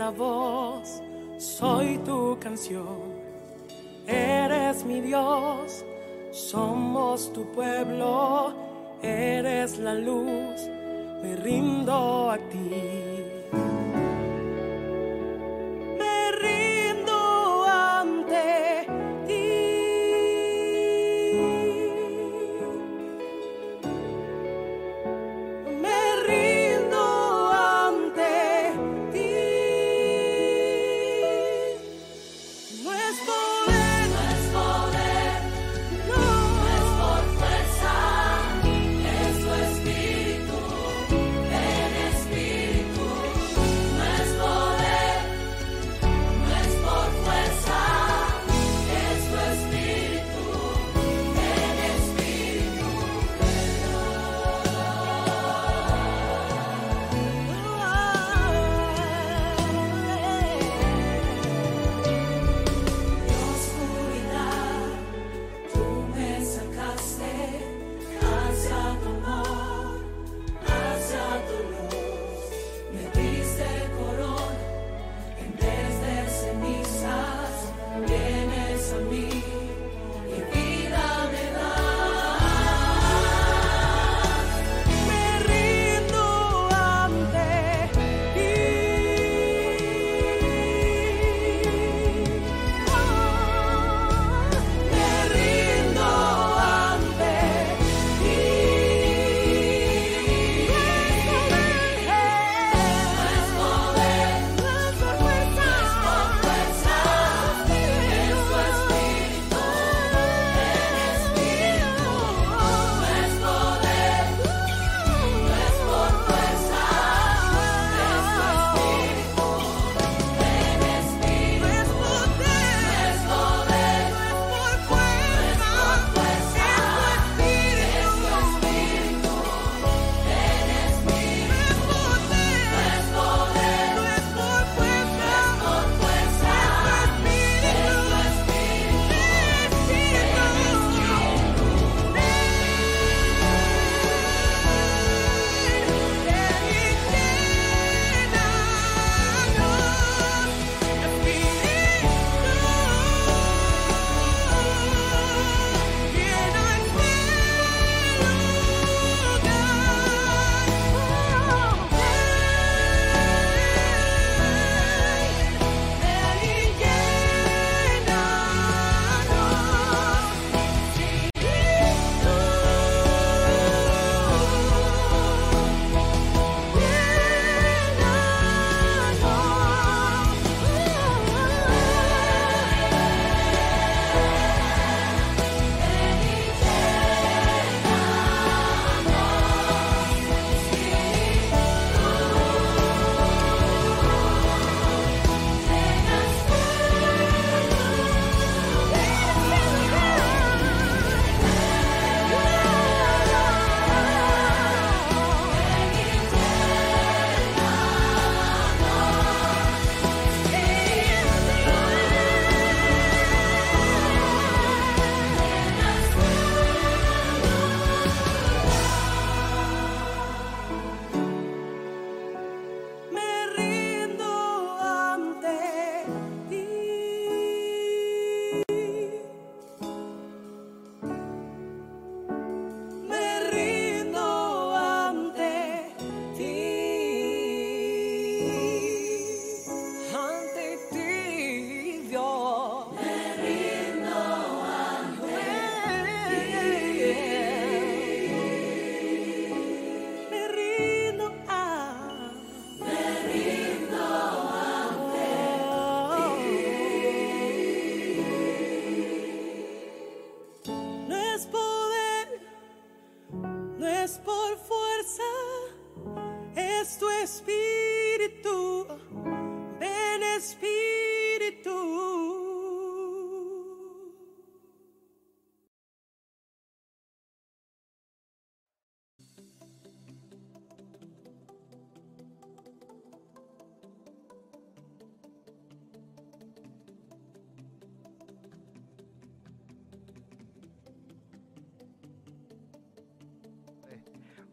la voz, soy tu canción. Eres mi Dios, somos tu pueblo, eres la luz, me rindo a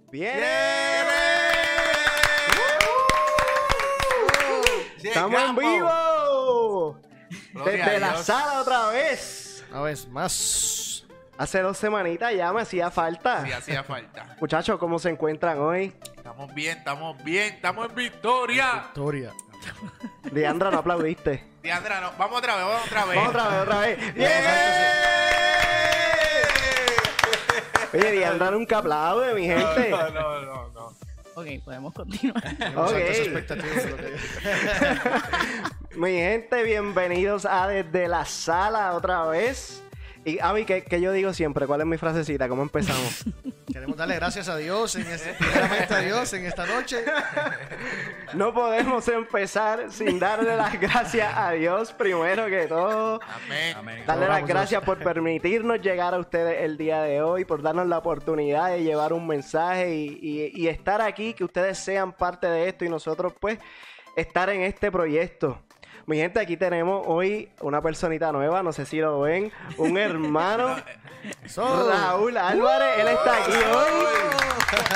¡Viene! ¡Estamos en vivo! Gloria Desde la sala otra vez. Una vez más. Hace dos semanitas ya me hacía falta. Sí, hacía falta. Muchachos, ¿cómo se encuentran hoy? Estamos bien, estamos bien, estamos en victoria. Victoria. Diandra, no aplaudiste. Diandra, no, vamos otra vez, vamos otra vez. Vamos otra vez, otra vez. ¡Bien! Oye, Diandra nunca aplaude, mi gente. No, no, no, no. Ok, podemos continuar. Tenemos Ok. altas expectativas de lo que Mi gente, bienvenidos a Desde la Sala otra vez. Y Avi, ¿qué, qué yo digo siempre? ¿Cuál es mi frasecita? ¿Cómo empezamos? Queremos darle gracias a Dios, en este, a Dios en esta noche. No podemos empezar sin darle las gracias a Dios primero que todo. Amén. Darle las gracias por permitirnos llegar a ustedes el día de hoy, por darnos la oportunidad de llevar un mensaje y, y- y estar aquí, que ustedes sean parte de esto y nosotros pues estar en este proyecto. Mi gente, aquí tenemos hoy una personita nueva, no sé si lo ven, un hermano, Raúl Álvarez, él está aquí hoy.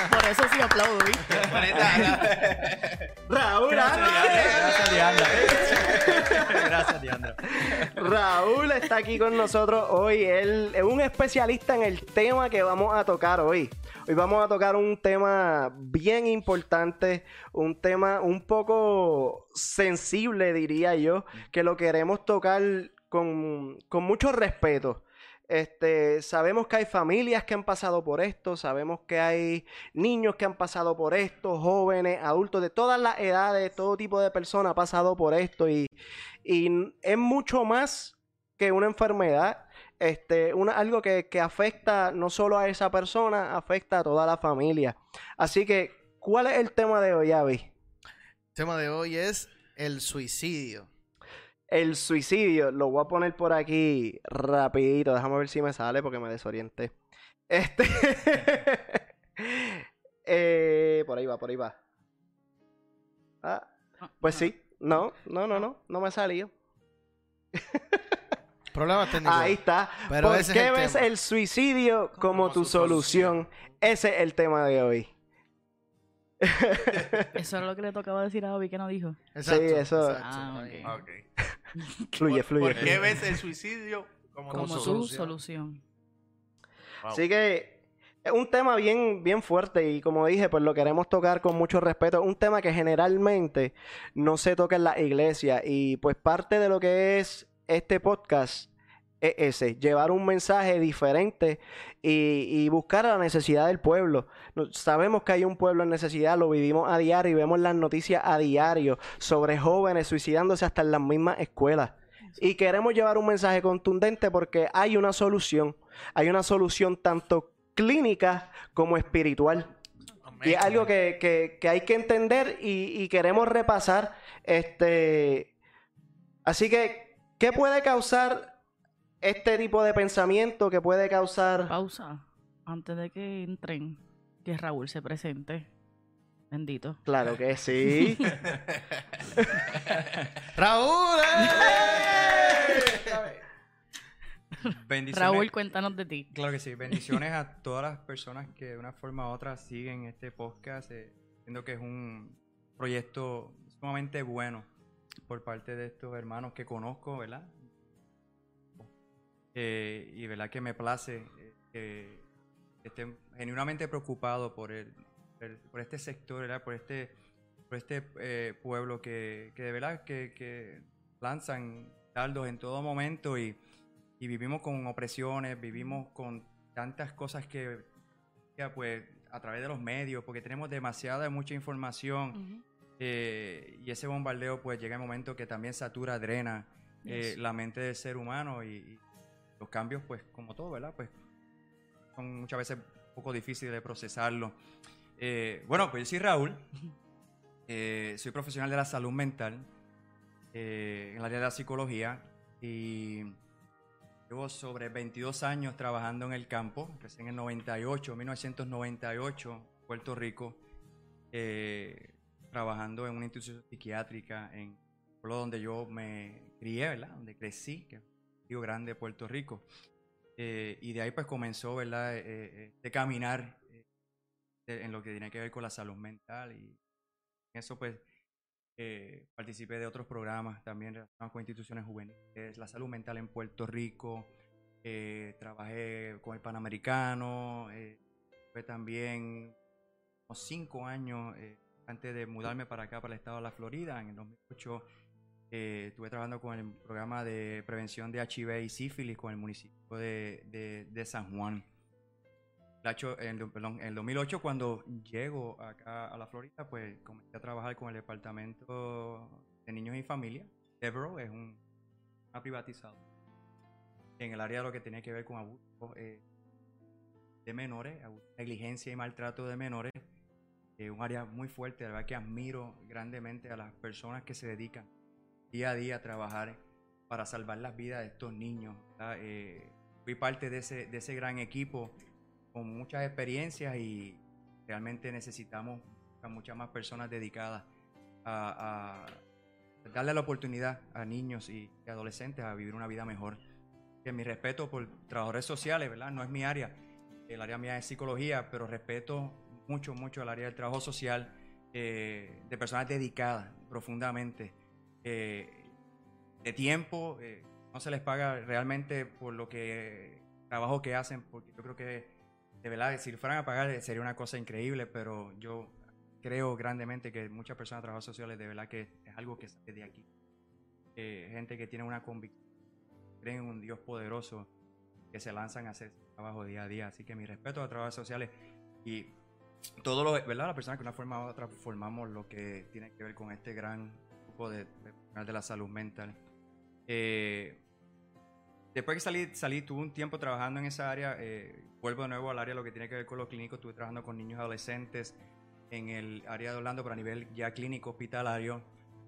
Por eso sí aplaudo, ¿viste? Raúl Álvarez. Gracias, Diandra. Gracias, Diandra. Raúl está aquí con nosotros hoy. Él es un especialista en el tema que vamos a tocar hoy. Hoy vamos a tocar un tema bien importante, un tema un poco sensible, diría yo, que lo queremos tocar con, con mucho respeto. Este, sabemos que hay familias que han pasado por esto, sabemos que hay niños que han pasado por esto, jóvenes, adultos de todas las edades, todo tipo de personas ha pasado por esto y, y es mucho más que una enfermedad, este, una, algo que, que afecta no solo a esa persona, afecta a toda la familia. Así que, ¿cuál es el tema de hoy, Avi? el tema de hoy es el suicidio. El suicidio, lo voy a poner por aquí rapidito, déjame ver si me sale porque me desorienté. Este, eh, por ahí va, por ahí va. Ah, pues sí, no, no, no, no, no me ha salido. Problemas técnicos. Ahí está. Pero ¿Por qué el ves el suicidio como, tu solución? Ese es el tema de hoy. Eso es lo que le tocaba decir a Obi que no dijo. Exacto, Sí, eso- exacto. Ah. Fluye, ¿Por, fluye. ¿Por qué ves el suicidio como, su solución. Wow. Así que es un tema bien, bien fuerte y como dije, pues lo queremos tocar con mucho respeto. Es un tema que generalmente no se toca en la iglesia y pues parte de lo que es este podcast es ese, llevar un mensaje diferente y, y buscar a la necesidad del pueblo. No- Sabemos que hay un pueblo en necesidad, lo vivimos a diario y vemos las noticias a diario sobre jóvenes suicidándose hasta en las mismas escuelas. Y queremos llevar un mensaje contundente porque hay una solución. Hay una solución tanto clínica como espiritual. Y es algo que, que- que hay que entender y, y queremos repasar. Este, así que, ¿qué puede causar este tipo de pensamiento? ¿Qué puede causar? Pausa. Antes de que entren, que Raúl se presente. Bendito. Claro que sí. ¡Raúl! ¡eh! Bendiciones. Raúl, cuéntanos de ti. Claro que sí. Bendiciones a todas las personas que de una forma u otra siguen este podcast. eh, Siento que es un proyecto sumamente bueno por parte de estos hermanos que conozco, ¿verdad? Eh, y verdad que me place eh, que estén genuinamente preocupados por, el, por este sector, ¿verdad? Por este, por este eh, pueblo que, que de verdad que, que lanzan dardos en todo momento y, y vivimos con opresiones, vivimos con tantas cosas que, ya, pues, a través de los medios, porque tenemos demasiada, mucha información. eh, y ese bombardeo pues llega el momento que también satura, drena eh, Yes. la mente del ser humano y, y los cambios pues como todo, ¿verdad? Pues son muchas veces un poco difíciles de procesarlo. Eh, bueno, pues yo soy Raúl. Eh, soy profesional de la salud mental eh, en el área de la psicología y llevo sobre 22 años trabajando en el campo. Empecé en el 98, 1998, Puerto Rico, trabajando en una institución psiquiátrica en pueblo donde yo me crié, ¿verdad? Donde crecí, Grande, Puerto Rico. Eh, y de ahí pues comenzó, ¿verdad? Eh, eh, de caminar de- en lo que tiene que ver con la salud mental y eso pues participé de otros programas también con instituciones juveniles, la salud mental en Puerto Rico, trabajé con el Panamericano, fue también unos cinco años antes de mudarme para acá, para el estado de la Florida, en el 2008 eh, estuve trabajando con el programa de prevención de HIV y sífilis con el municipio de, de- de San Juan. En, perdón, en el 2008, cuando llego acá a la Florida, pues comencé a trabajar con el Departamento de Niños y Familia. Devereaux es un, una privatizado. En el área de lo que tenía que ver con abuso eh, de menores, abuso, negligencia y maltrato de menores. eh, un área muy fuerte, la verdad que admiro grandemente a las personas que se dedican día a día trabajar para salvar las vidas de estos niños. Eh, fui parte de ese, de ese gran equipo con muchas experiencias y realmente necesitamos a muchas más personas dedicadas a, darle la oportunidad a niños y adolescentes a vivir una vida mejor. Que mi respeto por trabajadores sociales, ¿verdad? No es mi área, el área mía es psicología, pero respeto mucho, mucho el área del trabajo social eh, de personas dedicadas profundamente eh, de tiempo, eh, no se les paga realmente por lo que trabajo que hacen, porque yo creo que de verdad, si fueran a pagar eh, sería una cosa increíble, pero yo creo grandemente que muchas personas de trabajo sociales de verdad que es algo que sale de aquí. Gente que tiene una convicción, creen en un Dios poderoso, que se lanzan a hacer trabajo día a día. Así que mi respeto a los trabajadores sociales y todo lo, ¿verdad? Las personas que de una forma u otra formamos lo que tiene que ver con este gran de, la salud mental. Eh, después que salí, salí, tuve un tiempo trabajando en esa área, eh, vuelvo de nuevo al área lo que tiene que ver con lo clínico, estuve trabajando con niños adolescentes en el área de Orlando, pero a nivel ya clínico, hospitalario.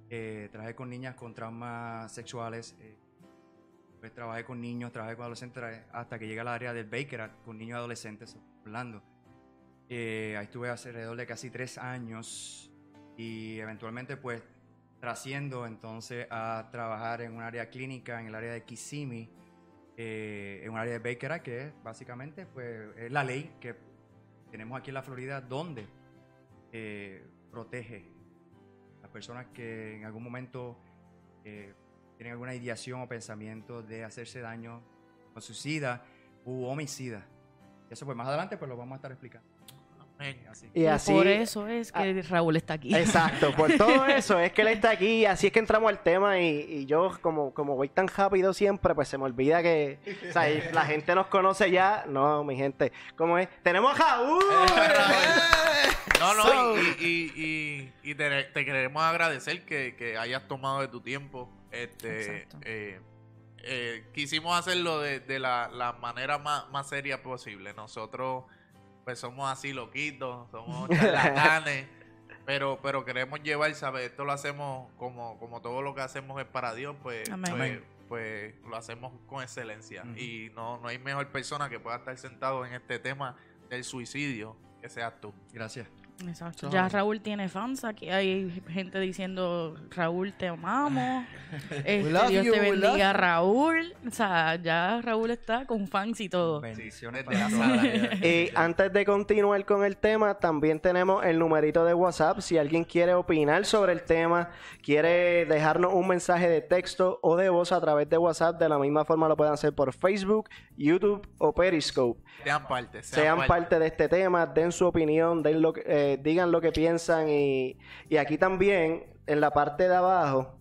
Eh, trabajé con niñas con traumas sexuales, pues trabajé con niños, trabajé con adolescentes, hasta que llegué al área del Baker con niños y adolescentes, Orlando. Ahí estuve alrededor de casi tres años y eventualmente pues trasciendo entonces a trabajar en un área clínica, en el área de Kissimmee, eh, en un área de Baker Act, que es básicamente pues es la ley que tenemos aquí en la Florida donde eh, protege a las personas que en algún momento eh, tienen alguna ideación o pensamiento de hacerse daño o suicida u homicida. Eso pues más adelante pues lo vamos a estar explicando. Así. Y Y así. por eso es que Raúl está aquí. Exacto, por todo eso es que él está aquí y así es que entramos al tema y, y yo como, como voy tan rápido siempre, pues se me olvida que o sea, y la gente nos conoce ya. No, mi gente, ¿cómo es? ¡Tenemos a Raúl! No, no, So- y, y, y, y te, te queremos agradecer que, que hayas tomado de tu tiempo. Este, eh, eh, quisimos hacerlo de, de la, la manera más, más seria posible. Nosotros, pues somos así loquitos, somos charlatanes, pero, pero queremos llevar, ¿sabes? Esto lo hacemos como, como todo lo que hacemos es para Dios, pues, Amén. pues, pues lo hacemos con excelencia. Y no, no hay mejor persona que pueda estar sentado en este tema del suicidio que seas tú. Gracias. Exacto. Ya Raúl tiene fans. Aquí hay gente diciendo, Raúl, te amamos. Este, Dios you, te bendiga. Raúl. O sea, ya Raúl está con fans y todo. Bendiciones para la sala. Y antes de continuar con el tema, también tenemos el numerito de WhatsApp. Si alguien quiere opinar sobre el tema, quiere dejarnos un mensaje de texto o de voz a través de WhatsApp, de la misma forma lo pueden hacer por Facebook, YouTube o Periscope. Sean parte. Sean parte de este tema, den su opinión, den lo que- eh, digan lo que piensan y, y aquí también, en la parte de abajo,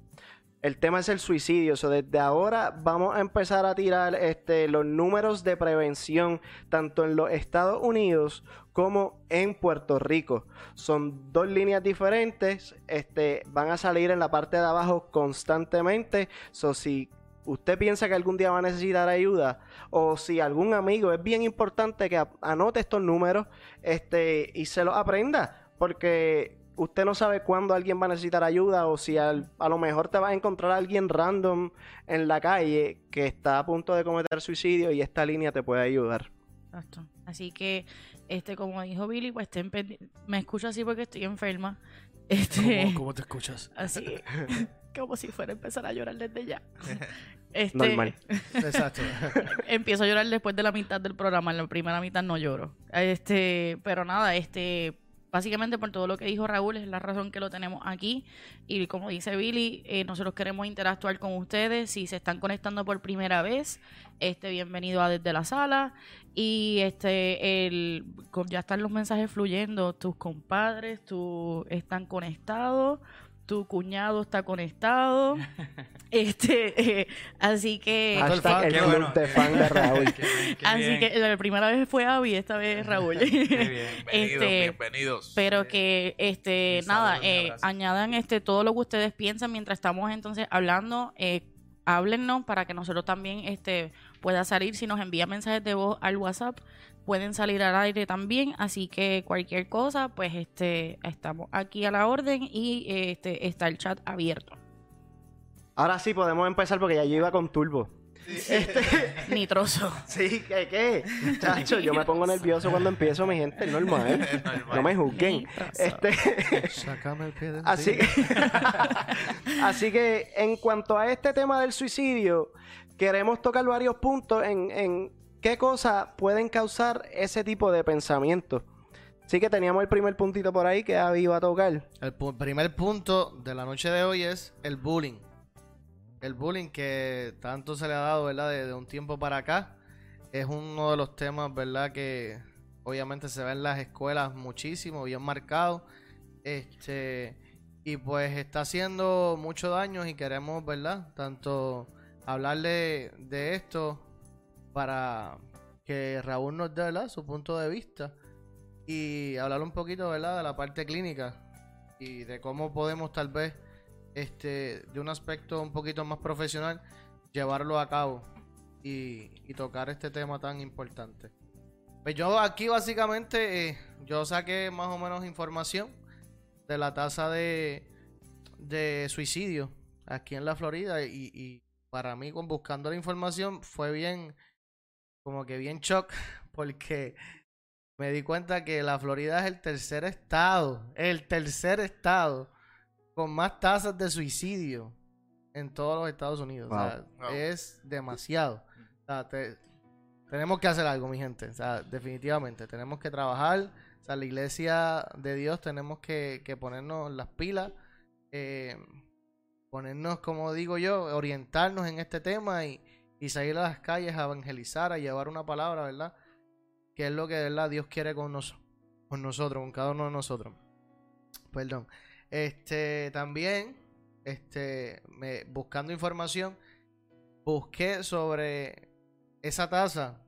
el tema es el suicidio. So, desde ahora vamos a empezar a tirar este, los números de prevención, tanto en los Estados Unidos como en Puerto Rico. Son dos líneas diferentes, este, van a salir en la parte de abajo constantemente. So, si usted piensa que algún día va a necesitar ayuda, o si algún amigo, es bien importante que anote estos números este, y se los aprenda, porque usted no sabe cuándo alguien va a necesitar ayuda o si al- a lo mejor te vas a encontrar a alguien random en la calle que está a punto de cometer suicidio y esta línea te puede ayudar. Exacto. Así que, este, como dijo Billy, pues estén Me escucho así porque estoy enferma. Este, ¿Cómo, cómo te escuchas? así, como si fuera a empezar a llorar desde ya. Este, Normal. Exacto. Empiezo a llorar después de la mitad del programa, en la primera mitad no lloro. Este, pero nada, este, básicamente por todo lo que dijo Raúl es la razón que lo tenemos aquí y como dice Billy, eh, nosotros queremos interactuar con ustedes. Si se están conectando por primera vez, este, bienvenido a desde la sala y este, el, ya están los mensajes fluyendo. Tus compadres, tú están conectados. Tu cuñado está conectado. Este, eh, así que. Hashtag el club bueno. de fan de Raúl. Qué bien, qué Así bien. que la primera vez fue Abby, esta vez Raúl. Qué bien. Bienvenidos, Este, bienvenidos. Pero que, este, Un nada, saludo eh, añadan este todo lo que ustedes piensan mientras estamos entonces hablando. Eh, háblennos para que nosotros también este pueda salir. Si nos envían mensajes de voz al WhatsApp, pueden salir al aire también. Así que cualquier cosa, pues este estamos aquí a la orden y este está el chat abierto. Ahora sí podemos empezar porque ya yo iba con turbo. Nitroso. Sí, ¿qué? qué? Chacho, yo me pongo nervioso cuando empiezo, mi gente, es normal. Normal. No me juzguen. Este, Sácame el pie de así, así que en cuanto a este tema del suicidio, queremos tocar varios puntos en, en qué cosas pueden causar ese tipo de pensamiento. Así que teníamos el primer puntito por ahí que Abby iba a tocar. El primer punto de la noche de hoy es el bullying. El bullying que tanto se le ha dado, ¿verdad? Desde un tiempo para acá. Es uno de los temas, ¿verdad? Que obviamente se ve en las escuelas muchísimo, bien marcado. Este, y pues está haciendo mucho daño y queremos, ¿verdad? Tanto hablarle de esto para que Raúl nos dé. Su punto de vista y hablar un poquito. De la parte clínica y de cómo podemos tal vez, este, de un aspecto un poquito más profesional, llevarlo a cabo y, tocar este tema tan importante. Pues yo aquí básicamente, eh, yo saqué más o menos información de la tasa de, de suicidio aquí en la Florida y, para mí buscando la información fue bien, como que bien shock porque me di cuenta que la Florida es el tercer estado, el tercer estado con más tasas de suicidio en todos los Estados Unidos. O sea, Wow. es demasiado. O sea, te- tenemos que hacer algo, mi gente. O sea, definitivamente. Tenemos que trabajar. O sea, la iglesia de Dios tenemos que, que ponernos las pilas. eh, ponernos, como digo yo, orientarnos en este tema y, y salir a las calles a evangelizar, a llevar una palabra, ¿verdad? Que es lo que verdad Dios quiere con, nos- con nosotros, con cada uno de nosotros. Perdón. Este, también, este, me, buscando información, busqué sobre esa tasa,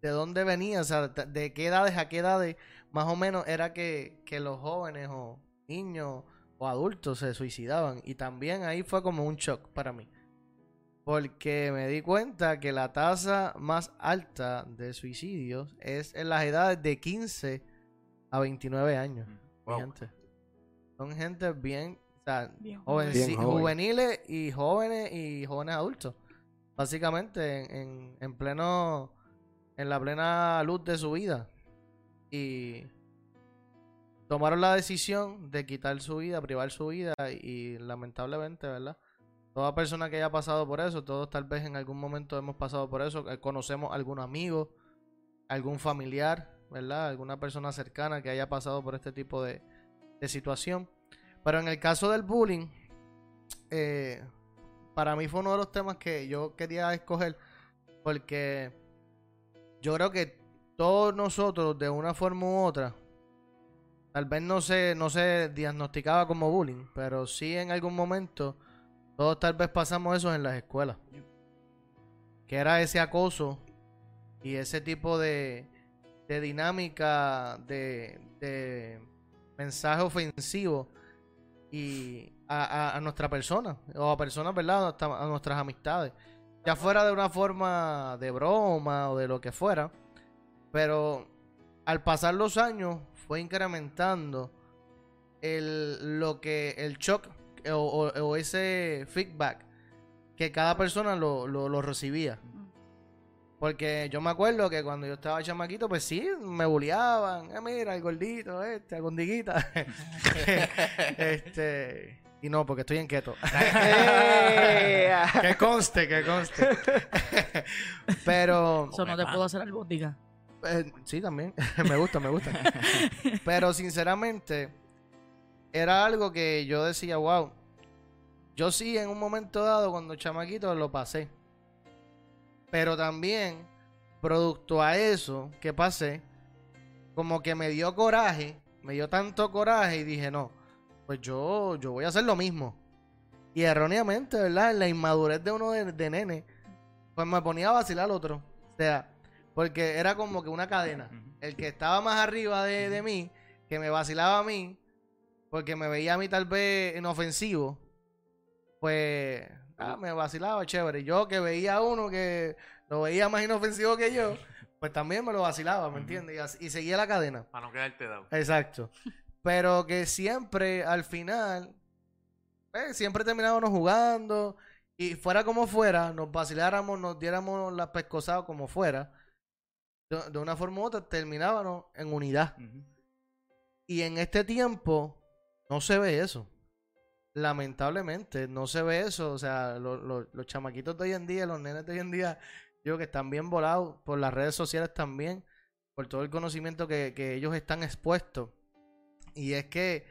de dónde venía, o sea, de- de qué edades a qué edades más o menos era que, que los jóvenes o niños o adultos se suicidaban. Y también ahí fue como un shock para mí. Porque me di cuenta que la tasa más alta de suicidios es en las edades de 15 a 29 años. Wow. gente. Son gente bien, o sea, Bien joven- Bien sí, joven. juveniles y jóvenes y jóvenes adultos. Básicamente en, en, en pleno, en la plena luz de su vida. Y tomaron la decisión de quitar su vida, privar su vida y lamentablemente, ¿verdad? Toda persona que haya pasado por eso, todos tal vez en algún momento hemos pasado por eso, eh, conocemos algún amigo, algún familiar, ¿verdad? Alguna persona cercana que haya pasado por este tipo de, situación. Pero en el caso del bullying, eh, para mí fue uno de los temas que yo quería escoger porque yo creo que todos nosotros de una forma u otra tal vez no se no se diagnosticaba como bullying pero sí en algún momento todos tal vez pasamos eso en las escuelas que era ese acoso y ese tipo de, dinámica de, mensaje ofensivo y a, a- a nuestra persona o a personas, ¿verdad? A nuestras amistades. Ya fuera de una forma de broma o de lo que fuera. Pero al pasar los años fue incrementando el, lo que, el shock o, o- o ese feedback que cada persona lo, lo- lo recibía. Porque yo me acuerdo que cuando yo estaba chamaquito, pues sí, me bulleaban. Eh, mira, el gordito, este, el gondiguita. este. Y no, porque estoy en keto. Que conste, que conste. Pero. Eso no te puedo hacer algo, diga. Eh, sí, también. me gusta, me gusta. Pero sinceramente, era algo que yo decía, wow. Yo sí, en un momento dado, cuando chamaquito, lo pasé. Pero también, producto a eso que pasé, como que me dio coraje, me dio tanto coraje y dije, no, pues yo, yo voy a hacer lo mismo. Y erróneamente, ¿verdad? En la inmadurez de uno de, de nene, pues me ponía a vacilar al otro. O sea, porque era como que una cadena. El que estaba más arriba de, de mí, que me vacilaba a mí, porque me veía a mí tal vez inofensivo, pues ah, me vacilaba chévere. Yo que veía a uno que lo veía más inofensivo que yo, pues también me lo vacilaba, ¿me entiendes? Y, seguía la cadena. Para no quedarte dado. Exacto. Pero que siempre, al final, pues, siempre terminábamos jugando. Y fuera como fuera, nos vaciláramos, nos diéramos las pescosadas como fuera. De, de una forma u otra, terminábamos en unidad. Y en este tiempo, no se ve eso. Lamentablemente, no se ve eso. O sea, lo- lo- los chamaquitos de hoy en día, los nenes de hoy en día, yo que están bien volados por las redes sociales también, por todo el conocimiento que, que ellos están expuestos. Y es que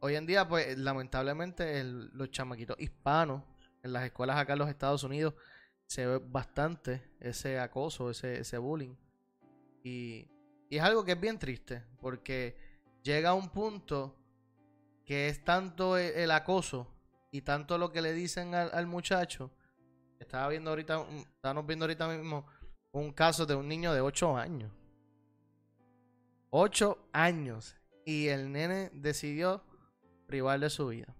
hoy en día, pues, lamentablemente, los chamaquitos hispanos en las escuelas acá en los Estados Unidos se ve bastante ese acoso, ese, ese bullying. Y, y es algo que es bien triste, porque llega a un punto que es tanto el, el acoso y tanto lo que le dicen al, al muchacho. Estaba viendo ahorita, estábamos viendo ahorita mismo un caso de un niño de 8 años. 8 años. Y el nene decidió privar de su vida.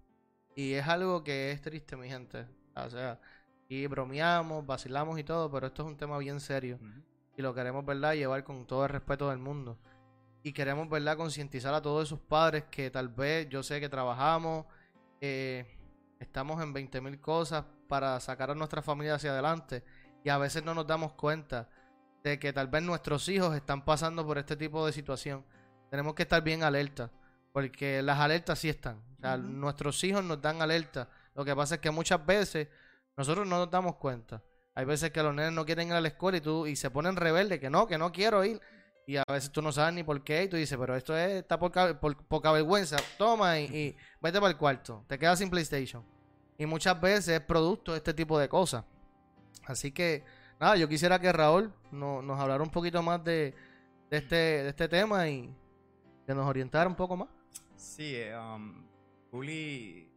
Y es algo que es triste, mi gente. O sea, y bromeamos, vacilamos y todo, pero esto es un tema bien serio y lo queremos, ¿verdad?, llevar con todo el respeto del mundo. Y queremos, ¿verdad?, concientizar a todos esos padres que tal vez yo sé que trabajamos, eh, estamos en 20 mil cosas para sacar a nuestra familia hacia adelante y a veces no nos damos cuenta de que tal vez nuestros hijos están pasando por este tipo de situación. Tenemos que estar bien alerta, porque las alertas sí están. O sea, Ujú. nuestros hijos nos dan alerta. Lo que pasa es que muchas veces nosotros no nos damos cuenta. Hay veces que los nenes no quieren ir a la escuela y tú y se ponen rebeldes, que no, que no quiero ir. Y a veces tú no sabes ni por qué y tú dices, pero esto es, está por, por poca vergüenza. Toma y, vete para el cuarto. Te quedas sin PlayStation. Y muchas veces es producto de este tipo de cosas. Así que, nada, yo quisiera que Raúl no- nos hablara un poquito más de, este, de este tema y que nos orientara un poco más. Sí, eh, um. Hay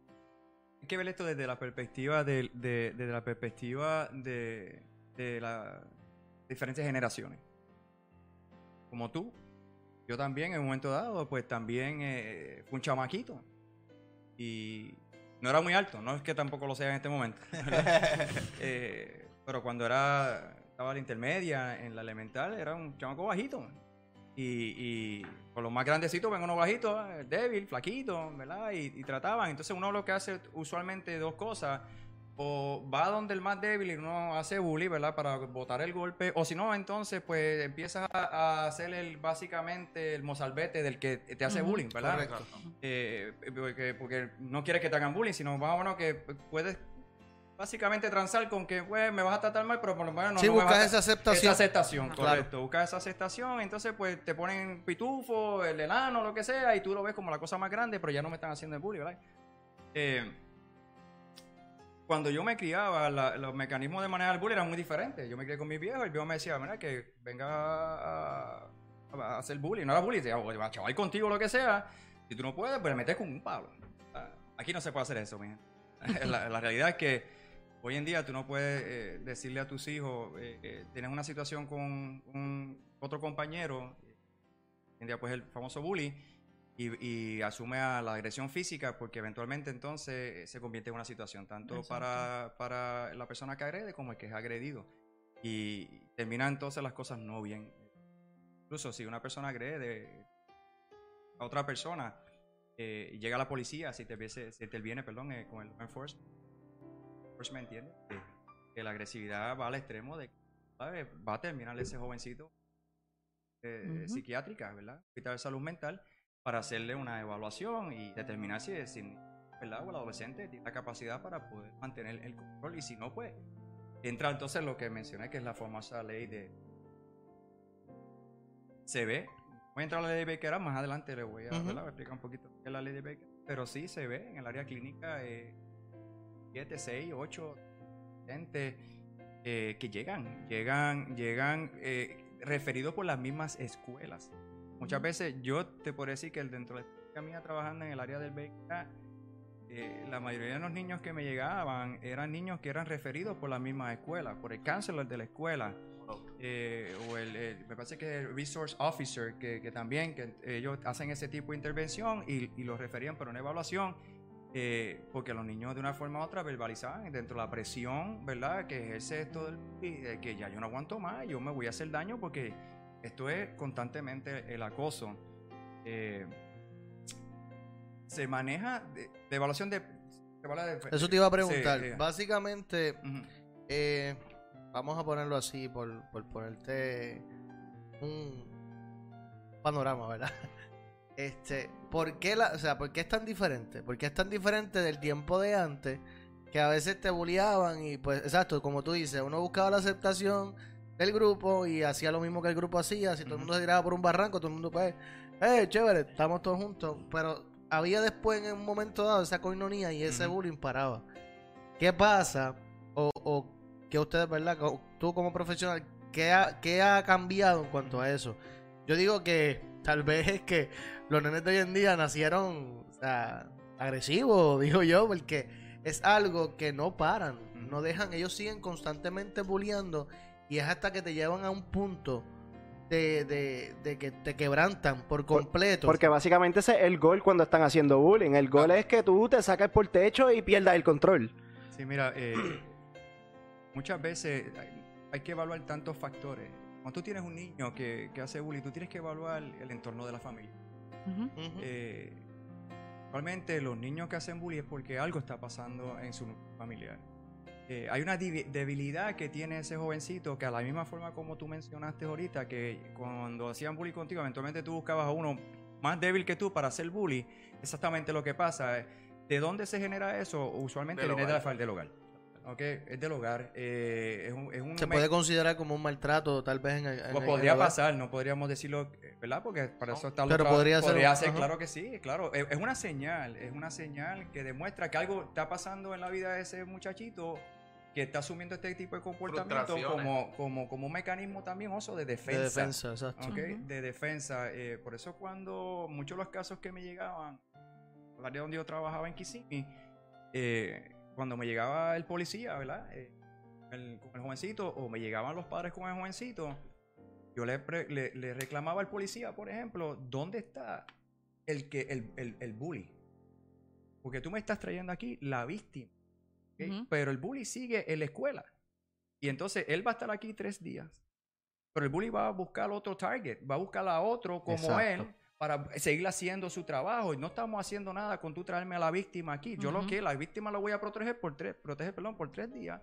que ver esto desde la perspectiva de, de- la perspectiva de, de las diferentes generaciones. Como tú, yo también en un momento dado, pues también eh, un chamaquito. Y no era muy alto, no es que tampoco lo sea en este momento. Eh, pero cuando era estaba la intermedia, en la elemental, era un chamaco bajito. Y, con los más grandecitos ven uno bajito, eh, débil, flaquito, ¿verdad? Y, y trataban. Entonces uno lo que hace usualmente dos cosas. O va donde el más débil y uno hace bully, ¿verdad? Para botar el golpe. O si no, entonces pues empiezas a, a hacer el, básicamente el mozalbete del que te hace bullying, ¿verdad? correcto. Eh, porque, porque no quieres que te hagan bullying, sino más o menos que puedes básicamente transar con que pues, me vas a tratar mal, pero por lo menos no, sí, no me vas buscas a- esa aceptación. esa aceptación, correcto. Buscas esa aceptación, entonces pues te ponen pitufo, el enano, lo que sea, y tú lo ves como la cosa más grande, pero ya no me están haciendo el bullying, ¿verdad? Eh, cuando yo me criaba, los mecanismos de manejar el bullying eran muy diferentes. Yo me crié con mi viejo y el viejo me decía, mira, que venga a, hacer bullying. No era bullying, decía, "Oye, va a chaval contigo lo que sea. Si tú no puedes, pues le metes con un palo. Ah, Aquí no se puede hacer eso, mija. la, la realidad es que hoy en día tú no puedes eh, decirle a tus hijos, eh, eh, tienes una situación con un, otro compañero, hoy en día pues el famoso bully, y, y asume a la agresión física porque eventualmente entonces se convierte en una situación tanto para, para la persona que agrede como el que es agredido. Y terminan entonces las cosas no bien. Incluso si una persona agrede a otra persona, eh, y llega la policía, si te, viese- si te viene, perdón, eh, con el law enforcement, entiende que, que la agresividad va al extremo de que ¿sabes? va a terminar ese jovencito eh, psiquiátrica, ¿verdad? Hospital de salud mental para hacerle una evaluación y determinar si, si ¿verdad? o el adolescente tiene la capacidad para poder mantener el control y si no, pues entra entonces lo que mencioné, que es la famosa ley de... Se ve, voy a entrar a la ley de Baker, más adelante le voy a, explicar un poquito qué es la ley de Baker, pero sí se ve en el área clínica 7, 6, 8 gente eh, que llegan, llegan, llegan eh, referidos por las mismas escuelas. Muchas veces yo te puedo decir que dentro de la mía trabajando en el área del BK, eh, la mayoría de los niños que me llegaban eran niños que eran referidos por la misma escuela, por el counselor de la escuela, eh, o el, el- me parece que el resource officer, que, que también que ellos hacen ese tipo de intervención y, y los referían para una evaluación, eh, porque los niños de una forma u otra verbalizaban dentro de la presión, ¿verdad? Que ejerce esto del que ya yo no aguanto más, yo me voy a hacer daño porque esto es constantemente el acoso. Eh, se maneja de, de evaluación de... de- Eso te iba a preguntar. Sí. Básicamente, eh, vamos a ponerlo así por, por ponerte un panorama, ¿verdad? Este, ¿por qué la, o sea, por qué es tan diferente? ¿Por qué es tan diferente del tiempo de antes que a veces te bulliaban y pues, exacto, como tú dices, uno buscaba la aceptación del grupo y hacía lo mismo que el grupo hacía, si todo el mundo se tiraba por un barranco, todo el mundo pues, eh, chévere, estamos todos juntos, pero había después en un momento dado esa coinonía y ese bullying paraba. ¿Qué pasa? O, o que ustedes, ¿verdad? Tú como profesional, ¿qué ha, qué ha cambiado en cuanto a eso? Yo digo que tal vez es que los nenes de hoy en día nacieron o sea, agresivos, digo yo, porque es algo que no paran, no dejan, ellos siguen constantemente bulleando y es hasta que te llevan a un punto de, de, de que te quebrantan por completo. Porque básicamente ese es el gol cuando están haciendo bullying. El gol es que tú te sacas por techo y pierdas el control. Sí, mira, eh, muchas veces hay, hay que evaluar tantos factores. Cuando tú tienes un niño que, que hace bullying, tú tienes que evaluar el entorno de la familia. Eh, Realmente los niños que hacen bullying es porque algo está pasando en su familiar. Eh, hay una debilidad que tiene ese jovencito que a la misma forma como tú mencionaste ahorita, que cuando hacían bullying contigo, eventualmente tú buscabas a uno más débil que tú para hacer bullying. Exactamente lo que pasa. eh, ¿De dónde se genera eso? Usualmente Del viene de la hogar. del hogar. ¿ok? Es del hogar. eh, es un, es un Se puede considerar como un maltrato, tal vez en el. en pues el podría hogar. pasar, no podríamos decirlo, ¿verdad? Porque para eso está lo Pero otro- podría ser claro que sí, claro. Es, es una señal, es una señal que demuestra que algo está pasando en la vida de ese muchachito que está asumiendo este tipo de comportamiento como, como, como un mecanismo también oso de De defensa. defensa, exacto. ¿ok? Ujú. De defensa. eh, por eso cuando muchos de los casos que me llegaban, al área donde yo trabajaba en Kissimmee, eh, cuando me llegaba el policía, ¿verdad? Eh, el- con el jovencito, o me llegaban los padres con el jovencito, yo le, pre- le, le reclamaba al policía, por ejemplo, ¿dónde está el, que, el, el, el bully? Porque tú me estás trayendo aquí la víctima, pero el bully sigue en la escuela. Y entonces él va a estar aquí tres días. Pero el bully va a buscar otro target, va a buscar a otro como Exacto. él para seguir haciendo su trabajo. Y no estamos haciendo nada con tú traerme a la víctima aquí. Yo lo que la víctima la voy a proteger por tres, proteger, perdón, por tres días.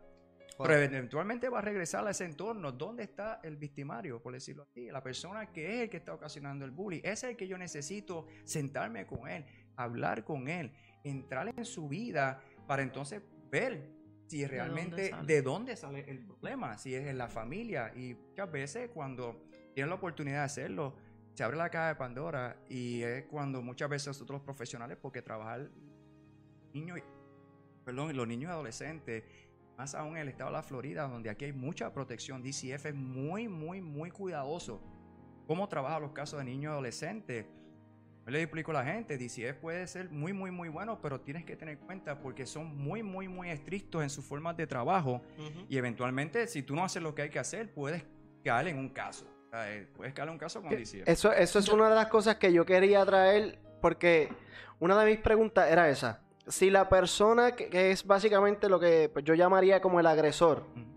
Pero eventualmente va a regresar a ese entorno. ¿Dónde está el victimario, por decirlo así? La persona que es el que está ocasionando el bullying. Ese es el que yo necesito sentarme con él, hablar con él, entrar en su vida para entonces ver si realmente de dónde sale el problema, si es en la familia. Y muchas veces cuando tienen la oportunidad de hacerlo, se abre la caja de Pandora y es cuando muchas veces nosotros los profesionales, porque trabajar niños, perdón, los niños y adolescentes, más aún en el estado de la Florida, donde aquí hay mucha protección, DCF es muy, muy, muy cuidadoso. ¿Cómo trabaja los casos de niños y adolescentes? Yo le explico a la gente, DCF puede ser muy, muy, muy bueno, pero tienes que tener en cuenta porque son muy, muy, muy estrictos en sus formas de trabajo Ujú. y eventualmente si tú no haces lo que hay que hacer, puedes caer en un caso. O sea, eh, puedes caer en un caso con DCF. Eso, eso es una de las cosas que yo quería traer porque una de mis preguntas era esa. Si la persona que, que es básicamente lo que yo llamaría como el agresor, Ujú.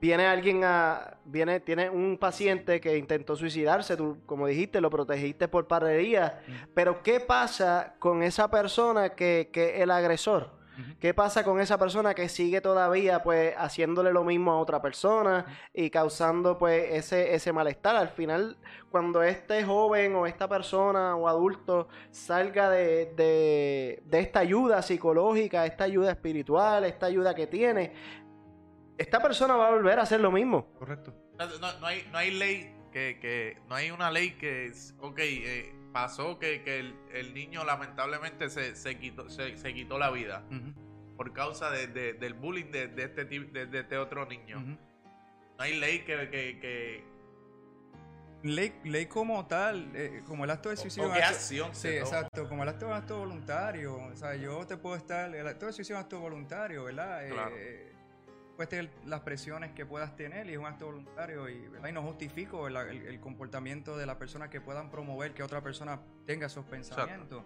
Viene alguien a, viene, tiene un paciente que intentó suicidarse, tú, como dijiste, lo protegiste por par de días, pero ¿qué pasa con esa persona que, que el agresor? ¿Qué pasa con esa persona que sigue todavía pues haciéndole lo mismo a otra persona y causando pues ese, ese malestar? Al final, cuando este joven o esta persona o adulto salga de, de, de esta ayuda psicológica, esta ayuda espiritual, esta ayuda que tiene, esta persona va a volver a hacer lo mismo. Correcto. No, no- hay, no hay ley que, que- no hay una ley que es, ok, eh, pasó que, que el, el niño lamentablemente se, se quitó, se, se quitó la vida por causa de- de- del bullying de, de este de, de este otro niño. No hay ley que, que, que Ley, ley como tal, eh, como el acto de suicidio. o qué acto- acción Sí, toma. exacto, como el acto es un acto voluntario. O sea, yo te puedo estar. El acto de suicidio es un acto voluntario, ¿verdad? Claro. Eh, tener las presiones que puedas tener y es un acto voluntario y, y no justifico el, el- el comportamiento de la persona que puedan promover que otra persona tenga esos pensamientos.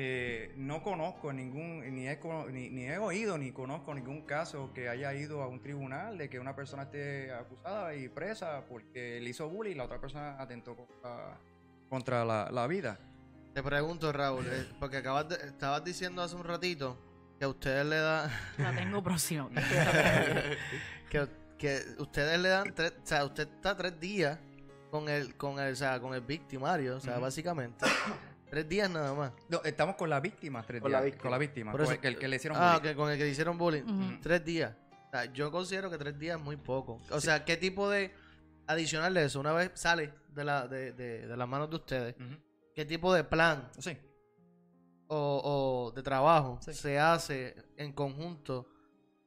Eh, no conozco ningún, ni he, ni, ni he oído ni conozco ningún caso que haya ido a un tribunal de que una persona esté acusada y presa porque le hizo bullying y la otra persona atentó contra, contra la, la vida. Te pregunto, Raúl, eh, porque acabas de, estabas diciendo hace un ratito que a ustedes le da La tengo próxima. que, que ustedes le dan tres, o sea, usted está tres días con el, con el, o sea, con el victimario, o sea, básicamente. Tres días nada más. No, estamos con la víctima, tres Con días, la víctima. Con la víctima, Por con eso- el, que- el que le hicieron Ah, bullying. que con el que le hicieron bullying. Ujú. Tres días. O sea, yo considero que tres días es muy poco. O sea, ¿qué tipo de adicional de eso? Una vez sale de, la, de, de, de las manos de ustedes. ¿qué tipo de plan Sí. O, o de trabajo Sí. se hace en conjunto,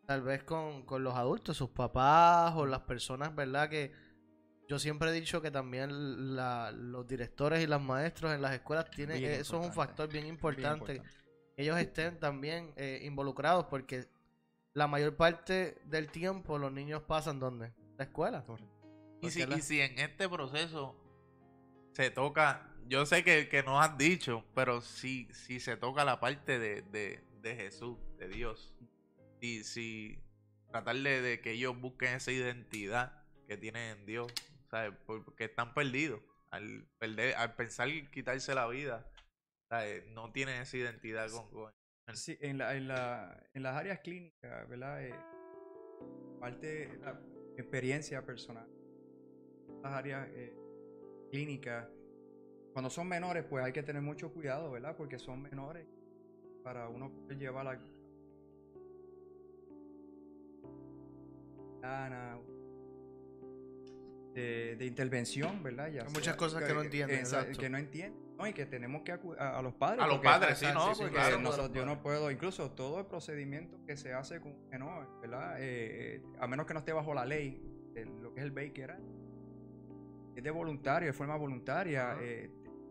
tal vez con, con los adultos, sus papás o las personas, ¿verdad? Que yo siempre he dicho que también la- los directores y los maestros en las escuelas tienen, Bien eso es un factor bien Bien importante. que ellos estén también eh, involucrados porque la mayor parte del tiempo los niños pasan donde? La escuela. Y si, la- y si en este proceso se toca, yo sé que, que nos has dicho, pero si, si se toca la parte de, de, de Jesús, de Dios, y si tratar de, de que ellos busquen esa identidad que tienen en Dios, ¿sabes? Porque están perdidos. Al, perder, al pensar quitarse la vida, ¿sabes? no tienen esa identidad con, con- Sí, en, la, en, la, en las áreas clínicas, ¿verdad? Eh, parte de la experiencia personal. Las áreas eh, clínicas, cuando son menores, pues hay que tener mucho cuidado, ¿verdad? Porque son menores para uno poder llevar la Ana, de, de intervención, ¿verdad? Ya Hay muchas cosas que no entienden, exacto. que no entienden, ¿no? Y que tenemos que acu- a, a los padres. A los porque- padres, sí, ¿no? porque Claro, nosotros- claro. yo no puedo, incluso todo el procedimiento que se hace con un menor, ¿verdad? Eh, eh, a menos que no esté bajo la ley, lo que es el Baker es de voluntario, de forma voluntaria. eh,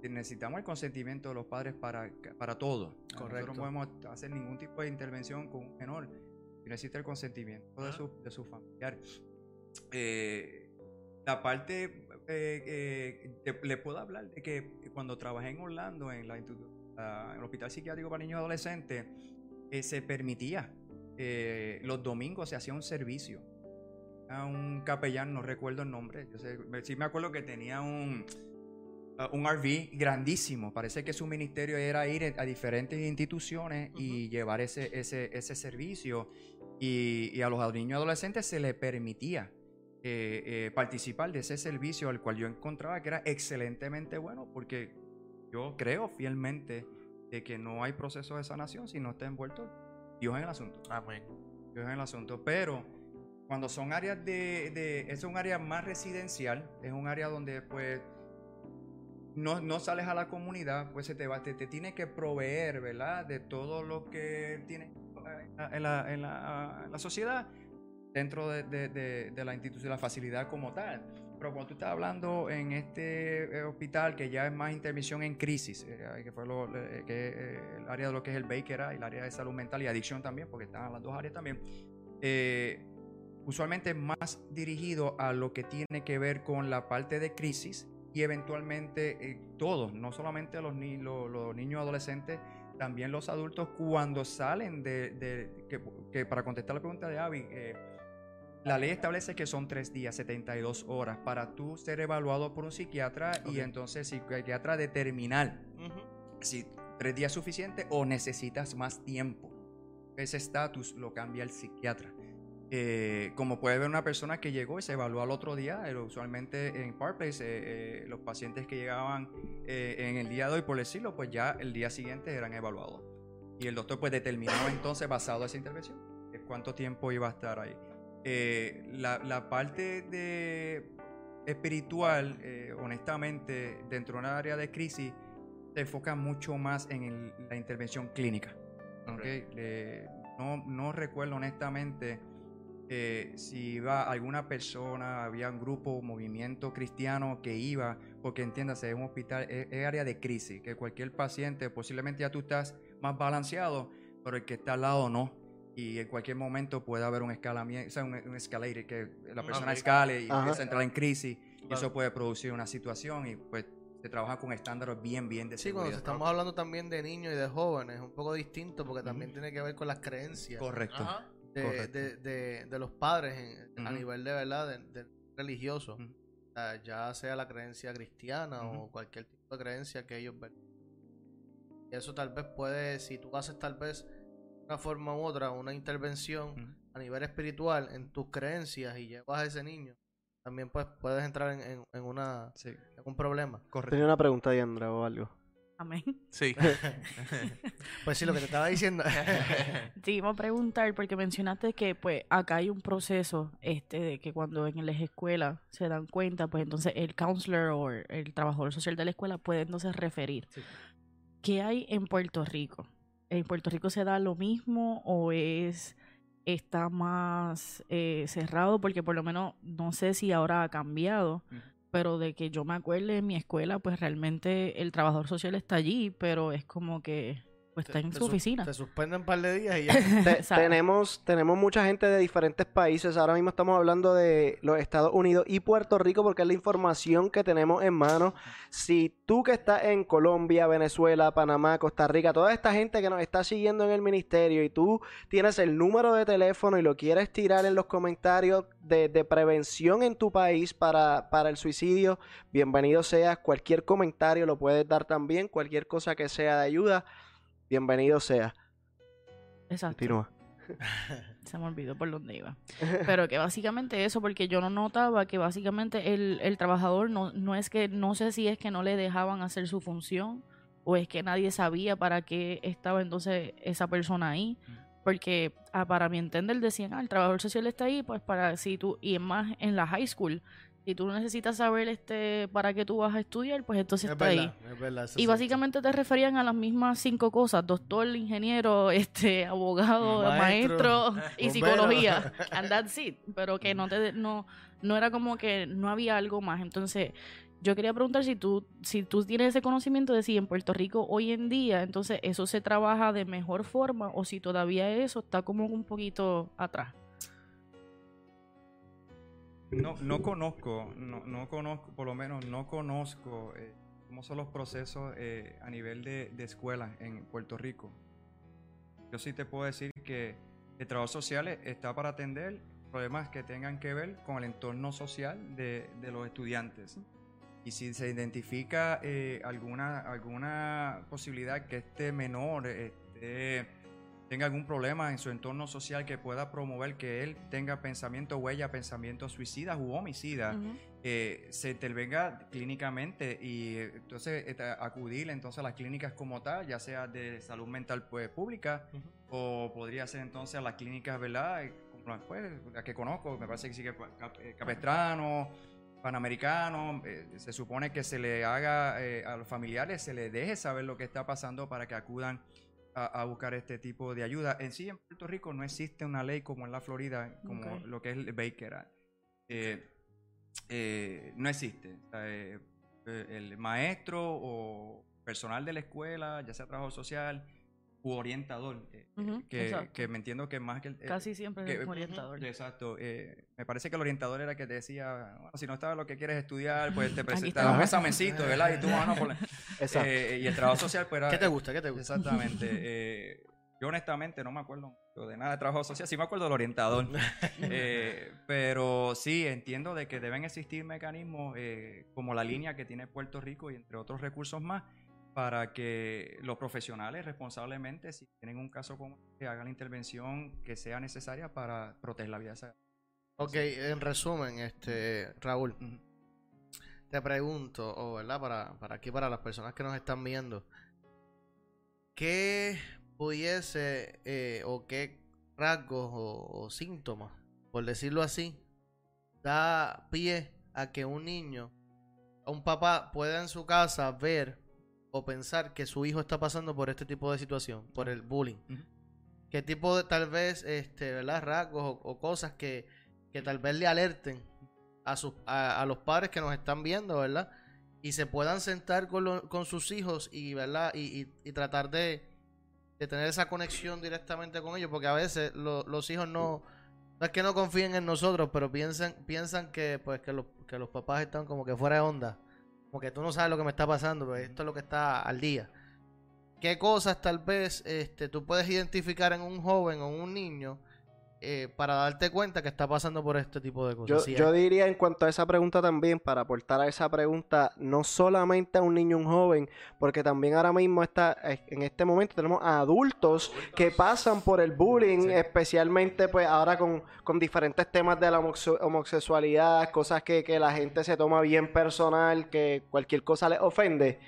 necesitamos el consentimiento de los padres para, para todo. Nosotros Correcto. no podemos hacer ningún tipo de intervención con un menor si no existe el consentimiento de, Ajá. su, de sus familiares. Eh, la parte, eh, eh, te- le puedo hablar de que cuando trabajé en Orlando, en, la, en el Hospital Psiquiátrico para Niños y Adolescentes, eh, se permitía, eh, los domingos se hacía un servicio. A un capellán, no recuerdo el nombre, yo sé, me- sí me acuerdo que tenía un, un RV grandísimo. Parece que su ministerio era ir a diferentes instituciones y llevar ese, ese, ese servicio. Y, y a los niños y adolescentes se les permitía eh, eh, participar de ese servicio, al cual yo encontraba que era excelentemente bueno, porque yo creo fielmente de que no hay proceso de sanación si no está envuelto Dios en el asunto. Amén. Dios en el asunto. Pero cuando son áreas de, de- es un área más residencial, es un área donde pues no, no sales a la comunidad, pues se te va, te, te tiene que proveer, ¿verdad? De todo lo que tienes en la, en la- en la sociedad dentro de, de- de- de la institución, la facilidad como tal. Pero cuando tú estás hablando en este eh, hospital que ya es más intervención en crisis, eh, que fue lo, eh, que, eh, el área de lo que es el Baker y el área de salud mental y adicción también, porque están las dos áreas también, eh, usualmente es más dirigido a lo que tiene que ver con la parte de crisis y eventualmente eh, todos, no solamente los, ni- lo- los niños adolescentes, también los adultos cuando salen de, de- que, que para contestar la pregunta de Avi, eh, La ley establece que son tres días, 72 horas, para tú ser evaluado por un psiquiatra y entonces el psiquiatra determinar si tres días es suficiente o necesitas más tiempo. Ese estatus lo cambia el psiquiatra. Eh, como puede ver una persona que llegó y se evaluó al otro día, eh, usualmente en Park Place, eh, eh, los pacientes que llegaban en el día de hoy, por decirlo, pues ya el día siguiente eran evaluados. Y el doctor pues determinaba entonces, basado en esa intervención, cuánto tiempo iba a estar ahí. La, la parte de espiritual, honestamente, dentro de una área de crisis, se enfoca mucho más en el- la intervención clínica. no recuerdo honestamente eh, si iba alguna persona, había un grupo, movimiento cristiano que iba, porque entiéndase, es un hospital, es, es área de crisis, que cualquier paciente, posiblemente ya tú estás más balanceado, pero el que está al lado no. Y en cualquier momento puede haber un escalamiento, o sea, un, un escalator, que la persona escale y Ajá. empieza a entrar en crisis, y eso puede producir una situación y pues se trabaja con estándares bien, bien de Sí, cuando estamos hablando también de niños y de jóvenes, es un poco distinto porque también tiene que ver con las creencias Correcto. Ajá. De, de, de- de los padres en- a nivel de verdad, de, de religioso. Ujú. O sea, ya sea la creencia cristiana o cualquier tipo de creencia que ellos ven. Y eso tal vez puede, si tú haces tal vez de una forma u otra, una intervención a nivel espiritual en tus creencias y llevas a ese niño, también pues puedes entrar en, en- en una, Sí, en un problema. correcto. Tenía una pregunta, Diandra, o algo. Amén. Sí. Pues sí, lo que te estaba diciendo. Te iba a preguntar porque mencionaste que pues acá hay un proceso este de que cuando en las escuelas se dan cuenta, pues entonces el counselor o el trabajador social de la escuela puede entonces referir. Sí. ¿Qué hay en Puerto Rico? ¿En Puerto Rico se da lo mismo o es está más eh, cerrado? Porque por lo menos no sé si ahora ha cambiado. Pero de que yo me acuerde en mi escuela, pues realmente el trabajador social está allí, pero es como que pues está en su oficina. Te suspenden un par de días y ya. Te- tenemos, tenemos mucha gente de diferentes países. Ahora mismo estamos hablando de los Estados Unidos y Puerto Rico porque es la información que tenemos en mano. Si tú que estás en Colombia, Venezuela, Panamá, Costa Rica, toda esta gente que nos está siguiendo en el ministerio y tú tienes el número de teléfono y lo quieres tirar en los comentarios de, de prevención en tu país para, para el suicidio, bienvenido seas. Cualquier comentario lo puedes dar también, cualquier cosa que sea de ayuda, bienvenido sea. Exacto. Continúa. Se me olvidó por dónde iba. Pero que básicamente eso, porque yo no notaba que básicamente el, el trabajador no, no es que, no sé si es que no le dejaban hacer su función o es que nadie sabía para qué estaba entonces esa persona ahí. Porque ah, para mi entender decían, ah, el trabajador social está ahí, pues para si tú, y es más en la high school, si tú necesitas saber este para qué tú vas a estudiar, pues entonces Es está ahí. es verdad. Y es básicamente te referían a las mismas cinco cosas, doctor, ingeniero, este, abogado, Maestro, maestro, y psicología. And that's it. Pero que no te no, no era como que no había algo más. Entonces, yo quería preguntar si tú, si tú tienes ese conocimiento de si en Puerto Rico hoy en día, entonces eso se trabaja de mejor forma, o si todavía eso está como un poquito atrás. No, no conozco, no, no conozco, por lo menos no conozco eh, cómo son los procesos eh, a nivel de, de escuelas en Puerto Rico. Yo sí te puedo decir que el trabajo social está para atender problemas que tengan que ver con el entorno social de, de los estudiantes. Y si se identifica eh, alguna, alguna posibilidad que este menor esté tenga algún problema en su entorno social que pueda promover que él tenga pensamiento huella, pensamientos suicidas u homicidas, eh, se intervenga clínicamente y eh, entonces acudir entonces a las clínicas como tal, ya sea de salud mental pues, pública o podría ser entonces a las clínicas, ¿verdad? Eh, pues, las que conozco, me parece que sí que Cap- eh, Capestrano, Panamericano, eh, se supone que se le haga eh, a los familiares, se les deje saber lo que está pasando para que acudan a, a buscar este tipo de ayuda. En sí, en Puerto Rico no existe una ley como en la Florida, como lo que es el Baker Act. Eh, eh, no existe. Eh, eh, el maestro o personal de la escuela, ya sea trabajador social u orientador, eh, Ujú, que, que me entiendo que más que el, eh, Casi siempre que- es un orientador. Exacto. eh, me parece que el orientador era que te decía, bueno, si no sabes lo que quieres estudiar, pues te Aquí presenta está. un examencito, ¿verdad? Y tú, ah, no, por la- Exacto. eh, y el trabajo social, pues era- ¿Qué te gusta? ¿Qué te gusta? Exactamente. eh, Yo honestamente no me acuerdo de nada de trabajo social, sí me acuerdo del orientador. Eh, pero sí, entiendo de que deben existir mecanismos eh, como la línea que tiene Puerto Rico y entre otros recursos más para que los profesionales responsablemente, si tienen un caso como que hagan la intervención que sea necesaria para proteger la vida de esa Ok, en resumen, este, Raúl, te pregunto, o verdad, para, para aquí, para las personas que nos están viendo, ¿qué pudiese eh, o qué rasgos o, o síntomas, por decirlo así, da pie a que un niño, un papá pueda en su casa ver o pensar que su hijo está pasando por este tipo de situación, por el bullying? ¿Qué tipo de tal vez, este, ¿verdad? rasgos o, o cosas que, que tal vez le alerten a, sus, a, a los padres que nos están viendo, ¿verdad? Y se puedan sentar con, lo- con sus hijos y, ¿verdad? Y, y- y tratar de, de tener esa conexión directamente con ellos, porque a veces lo- los hijos no, no es que no confíen en nosotros, pero piensan, piensan que, pues, que, los, que los papás están como que fuera de onda. Como que tú no sabes lo que me está pasando, pero esto es lo que está al día. ¿Qué cosas tal vez este, tú puedes identificar en un joven o un niño eh, para darte cuenta que está pasando por este tipo de cosas? Yo, Sí, yo hay- diría en cuanto a esa pregunta también, para aportar a esa pregunta, no solamente a un niño, un joven, porque también ahora mismo está, eh, en este momento tenemos a adultos que pasan por el bullying, Sí. especialmente pues ahora con, con diferentes temas de la homosexualidad, cosas que, que la gente se toma bien personal, que cualquier cosa les ofende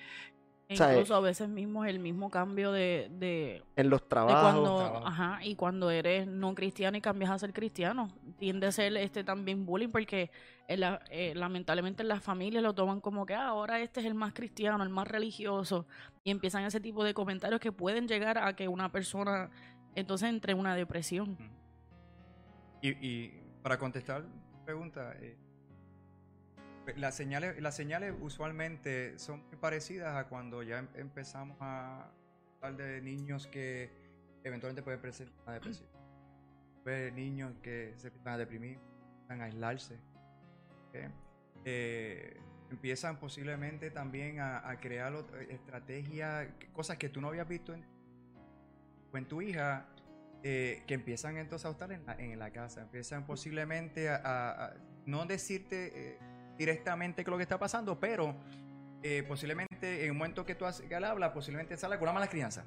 O sea, incluso a veces mismo es el mismo cambio de, de, en los de trabajos. cuando, trabajo. ajá, y cuando eres no cristiano y cambias a ser cristiano, tiende a ser este también bullying porque en la- eh, lamentablemente en las familias lo toman como que "Ah, ahora este es el más cristiano, el más religioso y empiezan ese tipo de comentarios que pueden llegar a que una persona entonces entre en una depresión. Y, y para contestar pregunta, eh, las, señales, las señales usualmente son muy parecidas a cuando ya em- empezamos a hablar de niños que eventualmente pueden presentar una depresión. Ver niños que se empiezan a deprimir, empiezan a aislarse. ¿ok? Eh, empiezan posiblemente también a, crear estrategias, cosas que tú no habías visto en, en tu hija, eh, que empiezan entonces a estar en la, en la casa, empiezan posiblemente a no decirte eh, directamente es lo que está pasando, pero eh, posiblemente en un momento que tú haces, que él habla, posiblemente sale con una mala crianza.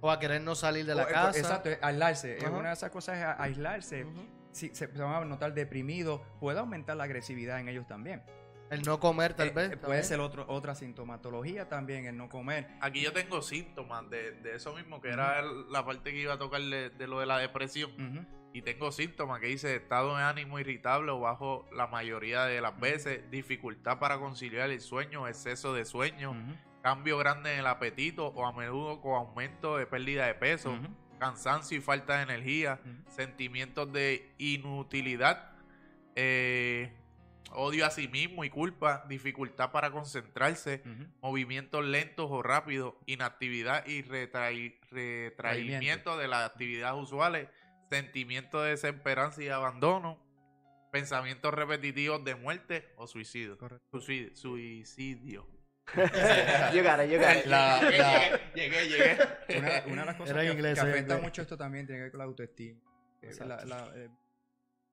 O a querer no salir de la O, eh, casa. Exacto, aislarse. Una de esas cosas es a- aislarse. Si se, se van a notar deprimidos, puede aumentar la agresividad en ellos también. El no comer tal Eh, vez. puede también. ser otro, otra sintomatología también, el no comer. Aquí yo tengo síntomas de, de eso mismo, que era la parte que iba a tocar de, de lo de la depresión. Y tengo síntomas que dice estado de ánimo irritable o bajo la mayoría de las veces, dificultad para conciliar el sueño, exceso de sueño, cambio grande en el apetito o a menudo con aumento de pérdida de peso, cansancio y falta de energía, sentimientos de inutilidad, eh, odio a sí mismo y culpa, dificultad para concentrarse, movimientos lentos o rápidos, inactividad y retrai- retraimiento. de las actividades usuales, sentimiento de desesperanza y abandono, pensamientos repetitivos de muerte o suicidio. Correcto. Suicidio. suicidio. you got it, you got it. La- Llegué, la- llegué, llegué. una, una de las cosas que, inglés, afecta inglés. mucho esto también tiene que ver con la autoestima. Eh, Exacto. La, la, eh,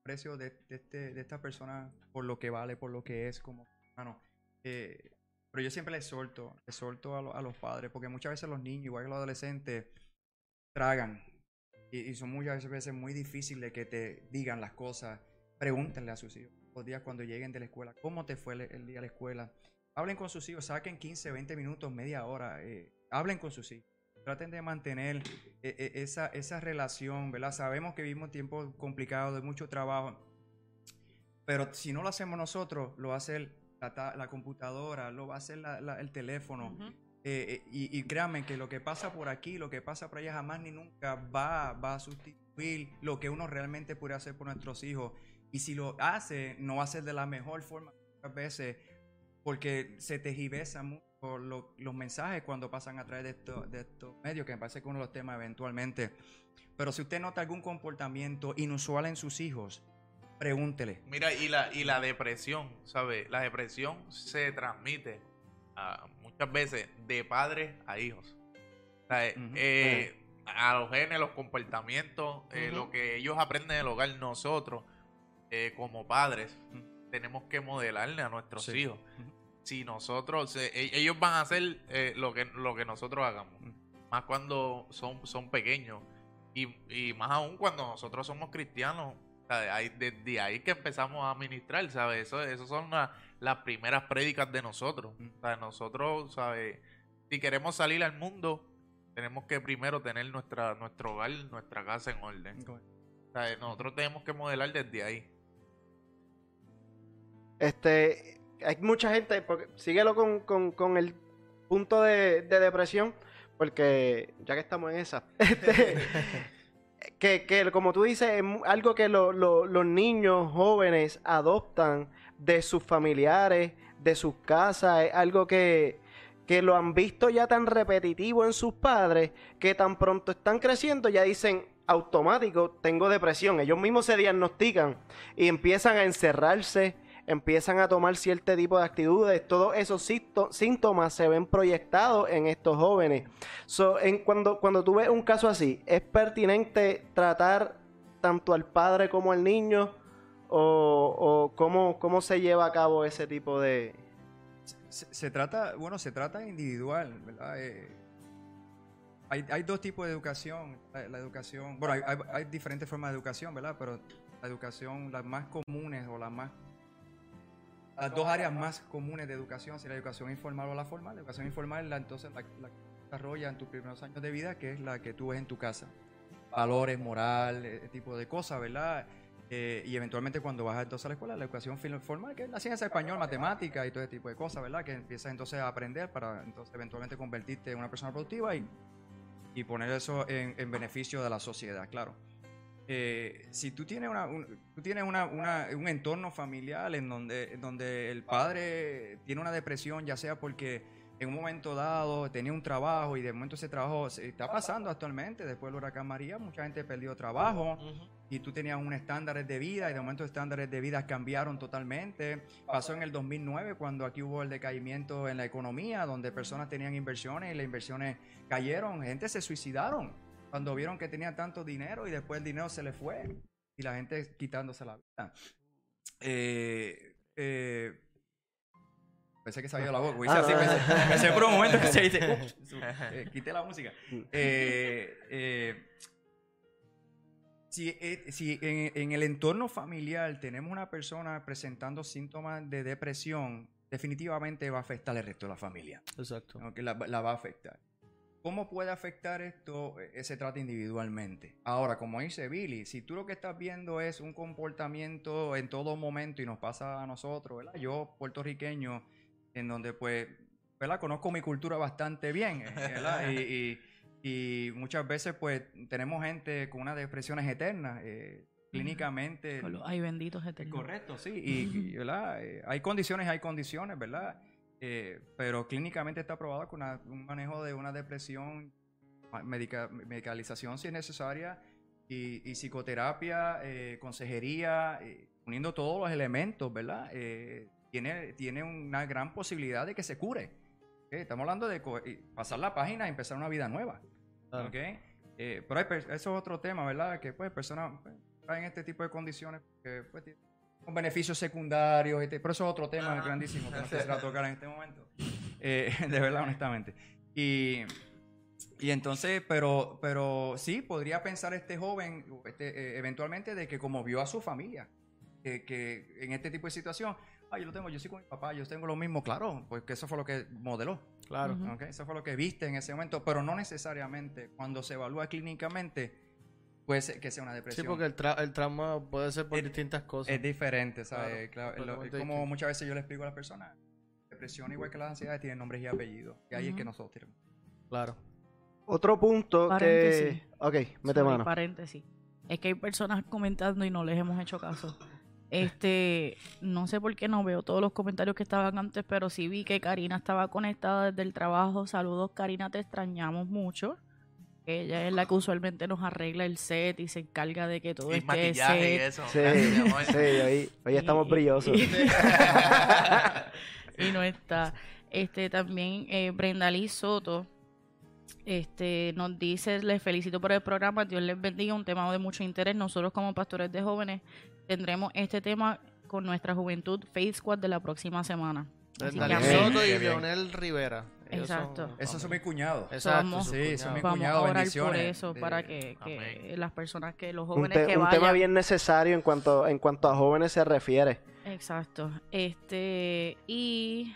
precio de, de este, de esta persona por lo que vale, por lo que es como humano. Eh, pero yo siempre le exhorto, exhorto a, lo- a los padres, porque muchas veces los niños, igual que los adolescentes, tragan. Y, son muchas veces muy difíciles que te digan las cosas. Pregúntenle a sus hijos los días cuando lleguen de la escuela, ¿cómo te fue el, día de la escuela? Hablen con sus hijos, saquen 15, 20 minutos, media hora, eh, hablen con sus hijos. Traten de mantener eh, eh, esa, esa relación, ¿verdad? Sabemos que vivimos tiempos complicados, de mucho trabajo, pero si no lo hacemos nosotros, lo va a hacer la, ta- la computadora, lo va a hacer el teléfono. Eh, eh, y, y créanme que lo que pasa por aquí, lo que pasa por allá, jamás ni nunca va, va a sustituir lo que uno realmente puede hacer por nuestros hijos. Y si lo hace, no va a ser de la mejor forma muchas veces, porque se tejibesan mucho lo- los mensajes cuando pasan a través de, de estos medios, que me parece que uno de los temas eventualmente. Pero si usted nota algún comportamiento inusual en sus hijos, pregúntele. Mira, y la, y la depresión, ¿sabes? La depresión se transmite ah, muchas veces de padres a hijos. O sea, eh, eh, a los genes, los comportamientos, eh, lo que ellos aprenden del hogar, nosotros, eh, como padres, tenemos que modelarle a nuestros Sí. hijos. Si nosotros, e- ellos van a hacer lo, que, lo que nosotros hagamos, más cuando son, son pequeños. Y, y más aún cuando nosotros somos cristianos, desde ahí que empezamos a ministrar, ¿sabes? Eso, eso son la- las primeras prédicas de nosotros. O sea, nosotros, ¿sabes? Si queremos salir al mundo, tenemos que primero tener nuestra, nuestro hogar, nuestra casa en orden. O sea, nosotros tenemos que modelar desde ahí. Este, hay mucha gente, porque, síguelo con, con- con el punto de, de depresión, porque ya que estamos en esa, este, que, que como tú dices, es algo que lo- lo- los niños jóvenes adoptan de sus familiares, de sus casas, es algo que, que lo han visto ya tan repetitivo en sus padres, que tan pronto están creciendo ya dicen automático, tengo depresión, ellos mismos se diagnostican y empiezan a encerrarse, empiezan a tomar cierto tipo de actitudes, todos esos sínto- síntomas se ven proyectados en estos jóvenes. So, en cuando, cuando tú ves un caso así, ¿es pertinente tratar tanto al padre como al niño? ¿O, cómo, cómo se lleva a cabo ese tipo de...? Se, trata, bueno, se trata individual, ¿verdad? Eh, hay, hay dos tipos de educación. La, educación, bueno, hay, hay- diferentes formas de educación, ¿verdad? Pero la educación, las más comunes o las más... Las dos áreas más comunes de educación sería la educación informal o la formal. La educación informal es la, entonces la, la desarrolla en tus primeros años de vida, que es la que tú ves en tu casa. Valores, moral, ese tipo de cosas, ¿verdad? Eh, y eventualmente cuando vas entonces a la escuela, la educación formal, que es la ciencia español, matemática y todo ese tipo de cosas, ¿verdad? Que empiezas entonces a aprender para entonces eventualmente convertirte en una persona productiva y, y poner eso en, en beneficio de la sociedad, claro. Eh, si tú tienes, una, un, tú tienes una, una- un entorno familiar en donde, en donde el padre tiene una depresión, ya sea porque en un momento dado tenía un trabajo y de momento ese trabajo está pasando actualmente, después del huracán María, mucha gente perdió trabajo y tú tenías unos estándares de vida y de momento estándares de vida cambiaron totalmente. Pasó en el 2009 cuando aquí hubo el decaimiento en la economía, donde personas tenían inversiones y las inversiones cayeron, gente se suicidaron cuando vieron que tenían tanto dinero y después el dinero se le fue y la gente quitándose la vida. Eh, eh, pensé que se había ido la voz, Ah, así, no. pensé, pensé por un momento que se dice, "Ups, su- eh, quité la música. Eh, eh, si eh, si en, en el entorno familiar tenemos una persona presentando síntomas de depresión, definitivamente va a afectar el resto de la familia. Exacto. ¿ok? La, la va a afectar. ¿Cómo puede afectar esto? Eh, se trata individualmente. Ahora, como dice Billy, si tú lo que estás viendo es un comportamiento en todo momento y nos pasa a nosotros, ¿verdad? Yo, puertorriqueño, en donde pues, ¿verdad? Conozco mi cultura bastante bien, eh, ¿verdad? Y, y- y muchas veces pues tenemos gente con unas depresiones eternas, eh, clínicamente. Con los- Ay, benditos eternos. Correcto, sí. Y, y, ¿verdad? Eh, hay condiciones, hay condiciones, ¿verdad? Eh, pero clínicamente está probado con una- un manejo de una depresión, medica- medicalización si es necesaria, y, y psicoterapia, eh, consejería, uniendo todos los elementos, ¿verdad? Tiene, tiene una gran posibilidad de que se cure. Estamos hablando de pasar la página y empezar una vida nueva. Claro. ¿ok? Eh, pero hay eso es otro tema, ¿verdad? Que pues personas pues, traen este tipo de condiciones que pues, tienen con beneficios secundarios, este, pero eso es otro tema grandísimo que no quisiera tocar en este momento. Eh, de verdad, honestamente. Y, y entonces, pero, pero sí, podría pensar este joven este, eh, eventualmente de que como vio a su familia, que en este tipo de situación, ah, yo lo tengo, yo soy con mi papá, yo tengo lo mismo, claro, pues que eso fue lo que modeló. Claro. Ujú. ¿ok? Eso fue lo que viste en ese momento, pero no necesariamente cuando se evalúa clínicamente, puede ser que sea una Sí, depresión. porque el, tra- el trauma puede ser por Es- distintas cosas. Es diferente, ¿sabes? Claro, Claro, lo- totalmente como muchas veces yo le explico a las personas, depresión igual que las ansiedades tienen nombres y apellidos, y ahí es que nosotros tenemos. Claro. Otro punto Paréntesis. que... Ok, mete Sorry, mano. paréntesis. Es que hay personas comentando y no les hemos hecho caso. Este, no sé por qué no veo todos los comentarios que estaban antes, pero sí vi que Karina estaba conectada desde el trabajo. Saludos, Karina, te extrañamos mucho. Ella es la que usualmente nos arregla el set y se encarga de que todo Y esté maquillaje y eso. Sí, Gracias, sí, hoy, hoy estamos Y- brillosos. Y, y no está. Este también eh, Brenda Liz Soto Este, nos dice, les felicito por el programa, Dios les bendiga, un tema de mucho interés. Nosotros como pastores de jóvenes tendremos este tema con nuestra juventud Faith Squad de la próxima semana. Soto y. Leonel Rivera. Ellos son- Exacto. Esos son mis cuñados. Exacto, Vamos- sus Sí, cuñados. son mis Vamos a cuñados, orar por bendiciones. eso, para que, que las personas, que los Un, jóvenes te- que un vayan... tema bien necesario en cuanto, en cuanto a jóvenes se refiere. Exacto. Este, y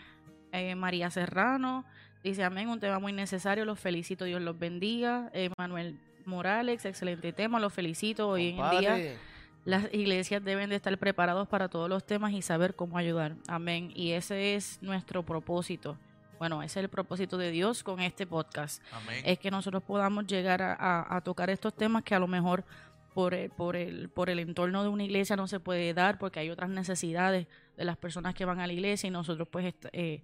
eh, María Serrano dice, amén, un tema muy necesario, los felicito, Dios los bendiga. Eh, Manuel Morales, excelente tema, los felicito. Hoy en día las iglesias deben de estar preparados para todos los temas y saber cómo ayudar. Amén. Y ese es nuestro propósito. Bueno, ese es el propósito de Dios con este podcast. Amén. Es que nosotros podamos llegar a, a- a tocar estos temas que a lo mejor por el, por, el, por el entorno de una iglesia no se puede dar porque hay otras necesidades de las personas que van a la iglesia y nosotros pues eh,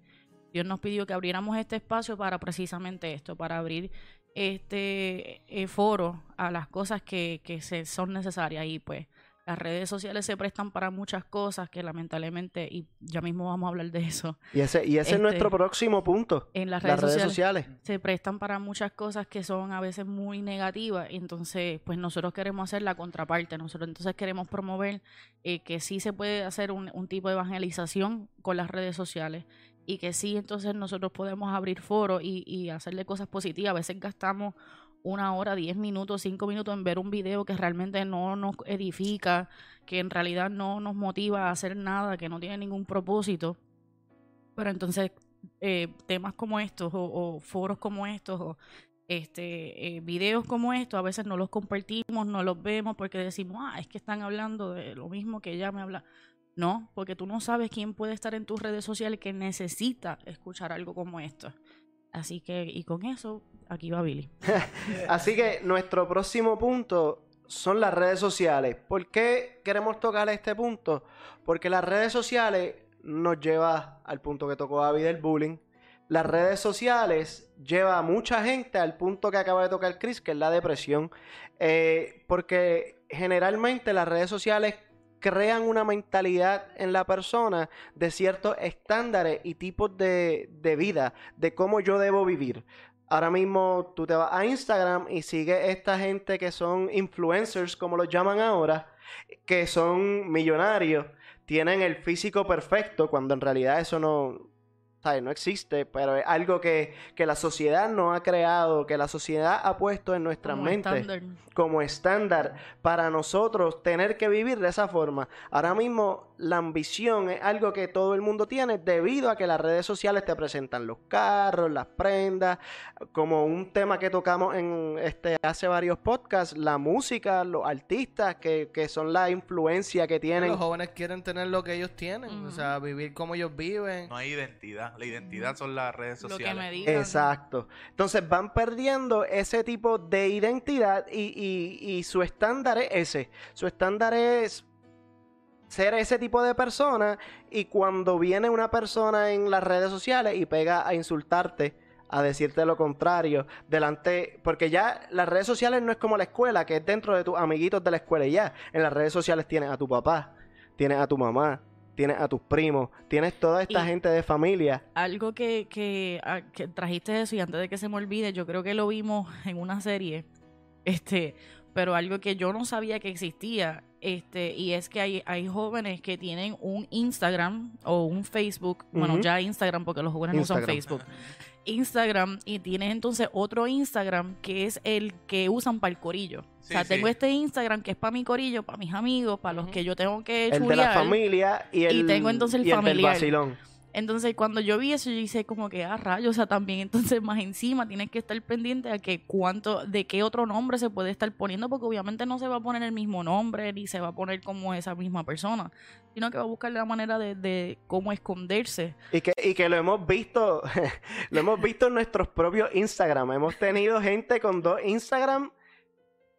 Dios nos pidió que abriéramos este espacio para precisamente esto, para abrir este eh, foro a las cosas que, que se, son necesarias y pues las redes sociales se prestan para muchas cosas que lamentablemente, y ya mismo vamos a hablar de eso, Y ese, y ese Este, es nuestro próximo punto. en las redes, Las redes sociales sociales. se prestan para muchas cosas que son a veces muy negativas. Entonces, pues nosotros queremos hacer la contraparte. Nosotros entonces queremos promover eh, que sí se puede hacer un, un tipo de evangelización con las redes sociales y que sí entonces nosotros podemos abrir foros y, y hacerle cosas positivas. A veces gastamos una hora, diez minutos, cinco minutos en ver un video que realmente no nos edifica, que en realidad no nos motiva a hacer nada, que no tiene ningún propósito. Pero entonces eh, temas como estos o, o foros como estos o este eh, videos como estos a veces no los compartimos, no los vemos porque decimos, ah, es que están hablando de lo mismo que ella me habla. No, porque tú no sabes quién puede estar en tus redes sociales que necesita escuchar algo como esto. Así que, y con eso, aquí va Billy. Así que nuestro próximo punto son las redes sociales. ¿Por qué queremos tocar este punto? Porque las redes sociales nos lleva al punto que tocó David del bullying. Las redes sociales lleva a mucha gente al punto que acaba de tocar Chris, que es la depresión. Eh, porque generalmente las redes sociales crean una mentalidad en la persona de ciertos estándares y tipos de, de vida, de cómo yo debo vivir. Ahora mismo tú te vas a Instagram y sigues esta gente que son influencers, como los llaman ahora, que son millonarios, tienen el físico perfecto, cuando en realidad eso no, ¿sabes? no existe, pero es algo que, que la sociedad no ha creado, que la sociedad ha puesto en nuestra Como mente estándar. como estándar para nosotros tener que vivir de esa forma. Ahora mismo la ambición es algo que todo el mundo tiene debido a que las redes sociales te presentan los carros, las prendas, como un tema que tocamos en este hace varios podcasts, la música, los artistas que, que son la influencia que tienen. Los jóvenes quieren tener lo que ellos tienen, o sea, vivir como ellos viven. No hay identidad. La identidad son las redes Lo sociales. que me digan. Exacto. Entonces van perdiendo ese tipo de identidad y, y- y su estándar es ese. Su estándar es ser ese tipo de persona y cuando viene una persona en las redes sociales y pega a insultarte, a decirte lo contrario, delante, porque ya las redes sociales no es como la escuela, que es dentro de tus amiguitos de la escuela y ya. En las redes sociales tienes a tu papá, tienes a tu mamá, tienes a tus primos, tienes toda esta Y- gente de familia. Algo que, que, ah, que trajiste eso y antes de que se me olvide, yo creo que lo vimos en una serie, este, pero algo que yo no sabía que existía, este, y es que hay, hay jóvenes que tienen un Instagram o un Facebook, bueno, ya Instagram porque los jóvenes no usan. Facebook. Instagram y tienes entonces otro Instagram que es el que usan para el corillo. o sea, sí. tengo este Instagram que es para mi corillo, para mis amigos, para los que yo tengo que El de la familia y el, Y tengo entonces el y del familiar. vacilón. Entonces, cuando yo vi eso, yo hice como que, ah, rayos, o sea, también, entonces, más encima, tienes que estar pendiente a que cuánto, de qué otro nombre se puede estar poniendo, porque obviamente no se va a poner el mismo nombre, ni se va a poner como esa misma persona, sino que va a buscar la manera de, de cómo esconderse. Y que, y que lo hemos visto, lo hemos visto en nuestros propios Instagram. Hemos tenido gente con dos Instagram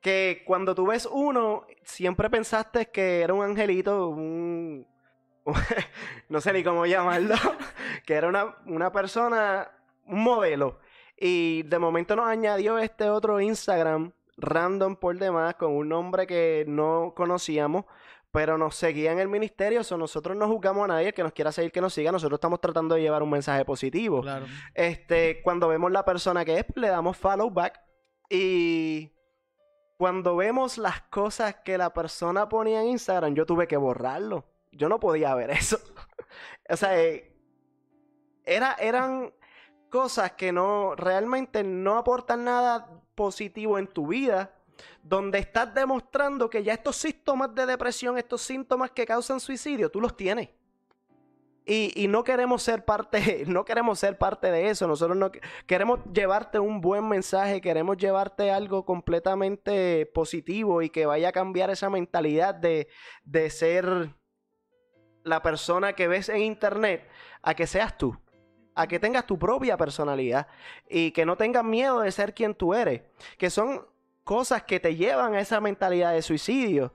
que cuando tú ves uno, siempre pensaste que era un angelito, un... no sé ni cómo llamarlo, que era una, una persona, un modelo. Y de momento nos añadió este otro Instagram random por demás, con un nombre que no conocíamos, pero nos seguía en el ministerio, so nosotros no juzgamos a nadie, el que nos quiera seguir que nos siga, nosotros estamos tratando de llevar un mensaje positivo. Claro. Este, cuando vemos la persona que es, le damos follow back. Y cuando vemos las cosas que la persona ponía en Instagram, yo tuve que borrarlo. Yo no podía ver eso. o sea, eh, era, eran cosas que no realmente no aportan nada positivo en tu vida. Donde estás demostrando que ya estos síntomas de depresión, estos síntomas que causan suicidio, tú los tienes. Y, y no queremos ser parte, no queremos ser parte de eso. Nosotros no que- queremos llevarte un buen mensaje, queremos llevarte algo completamente positivo y que vaya a cambiar esa mentalidad de, de ser la persona que ves en internet a que seas tú, a que tengas tu propia personalidad y que no tengas miedo de ser quien tú eres, que son cosas que te llevan a esa mentalidad de suicidio.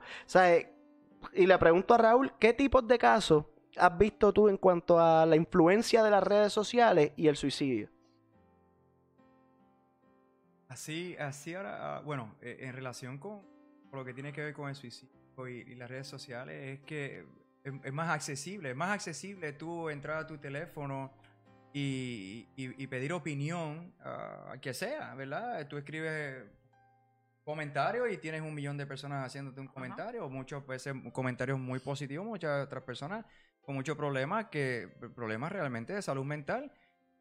Y le pregunto a Raúl, ¿qué tipos de casos has visto tú en cuanto a la influencia de las redes sociales y el suicidio? Así, así ahora, ah, bueno, eh, en relación con, lo que tiene que ver con el suicidio y las redes sociales, es que es, es más accesible, es más accesible tú entrar a tu teléfono y, y- y pedir opinión a que sea, ¿verdad? Tú escribes comentarios y tienes un millón de personas haciéndote un comentario, muchas veces comentarios muy positivos, muchas otras personas con muchos problemas, que problemas realmente de salud mental,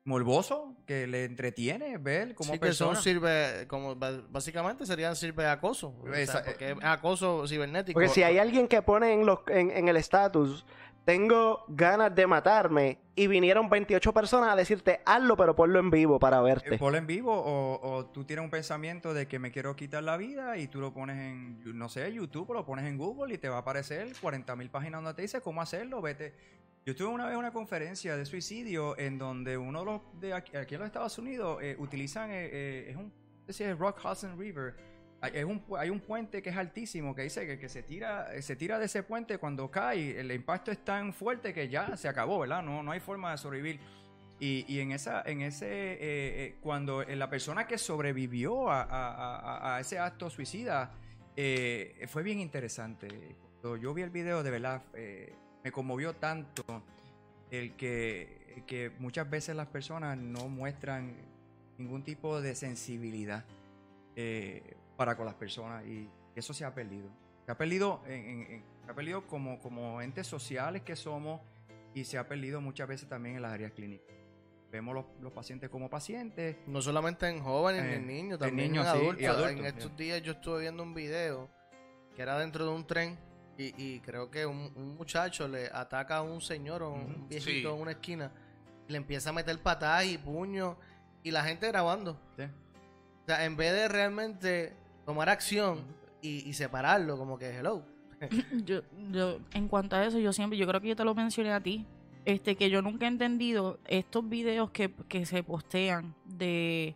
morboso, que le entretiene ver cómo Sí, que son personas... sirve, como básicamente serían sirve de acoso. o sea, Esa- porque es acoso cibernético. Porque si hay alguien que pone en, los, en, en el estatus, tengo ganas de matarme, y vinieron 28 personas a decirte, hazlo, pero ponlo en vivo para Eh, verte. ponlo en vivo o, o tú tienes un pensamiento de que me quiero quitar la vida y tú lo pones en, no sé, YouTube o lo pones en Google y te va a aparecer 40 mil páginas donde te dice cómo hacerlo, vete. Yo tuve una vez una conferencia de suicidio en donde uno de los de aquí, en los Estados Unidos eh, utilizan, eh, eh, es un, es Rock Hudson River, hay, es un, hay un puente que es altísimo que dice que, que se tira se tira de ese puente cuando cae, el impacto es tan fuerte que ya se acabó, ¿verdad? No, no hay forma de sobrevivir. Y, y en esa, en ese, eh, eh, cuando eh, la persona que sobrevivió a, a- a- a ese acto suicida, fue bien interesante. Cuando yo vi el video, de verdad, me conmovió tanto el que, que muchas veces las personas no muestran ningún tipo de sensibilidad eh, para con las personas y eso se ha perdido. Se ha perdido, en- en- en- se ha perdido como, como entes sociales que somos y se ha perdido muchas veces también en las áreas clínicas. Vemos los, los pacientes como pacientes. No solamente en jóvenes ni Eh, en niños, en también niños, en sí, y adultos. adultos, en estos días yo estuve viendo un video que era dentro de un tren y, y creo que un, un muchacho le ataca a un señor o un viejito sí. en una esquina y le empieza a meter patadas y puños y la gente grabando. ¿sí? O sea, en vez de realmente tomar acción y, y separarlo, como que hello. yo, yo, en cuanto a eso, yo siempre, yo creo que yo te lo mencioné a ti, este, que yo nunca he entendido estos videos que, que se postean de,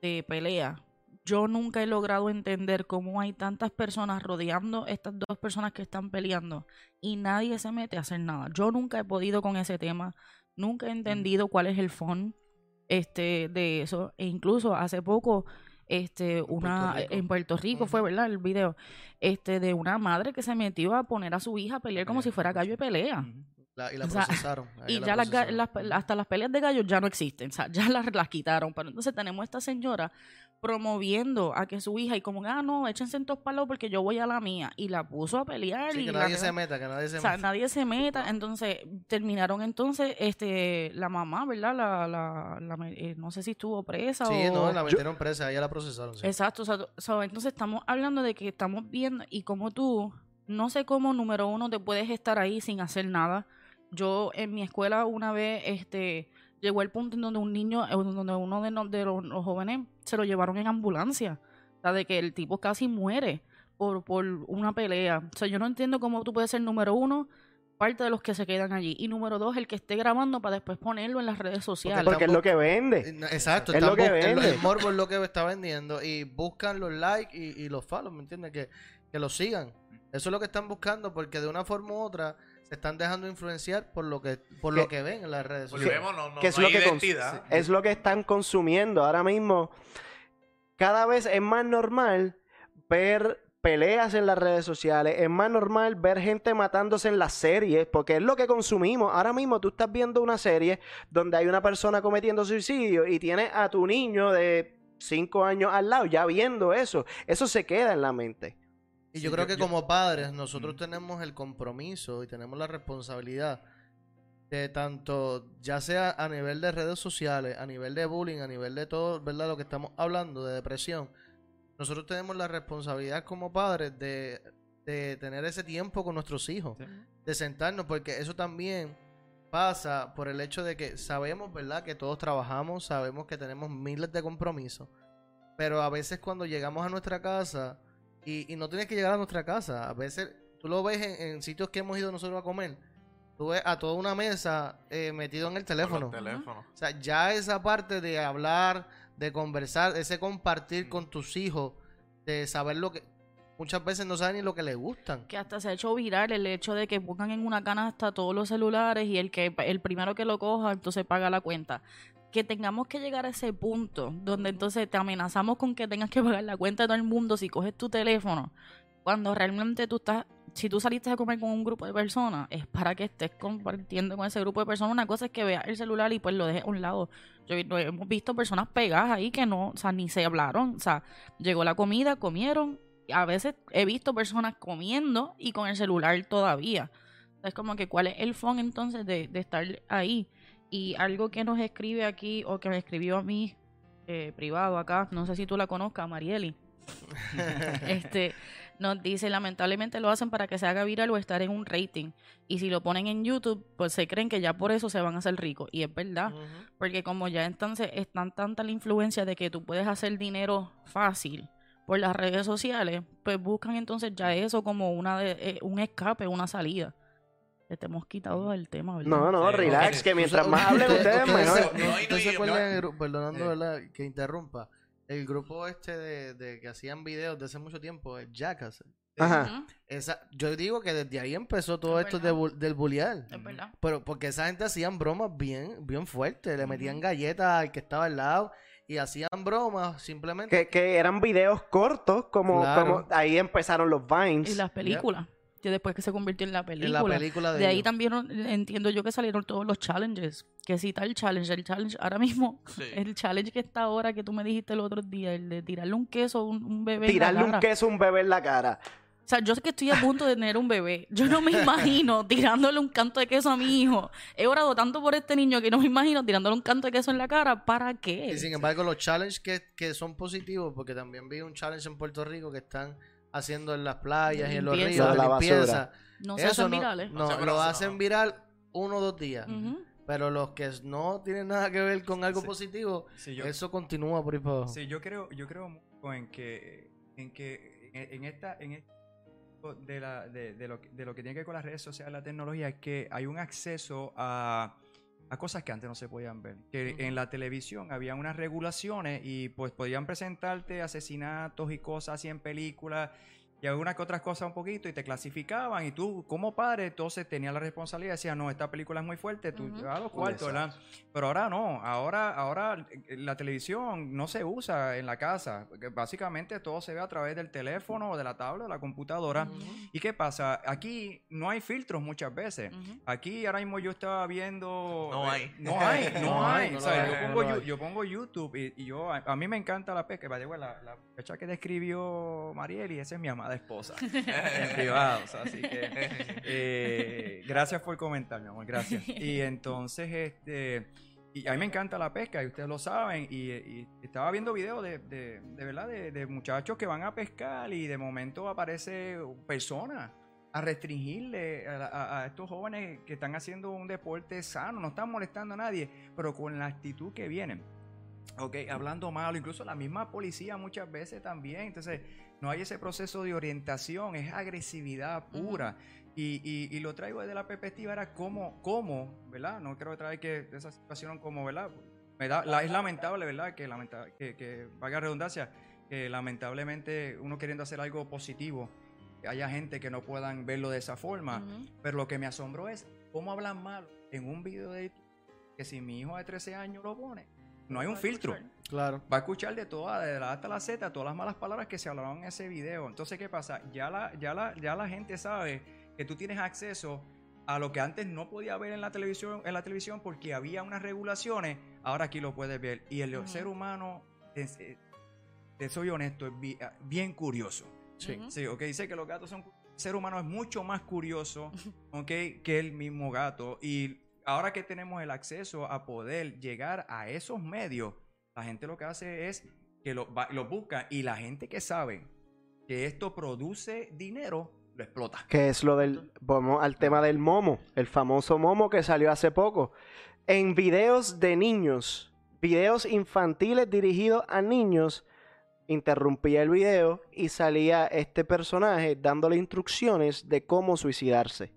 de pelea. Yo nunca he logrado entender cómo hay tantas personas rodeando estas dos personas que están peleando y nadie se mete a hacer nada. Yo nunca he podido con ese tema, nunca he entendido cuál es el fondo este, de eso. E incluso hace poco, este, una Puerto en Puerto Rico fue, ¿verdad? El video este de una madre que se metió a poner a su hija a pelear como si fuera gallo de pelea. La- y la O sea, procesaron. a Y ya la las, ga- procesaron. las- hasta las peleas de gallos ya no existen, o sea, ya las, las quitaron. Pero entonces tenemos esta señora promoviendo a que su hija, y como, ah, no, échense en todos palos porque yo voy a la mía. Y la puso a pelear. Sí, y que nadie se meta, que nadie se o sea, meta. nadie se meta. Entonces, terminaron entonces, este, la mamá, ¿verdad? La, la, la eh, no sé si estuvo presa Sí, o... no, la metieron presa, ella la procesaron. sí. Exacto, o sea, so, entonces estamos hablando de que estamos viendo y como tú, no sé cómo número uno te puedes estar ahí sin hacer nada. Yo en mi escuela una vez, este, llegó el punto en donde un niño, eh, donde uno de, no- de los, los jóvenes se lo llevaron en ambulancia, o sea, de que el tipo casi muere por, por una pelea. O sea, yo no entiendo cómo tú puedes ser número uno, parte de los que se quedan allí, y número dos, el que esté grabando para después ponerlo en las redes sociales. Porque es lo que Eh, vende. no, Exacto, Es lo que vende. El, morbo es lo que está vendiendo y buscan los likes y, y los follows, ¿me entiendes? Que, que los sigan. Eso es lo que están buscando porque de una forma u otra se están dejando influenciar por lo que por lo Que- ven en las redes sociales. Volvemos, no, no, que es no lo hay que es lo que están consumiendo ahora mismo. Cada vez es más normal ver peleas en las redes sociales, es más normal ver gente matándose en las series, porque es lo que consumimos. Ahora mismo tú estás viendo una serie donde hay una persona cometiendo suicidio y tienes a tu niño de 5 años al lado ya viendo eso. Eso se queda en la mente. Y Sí, yo creo que yo- como padres nosotros Mm. tenemos el compromiso y tenemos la responsabilidad de tanto, ya sea a nivel de redes sociales, a nivel de bullying, a nivel de todo, ¿verdad? Lo que estamos hablando de depresión. Nosotros tenemos la responsabilidad como padres de, de tener ese tiempo con nuestros hijos, Sí. de sentarnos, porque eso también pasa por el hecho de que sabemos, ¿verdad? Que todos trabajamos, sabemos que tenemos miles de compromisos, pero a veces cuando llegamos a nuestra casa, y, y no tienes que llegar a nuestra casa, a veces tú lo ves en, en sitios que hemos ido nosotros a comer, tú ves a toda una mesa eh, metido en el teléfono. O sea, ya esa parte de hablar, de conversar, ese compartir Mm. con tus hijos, de saber lo que muchas veces no saben ni lo que les gustan. Que hasta se ha hecho viral el hecho de que pongan en una canasta todos los celulares y el que el primero que lo coja entonces paga la cuenta. Que tengamos que llegar a ese punto donde entonces te amenazamos con que tengas que pagar la cuenta de todo el mundo si coges tu teléfono. Cuando realmente tú estás, si tú saliste a comer con un grupo de personas, es para que estés compartiendo con ese grupo de personas. Una cosa es que veas el celular y pues lo dejes a un lado. Yo, hemos visto personas pegadas ahí que no, o sea, ni se hablaron. O sea, llegó la comida, comieron. A veces he visto personas comiendo y con el celular todavía. Es como que cuál es el fun entonces de estar ahí. Y algo que nos escribe aquí, o que me escribió a mí eh, privado acá, no sé si tú la conozcas, Marieli. este nos dice lamentablemente lo hacen para que se haga viral o estar en un rating. Y si lo ponen en YouTube pues se creen que ya por eso se van a hacer ricos y es verdad porque como ya entonces es tan tanta la influencia de que tú puedes hacer dinero fácil por las redes sociales pues buscan entonces ya eso como una de, eh, un escape una salida te hemos quitado el tema ¿verdad? No, no, Sí, relax, que mientras más hablen ustedes, ustedes mejor. se- No, se acuerdan perdonando, Eh. ¿verdad? Que interrumpa. El grupo este de, de que hacían videos de hace mucho tiempo, el Jackass. Ajá. Esa, yo digo que desde ahí empezó todo Es esto de verdad. bu- del bullear. es verdad Pero porque esa gente hacían bromas bien, bien fuertes. Le metían galletas al que estaba al lado y hacían bromas simplemente. Que, que eran videos cortos, como, Claro. como ahí empezaron los Vines. y las películas que después que se convirtió en la en película la película de, De ahí ellos. también entiendo yo que salieron todos los challenges. Que si tal challenge, el challenge ahora mismo, Sí. el challenge que está ahora que tú me dijiste el otro día, el de tirarle un queso a un, un bebé. en la Tirarle un cara. queso a un bebé en la cara. O sea, yo sé que estoy a punto de tener un bebé. Yo no me imagino tirándole un canto de queso a mi hijo. He orado tanto por este niño que no me imagino tirándole un canto de queso en la cara. ¿Para qué? Y sin embargo, los challenges que, que son positivos, porque también vi un challenge en Puerto Rico que están haciendo en las playas y en los ríos, Lo de la limpieza. no se Eso hacen no, virales. no, No se lo hacen viral uno o dos días. Pero los que no tienen nada que ver con algo Sí. positivo, Sí, yo, eso continúa por ahí para abajo. sí, yo creo, yo creo mucho en que, en que en, en esta, en este de, la, de, de lo, que- de lo que tiene que ver con las redes sociales, la tecnología, es que hay un acceso a, a cosas que antes no se podían ver. Que en la televisión había unas regulaciones y pues podían presentarte asesinatos y cosas así en películas y algunas que otras cosas un poquito y te clasificaban y tú como padre entonces tenías la responsabilidad y decías, no, esta película es muy fuerte, tú a los cuartos, ¿verdad? Pero ahora no, ahora, ahora eh, la televisión no se usa en la casa, porque básicamente todo se ve a través del teléfono o de la tablet o de la computadora. ¿Y qué pasa? Aquí no hay filtros muchas veces. Aquí ahora mismo yo estaba viendo... No eh, hay. No hay, no, No hay, hay. no O sea, lo yo, pongo, yo pongo YouTube y, y yo, a, a mí me encanta la pesca. La, la fecha que describió Marieli, esa es mi amada esposa. en privado. o sea, así que eh, gracias por comentar, mi amor, gracias. Y entonces, este, y a mí me encanta la pesca y ustedes lo saben. Y, y estaba viendo videos de, de, de verdad de, de muchachos que van a pescar y de momento aparece personas a restringirle a, a- a estos jóvenes que están haciendo un deporte sano, no están molestando a nadie, pero con la actitud que vienen. Ok, hablando malo, incluso la misma policía muchas veces también. Entonces, no hay ese proceso de orientación, es agresividad pura. y, y- y lo traigo desde la perspectiva, era cómo, cómo, ¿verdad? No quiero traer que esa situación como, ¿verdad? Me da- la- es lamentable, ¿verdad? Que, lamenta, que, que valga redundancia, que lamentablemente uno queriendo hacer algo positivo, haya gente que no puedan verlo de esa forma. Pero lo que me asombró es cómo hablan mal en un video de YouTube, que si mi hijo de 13 años lo pone, no hay un filtro. Claro. Va a escuchar de todas, de la A hasta la Z, todas las malas palabras que se hablaron en ese video. Entonces, ¿qué pasa? Ya la, ya la, ya la gente sabe que tú tienes acceso a lo que antes no podía ver en la televisión, en la televisión porque había unas regulaciones. Ahora aquí lo puedes ver. Y el ser humano, es- te soy honesto, es bi- bien curioso. Sí. Sí, ok, dice que los gatos son... El ser humano es mucho más curioso, ok, que el mismo gato. Y ahora que tenemos el acceso a poder llegar a esos medios, la gente lo que hace es que lo, va- lo busca y la gente que sabe que esto produce dinero, lo explota. Que es lo del. Vamos al tema del momo. El famoso momo que salió hace poco. En videos de niños, videos infantiles dirigidos a niños, interrumpía el video y salía este personaje dándole instrucciones de cómo suicidarse.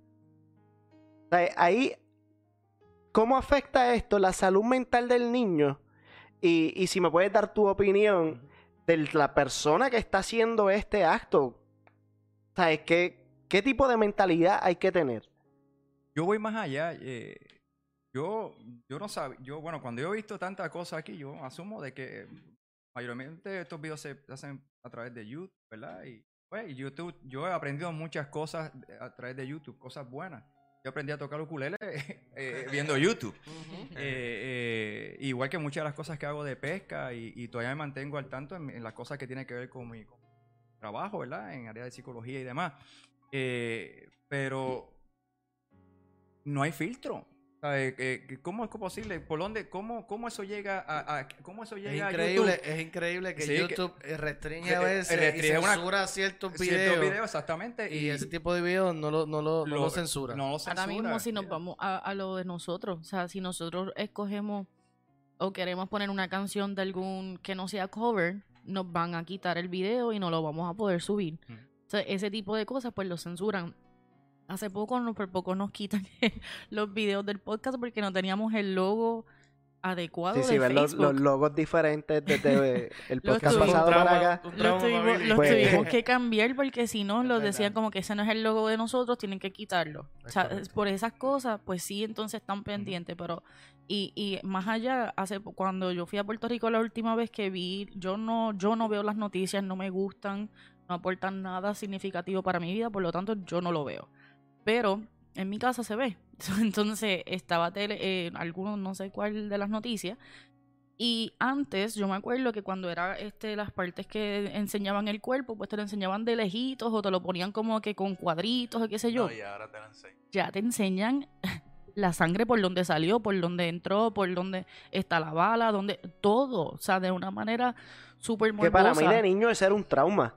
O sea, ahí, ¿cómo afecta esto la salud mental del niño? Y, y si me puedes dar tu opinión de la persona que está haciendo este acto. ¿Sabes qué, qué tipo de mentalidad hay que tener? Yo voy más allá. eh, yo, yo no sabía, yo, bueno, cuando yo he visto tantas cosas aquí, yo asumo de que mayormente estos videos se hacen a través de YouTube, ¿verdad? Y pues, YouTube, yo he aprendido muchas cosas a través de YouTube, cosas buenas. Yo aprendí a tocar ukulele eh, viendo YouTube. Eh, eh, igual que muchas de las cosas que hago de pesca y, y todavía me mantengo al tanto en, en las cosas que tienen que ver con mi, con mi trabajo, ¿verdad? En área de psicología y demás. Eh, pero no hay filtro. Eh, ¿Cómo es posible? ¿Por dónde? ¿Cómo, cómo eso llega a, a- cómo eso Es llega increíble, a YouTube? es increíble que Sí, YouTube eh, restringe que- a veces y una- censura ciertos Ciertos videos. exactamente. Y ese tipo de videos no lo, no lo, no lo censura. No lo Ahora censura. mismo si nos vamos a, a lo de nosotros, o sea, si nosotros escogemos o queremos poner una canción de algún que no sea cover, nos van a quitar el video y no lo vamos a poder subir. O sea, ese tipo de cosas pues lo censuran. Hace poco, no, por poco nos quitan los videos del podcast porque no teníamos el logo adecuado Sí, de sí, ver los, logos diferentes desde el podcast tuvimos. pasado Un para acá. Los tuvimos, Pues- tuvimos que cambiar porque si no, los decían como que ese no es el logo de nosotros, tienen que quitarlo. O sea, por esas cosas, pues sí, entonces están pendientes, pero y, y más allá, hace cuando yo fui a Puerto Rico la última vez que vi, yo no yo no veo las noticias, no me gustan, no aportan nada significativo para mi vida, por lo tanto yo no lo veo. Pero en mi casa se ve. Entonces estaba tele, eh, algunos, no sé cuál de las noticias, y antes, yo me acuerdo que cuando era este las partes que enseñaban el cuerpo, pues te lo enseñaban de lejitos o te lo ponían como que con cuadritos o qué sé yo. No, y ahora te lo enseño. Ya te enseñan la sangre por donde salió, por donde entró, por donde está la bala, donde todo, o sea, de una manera súper Que para mí morbosa. de niño eso era un trauma.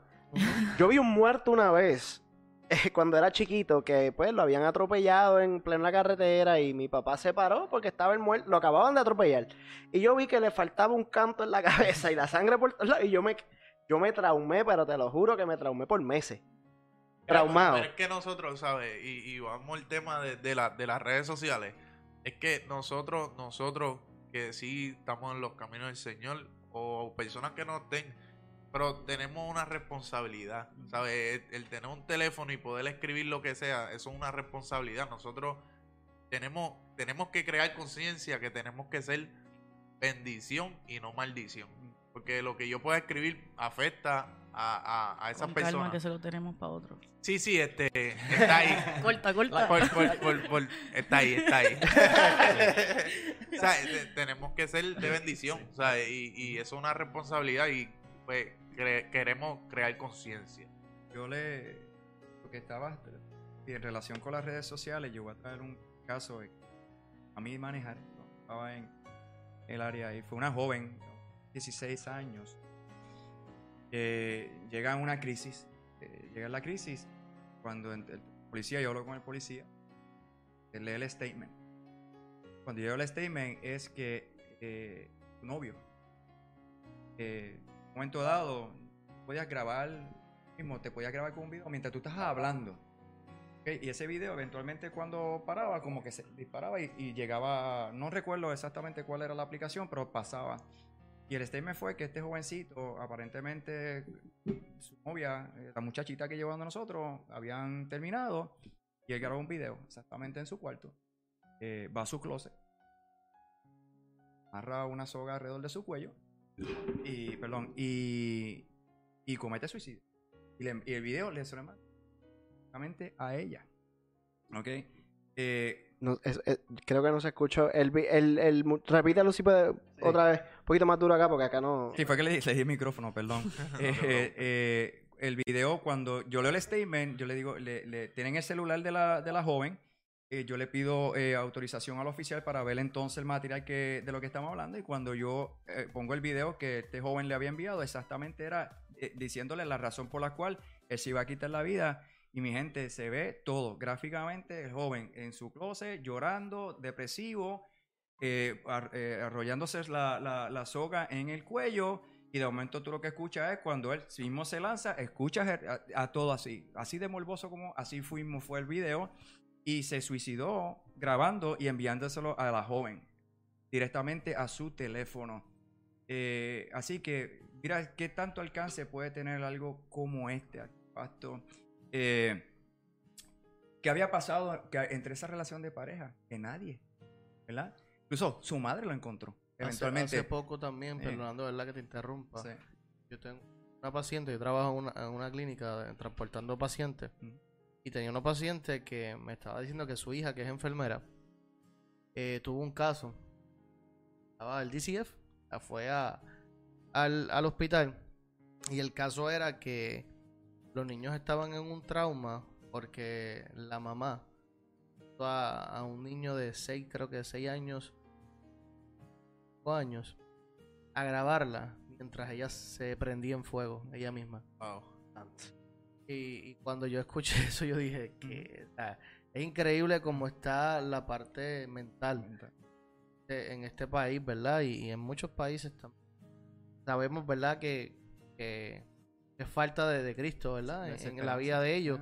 Yo vi un muerto una vez, eh, cuando era chiquito, que pues lo habían atropellado en plena carretera y mi papá se paró porque estaba el muerto, lo acababan de atropellar. Y yo vi que le faltaba un canto en la cabeza y la sangre por todos lados, y yo me, yo me traumé, pero te lo juro que me traumé por meses. Traumado. Pero es que nosotros, ¿sabes? Y, y vamos al tema de, de, la- de las redes sociales. Es que nosotros, nosotros que sí estamos en los caminos del Señor, o personas que no estén, pero tenemos una responsabilidad, ¿sabes? El, el tener un teléfono y poder escribir lo que sea, eso es una responsabilidad. Nosotros tenemos, tenemos que crear conciencia que tenemos que ser bendición y no maldición. Porque lo que yo pueda escribir afecta a, a, a esas Con calma personas. que se lo tenemos para otro. Sí, sí, este, está ahí. Corta, corta. Por- por- por- por- está ahí, está ahí. o sea, te- tenemos que ser de bendición, o sea, y, y eso es una responsabilidad y pues queremos crear conciencia. Yo le. Porque estaba. y en relación con las redes sociales, yo voy a traer un caso de a mí manejar. Estaba en el área y fue una joven, 16 años, llega una crisis. eh, llega la crisis cuando el policía, yo hablo con el policía, él lee el statement. Cuando yo leo el statement es que eh, tu novio, eh, momento dado, podías grabar, mismo te podías grabar con un video mientras tú estás hablando. ¿ok? Y ese video eventualmente cuando paraba, como que se disparaba y, y llegaba, no recuerdo exactamente cuál era la aplicación, pero pasaba. Y el statement fue que este jovencito, aparentemente, su novia, eh, la muchachita que llevaba a nosotros, habían terminado y él grabó un video exactamente en su cuarto. Eh, va a su closet. amarra una soga alrededor de su cuello y, perdón, y, y comete suicidio. Y, le- y el video le manda directamente a ella. ¿Ok? Eh, No, es- es- creo que no se escuchó. El, el, el, repítelo si puede otra vez. Un poquito más duro acá porque acá no. Sí, fue que le, di- le di el micrófono, perdón. Eh, eh, eh, el video, cuando yo leo el statement, yo le digo, le, le- tienen el celular de la, de la joven, eh, yo le pido eh, autorización al oficial para ver entonces el material que, de lo que estamos hablando y cuando yo eh, pongo el video que este joven le había enviado, exactamente era diciéndole la razón por la cual él se iba a quitar la vida. Y mi gente, se ve todo gráficamente, el joven en su closet, llorando, depresivo, ar- arrollándose la, la- soga en el cuello y de momento tú lo que escuchas es cuando él mismo se lanza, escuchas a, a todo así, así de morboso como así fuimos fue el video y se suicidó grabando y enviándoselo a la joven directamente a su teléfono. Eh, así que mira qué tanto alcance puede tener algo como este artefacto. Eh, ¿Qué había pasado que entre esa relación de pareja? Que nadie, ¿verdad? Incluso su madre lo encontró. Eventualmente. hace poco también, Eh. perdonando, ¿verdad? Que te interrumpa. Sí. Yo tengo una paciente, yo trabajo en una, en una clínica de- transportando pacientes. Y tenía una paciente que me estaba diciendo que su hija, que es enfermera, eh, tuvo un caso. Estaba el DCF, la fue a, al, al hospital. Y el caso era que los niños estaban en un trauma porque la mamá a, a un niño de 6, creo que 6 años, 5 años, a grabarla mientras ella se prendía en fuego, ella misma. Wow. Y, y cuando yo escuché eso, yo dije que o sea, es increíble cómo está la parte mental de- en este país, ¿verdad? Y, y en muchos países también. Sabemos, ¿verdad? Que, que es falta de, de Cristo, ¿verdad? En, en la vida de ellos.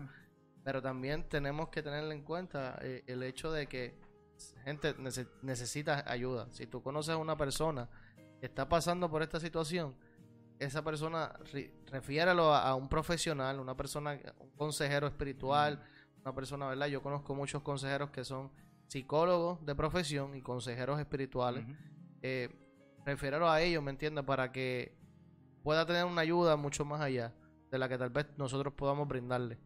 Pero también tenemos que tener en cuenta eh, el hecho de que gente nece- necesita ayuda. Si tú conoces a una persona que está pasando por esta situación, esa persona refiéralo a, a un profesional, una persona, un consejero espiritual, una persona, ¿verdad? Yo conozco muchos consejeros que son psicólogos de profesión y consejeros espirituales. Eh, refiéralo a ellos, ¿me entiendes? Para que pueda tener una ayuda mucho más allá de la que tal vez nosotros podamos brindarle.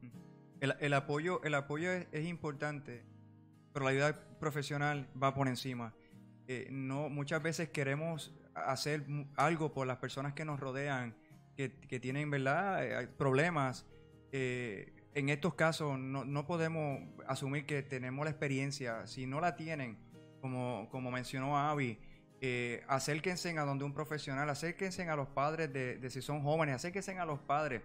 El, el apoyo, el apoyo es, es importante, pero la ayuda profesional va por encima. Eh, no, muchas veces queremos hacer algo por las personas que nos rodean, que, que tienen, ¿verdad?, Eh, problemas. Eh, en estos casos no, no podemos asumir que tenemos la experiencia. Si no la tienen, como, como mencionó Avi, eh, acérquense a donde un profesional, acérquense a los padres de, de si son jóvenes, acérquense a los padres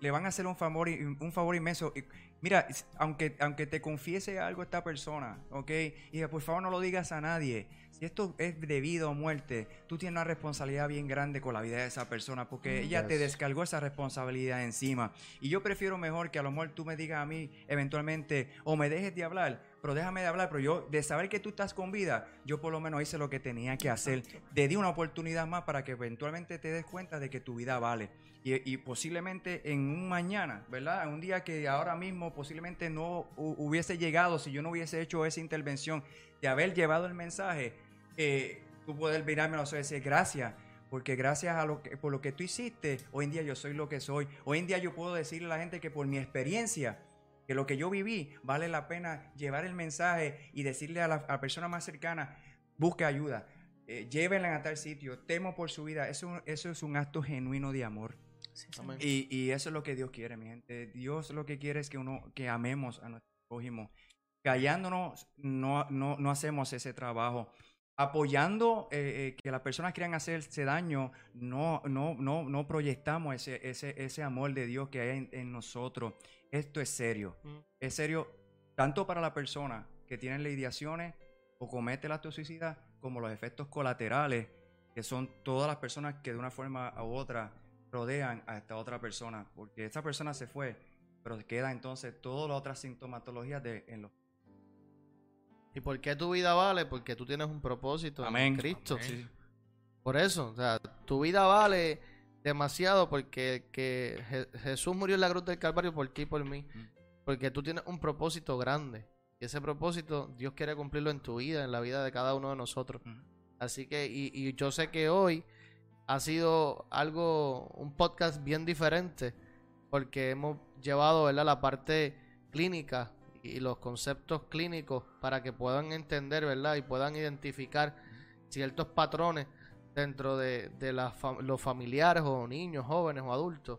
le van a hacer un favor, un favor inmenso. Mira, aunque, aunque te confiese algo esta persona, ¿ok? Y por favor no lo digas a nadie. Si esto es debido a muerte, tú tienes una responsabilidad bien grande con la vida de esa persona porque ella te descargó esa responsabilidad encima. Y yo prefiero mejor que a lo mejor tú me digas a mí eventualmente o me dejes de hablar, pero déjame de hablar, pero yo de saber que tú estás con vida, yo por lo menos hice lo que tenía que hacer. Te di una oportunidad más para que eventualmente te des cuenta de que tu vida vale. Y, y posiblemente en un mañana, ¿verdad? En un día que ahora mismo posiblemente no hu- hubiese llegado si yo no hubiese hecho esa intervención de haber llevado el mensaje, eh, tú puedes mirarme a los ojos y decir gracias. Porque gracias a lo que, por lo que tú hiciste, hoy en día yo soy lo que soy. Hoy en día yo puedo decirle a la gente que por mi experiencia, que lo que yo viví, vale la pena llevar el mensaje y decirle a la, a la persona más cercana, busque ayuda, eh, llévenla a tal sitio, temo por su vida. Eso, eso es un acto genuino de amor. Amén. Y, y eso es lo que Dios quiere, mi gente. Dios lo que quiere es que uno, que amemos a nuestro prójimo. Callándonos, no, no, no hacemos ese trabajo. Apoyando eh, eh, que las personas quieran hacerse daño, no, no, no, no proyectamos ese, ese, ese amor de Dios que hay en, en nosotros. Esto es serio. Mm. Es serio tanto para la persona que tiene la ideaciones o comete el acto suicida, como los efectos colaterales, que son todas las personas que de una forma u otra rodean a esta otra persona, porque esta persona se fue, pero queda entonces todas las otras sintomatologías de, en los... ¿Y por qué tu vida vale? Porque tú tienes un propósito Amén. en Cristo. Amén. Sí. Por eso, o sea, tu vida vale demasiado porque que Je- Jesús murió en la cruz del Calvario por ti y por mí. Mm. Porque tú tienes un propósito grande. Y ese propósito Dios quiere cumplirlo en tu vida, en la vida de cada uno de nosotros. Mm. Así que, y, y yo sé que hoy ha sido algo, un podcast bien diferente, porque hemos llevado ¿verdad? la parte clínica y los conceptos clínicos para que puedan entender, ¿verdad? Y puedan identificar ciertos patrones dentro de, de los familiares o niños, jóvenes o adultos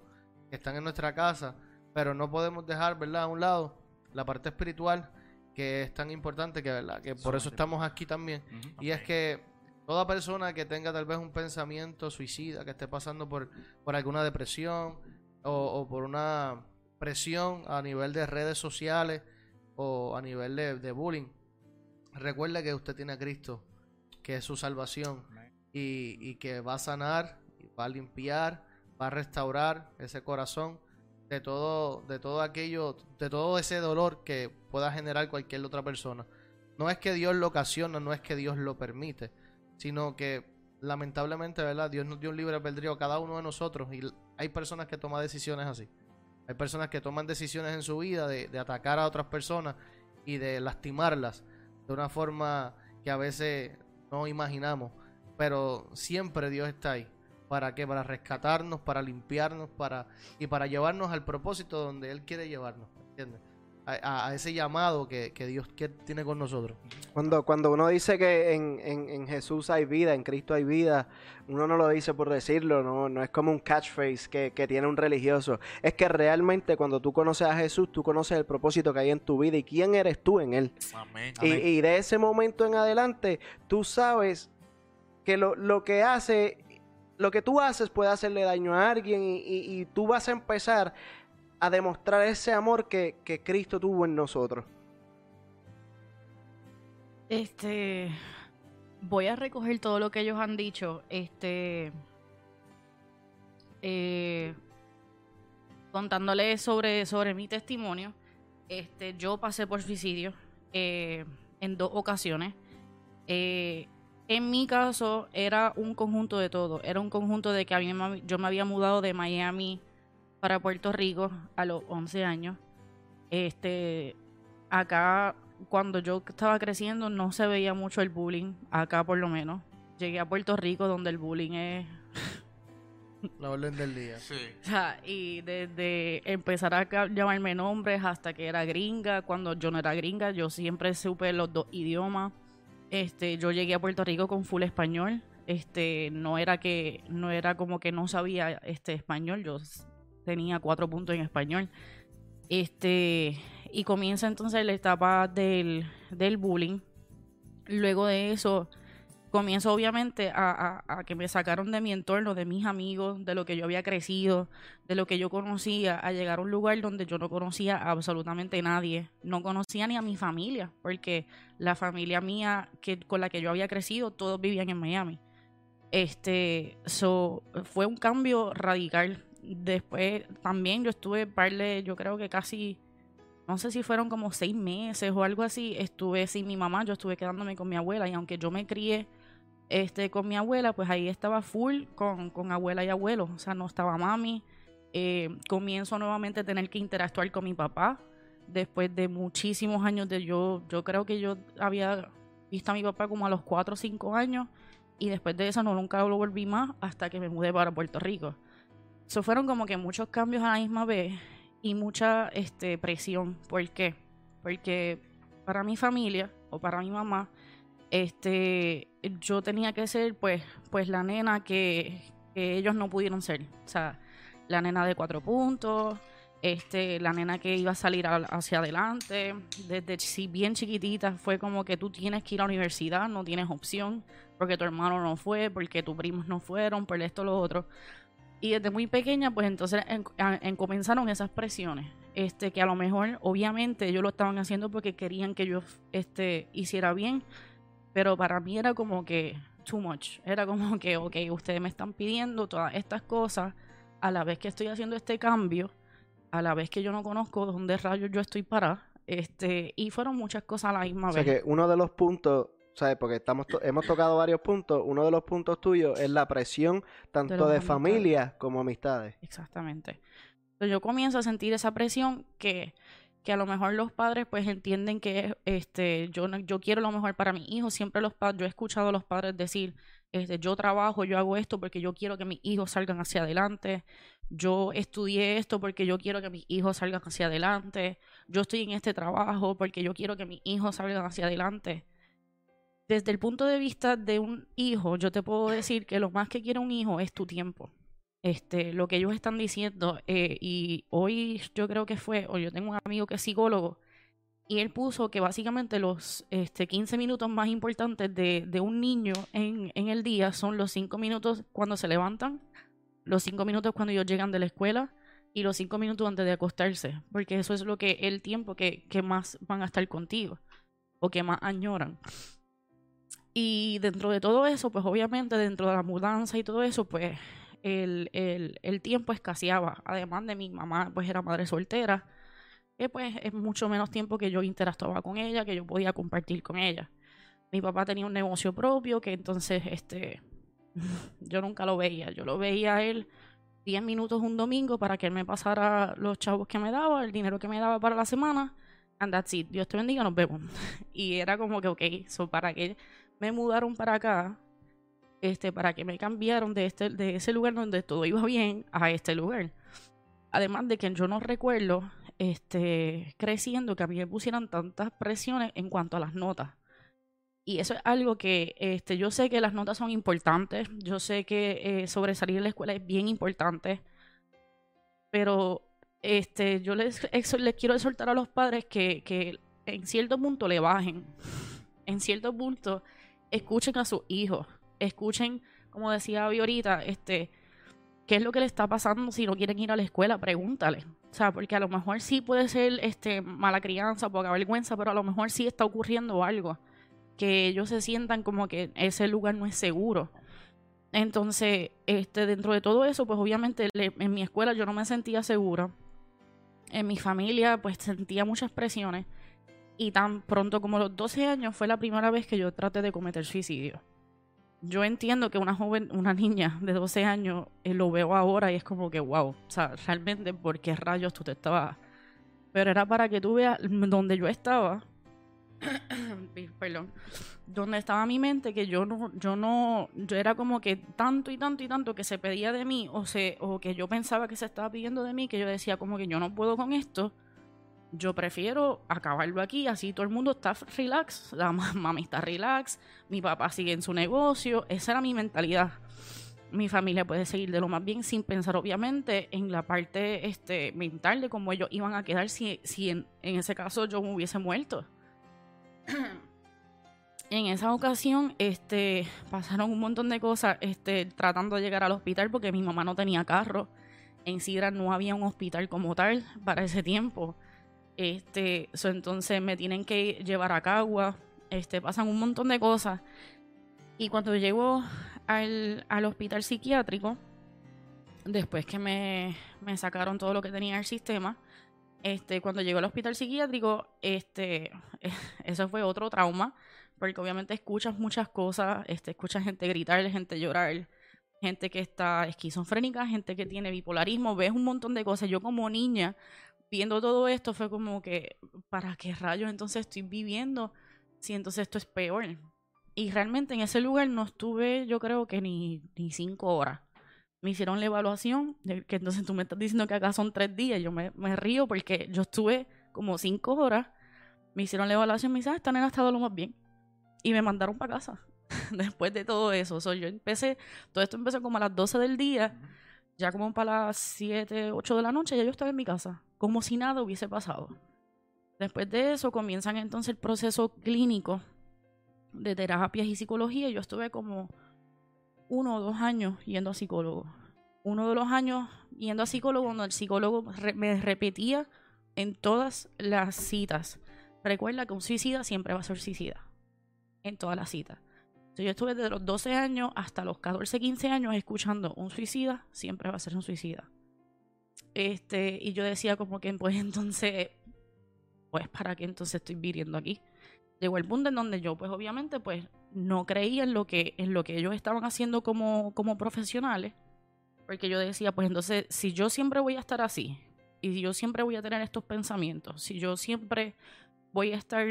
que están en nuestra casa, pero no podemos dejar, ¿verdad? A un lado la parte espiritual que es tan importante que, ¿verdad? Que por eso estamos aquí también. Y es que toda persona que tenga tal vez un pensamiento suicida, que esté pasando por, por alguna depresión o, o por una presión a nivel de redes sociales o a nivel de, de bullying, recuerde que usted tiene a Cristo, que es su salvación y, y que va a sanar, va a limpiar, va a restaurar ese corazón de todo, de todo aquello, de todo ese dolor que pueda generar cualquier otra persona. No es que Dios lo ocasiona, no es que Dios lo permite, sino que lamentablemente, ¿verdad? Dios nos dio un libre albedrío a cada uno de nosotros y hay personas que toman decisiones así. Hay personas que toman decisiones en su vida de, de atacar a otras personas y de lastimarlas de una forma que a veces no imaginamos. Pero siempre Dios está ahí. ¿Para qué? Para rescatarnos, para limpiarnos, para y para llevarnos al propósito donde Él quiere llevarnos. ¿Entiendes? A, ese llamado que, que Dios quiere- tiene con nosotros. Cuando, cuando uno dice que en, en- en Jesús hay vida, en Cristo hay vida, uno no lo dice por decirlo, no, no es como un catchphrase que, que tiene un religioso. Es que realmente cuando tú conoces a Jesús, tú conoces el propósito que hay en tu vida y quién eres tú en Él. Amén. Y, y de ese momento en adelante, tú sabes que lo, lo que hace, lo que tú haces puede hacerle daño a alguien y, y- y tú vas a empezar a demostrar ese amor que, que Cristo tuvo en nosotros. Este, voy a recoger todo lo que ellos han dicho. Este, eh, contándoles sobre, sobre mi testimonio. Este, yo pasé por suicidio eh, en dos ocasiones. Eh, en mi caso era un conjunto de todo. Era un conjunto de que yo me había mudado de Miami para Puerto Rico a los 11 años. Este, acá cuando yo estaba creciendo no se veía mucho el bullying, acá por lo menos. Llegué a Puerto Rico donde el bullying es... La orden del día. Sí. o sea, y desde empezar a llamarme nombres hasta que era gringa, cuando yo no era gringa, yo siempre supe los dos idiomas. Este, yo llegué a Puerto Rico con full español. Este, no era que, no era como que no sabía este español, yo tenía cuatro puntos en español. Este, y comienza entonces la etapa del, del bullying. Luego de eso, comienzo obviamente a, que me sacaron de mi entorno, de mis amigos, de lo que yo había crecido, de lo que yo conocía, a llegar a un lugar donde yo no conocía a absolutamente nadie. No conocía ni a mi familia, porque la familia mía que, con la que yo había crecido, todos vivían en Miami. Este, so, fue un cambio radical. Después también yo estuve, par de- yo creo que casi, no sé si fueron como seis meses o algo así, estuve sin mi mamá, yo estuve quedándome con mi abuela y aunque yo me crié este, con mi abuela, pues ahí estaba full con, con abuela y abuelo, o sea, no estaba mami. Eh, comienzo nuevamente a tener que interactuar con mi papá después de muchísimos años de yo, yo creo que yo había visto a mi papá como a los 4 o 5 años y después de eso no nunca lo volví más hasta que me mudé para Puerto Rico. Eso fueron como que muchos cambios a la misma vez y mucha este, presión. ¿Por qué? Porque para mi familia o para mi mamá, este, yo tenía que ser pues, pues la nena que, que ellos no pudieron ser. O sea, la nena de cuatro puntos, este, la nena que iba a salir a- hacia adelante. Desde si bien chiquitita fue como que tú tienes que ir a la universidad, no tienes opción, porque tu hermano no fue, porque tus primos no fueron, por esto lo otro. Y desde muy pequeña, pues entonces en- comenzaron esas presiones. Este, que a lo mejor, obviamente, ellos lo estaban haciendo porque querían que yo este, hiciera bien, pero para mí era como que too much. Era como que, ok, ustedes me están pidiendo todas estas cosas a la vez que estoy haciendo este cambio, a la vez que yo no conozco dónde rayos yo estoy para. Este, y fueron muchas cosas a la misma O sea vez. que uno de los puntos, ¿sabes? Porque estamos to- hemos tocado varios puntos, uno de los puntos tuyos es la presión tanto de, familia como amistades. Exactamente. Entonces yo comienzo a sentir esa presión que que a lo mejor los padres pues entienden que este yo yo quiero lo mejor para mi hijo siempre los padres yo he escuchado a los padres decir este yo trabajo yo hago esto porque yo quiero que mis hijos salgan hacia adelante yo estudié esto porque yo quiero que mis hijos salgan hacia adelante yo estoy en este trabajo porque yo quiero que mis hijos salgan hacia adelante desde el punto de vista de un hijo yo te puedo decir que lo más que quiere un hijo es tu tiempo este, lo que ellos están diciendo, eh, y hoy yo creo que fue, o yo tengo un amigo que es psicólogo, y él puso que básicamente los este, 15 minutos más importantes de, de un niño en, en el día son los 5 minutos cuando se levantan, los 5 minutos cuando ellos llegan de la escuela y los 5 minutos antes de acostarse, porque eso es lo que el tiempo que, que más van a estar contigo o que más añoran. Y dentro de todo eso, pues obviamente dentro de la mudanza y todo eso, pues el, el, el tiempo escaseaba. Además de mi mamá, pues era madre soltera, que pues es mucho menos tiempo que yo interactuaba con ella, que yo podía compartir con ella. Mi papá tenía un negocio propio, que entonces este yo nunca lo veía. Yo lo veía a él 10 minutos un domingo para que él me pasara los chavos que me daba, el dinero que me daba para la semana. And that's it. Dios te bendiga, nos vemos. Y era como que, ok, so para que me mudaron para acá, este, para que me cambiaron de, este, de ese lugar donde todo iba bien a este lugar. Además de que yo no recuerdo este, creciendo que a mí me pusieran tantas presiones en cuanto a las notas. Y eso es algo que este, yo sé que las notas son importantes, yo sé que eh, sobresalir en la escuela es bien importante, pero este, yo les, les quiero exhortar a los padres que, que en cierto punto le bajen, en cierto punto escuchen a sus hijos, escuchen, como decía Abby ahorita, este, qué es lo que le está pasando si no quieren ir a la escuela, pregúntale. O sea, porque a lo mejor sí puede ser este, mala crianza, poca vergüenza, pero a lo mejor sí está ocurriendo algo. Que ellos se sientan como que ese lugar no es seguro. Entonces, este, dentro de todo eso, pues obviamente en mi escuela yo no me sentía segura. En mi familia, pues sentía muchas presiones. Y tan pronto como los 12 años fue la primera vez que yo traté de cometer suicidio. Yo entiendo que una joven, una niña de 12 años, eh, lo veo ahora y es como que, wow, o sea, realmente, ¿por qué rayos tú te estabas? Pero era para que tú veas donde yo estaba, perdón, donde estaba mi mente, que yo no, yo no, yo era como que tanto y tanto y tanto que se pedía de mí, o, se, o que yo pensaba que se estaba pidiendo de mí, que yo decía como que yo no puedo con esto, yo prefiero acabarlo aquí, así todo el mundo está relax, la ma- mami está relax, mi papá sigue en su negocio, esa era mi mentalidad. Mi familia puede seguir de lo más bien sin pensar obviamente en la parte este, mental de cómo ellos iban a quedar si, si en, en ese caso yo me hubiese muerto. en esa ocasión este, pasaron un montón de cosas este, tratando de llegar al hospital porque mi mamá no tenía carro. En Sidra no había un hospital como tal para ese tiempo. Este, entonces me tienen que llevar a Cagua. Este, pasan un montón de cosas. Y cuando llego al, al hospital psiquiátrico, después que me, me sacaron todo lo que tenía el sistema, este, cuando llego al hospital psiquiátrico, este, eso fue otro trauma, porque obviamente escuchas muchas cosas, este, escuchas gente gritar, gente llorar, gente que está esquizofrénica, gente que tiene bipolarismo, ves un montón de cosas. Yo como niña, viendo todo esto, fue como que, ¿para qué rayos entonces estoy viviendo si entonces esto es peor? Y realmente en ese lugar no estuve, yo creo que ni, ni cinco horas. Me hicieron la evaluación, que entonces tú me estás diciendo que acá son tres días. Yo me, me río porque yo estuve como cinco horas. Me hicieron la evaluación y me dicen, ah, esta nena estado lo más bien. Y me mandaron para casa después de todo eso. So, yo empecé, todo esto empezó como a las 12 del día. Ya como para las 7, 8 de la noche, ya yo estaba en mi casa. Como si nada hubiese pasado. Después de eso comienzan entonces el proceso clínico de terapias y psicología. Yo estuve como uno o dos años yendo a psicólogo. Uno de los años yendo a psicólogo, donde el psicólogo me repetía en todas las citas. Recuerda que un suicida siempre va a ser suicida. En todas las citas. Yo estuve desde los 12 años hasta los 14, 15 años escuchando un suicida siempre va a ser un suicida. Este, y yo decía como que pues entonces, pues para qué entonces estoy viviendo aquí. Llegó el punto en donde yo pues obviamente pues no creía en lo que, en lo que ellos estaban haciendo como, como profesionales. Porque yo decía, pues entonces, si yo siempre voy a estar así, y yo siempre voy a tener estos pensamientos, si yo siempre voy a estar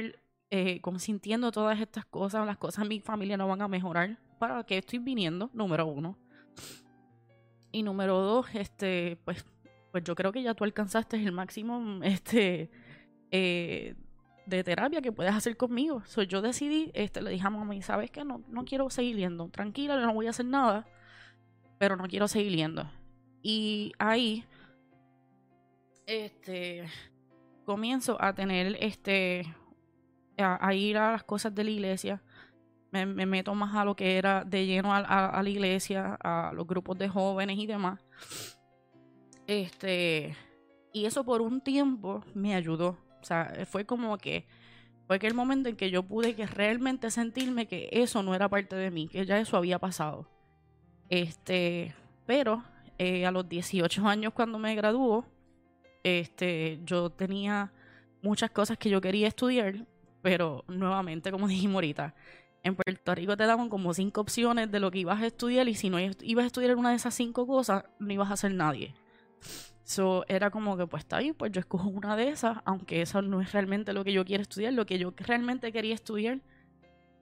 eh, como sintiendo todas estas cosas, las cosas en mi familia no van a mejorar, ¿para qué estoy viniendo? Número uno. Y número dos, este, pues, pues yo creo que ya tú alcanzaste el máximo este, eh, de terapia que puedes hacer conmigo. So, yo decidí, este, le dije a mami, ¿sabes qué? No, no quiero seguir yendo. Tranquila, no voy a hacer nada, pero no quiero seguir yendo. Y ahí, este, comienzo a tener, este, a, ir a las cosas de la iglesia. Me, me meto más a lo que era de lleno a- a la iglesia, a los grupos de jóvenes y demás. Este, y eso por un tiempo me ayudó. O sea, fue como que fue aquel momento en que yo pude que realmente sentirme que eso no era parte de mí, que ya eso había pasado. Este, pero eh, a los 18 años cuando me graduó, este, yo tenía muchas cosas que yo quería estudiar, pero nuevamente, como dijimos ahorita, en Puerto Rico te daban como cinco opciones de lo que ibas a estudiar y si no ibas a estudiar una de esas cinco cosas, no ibas a ser nadie. So, era como que, pues está bien, pues yo escojo una de esas, aunque eso no es realmente lo que yo quiero estudiar, lo que yo realmente quería estudiar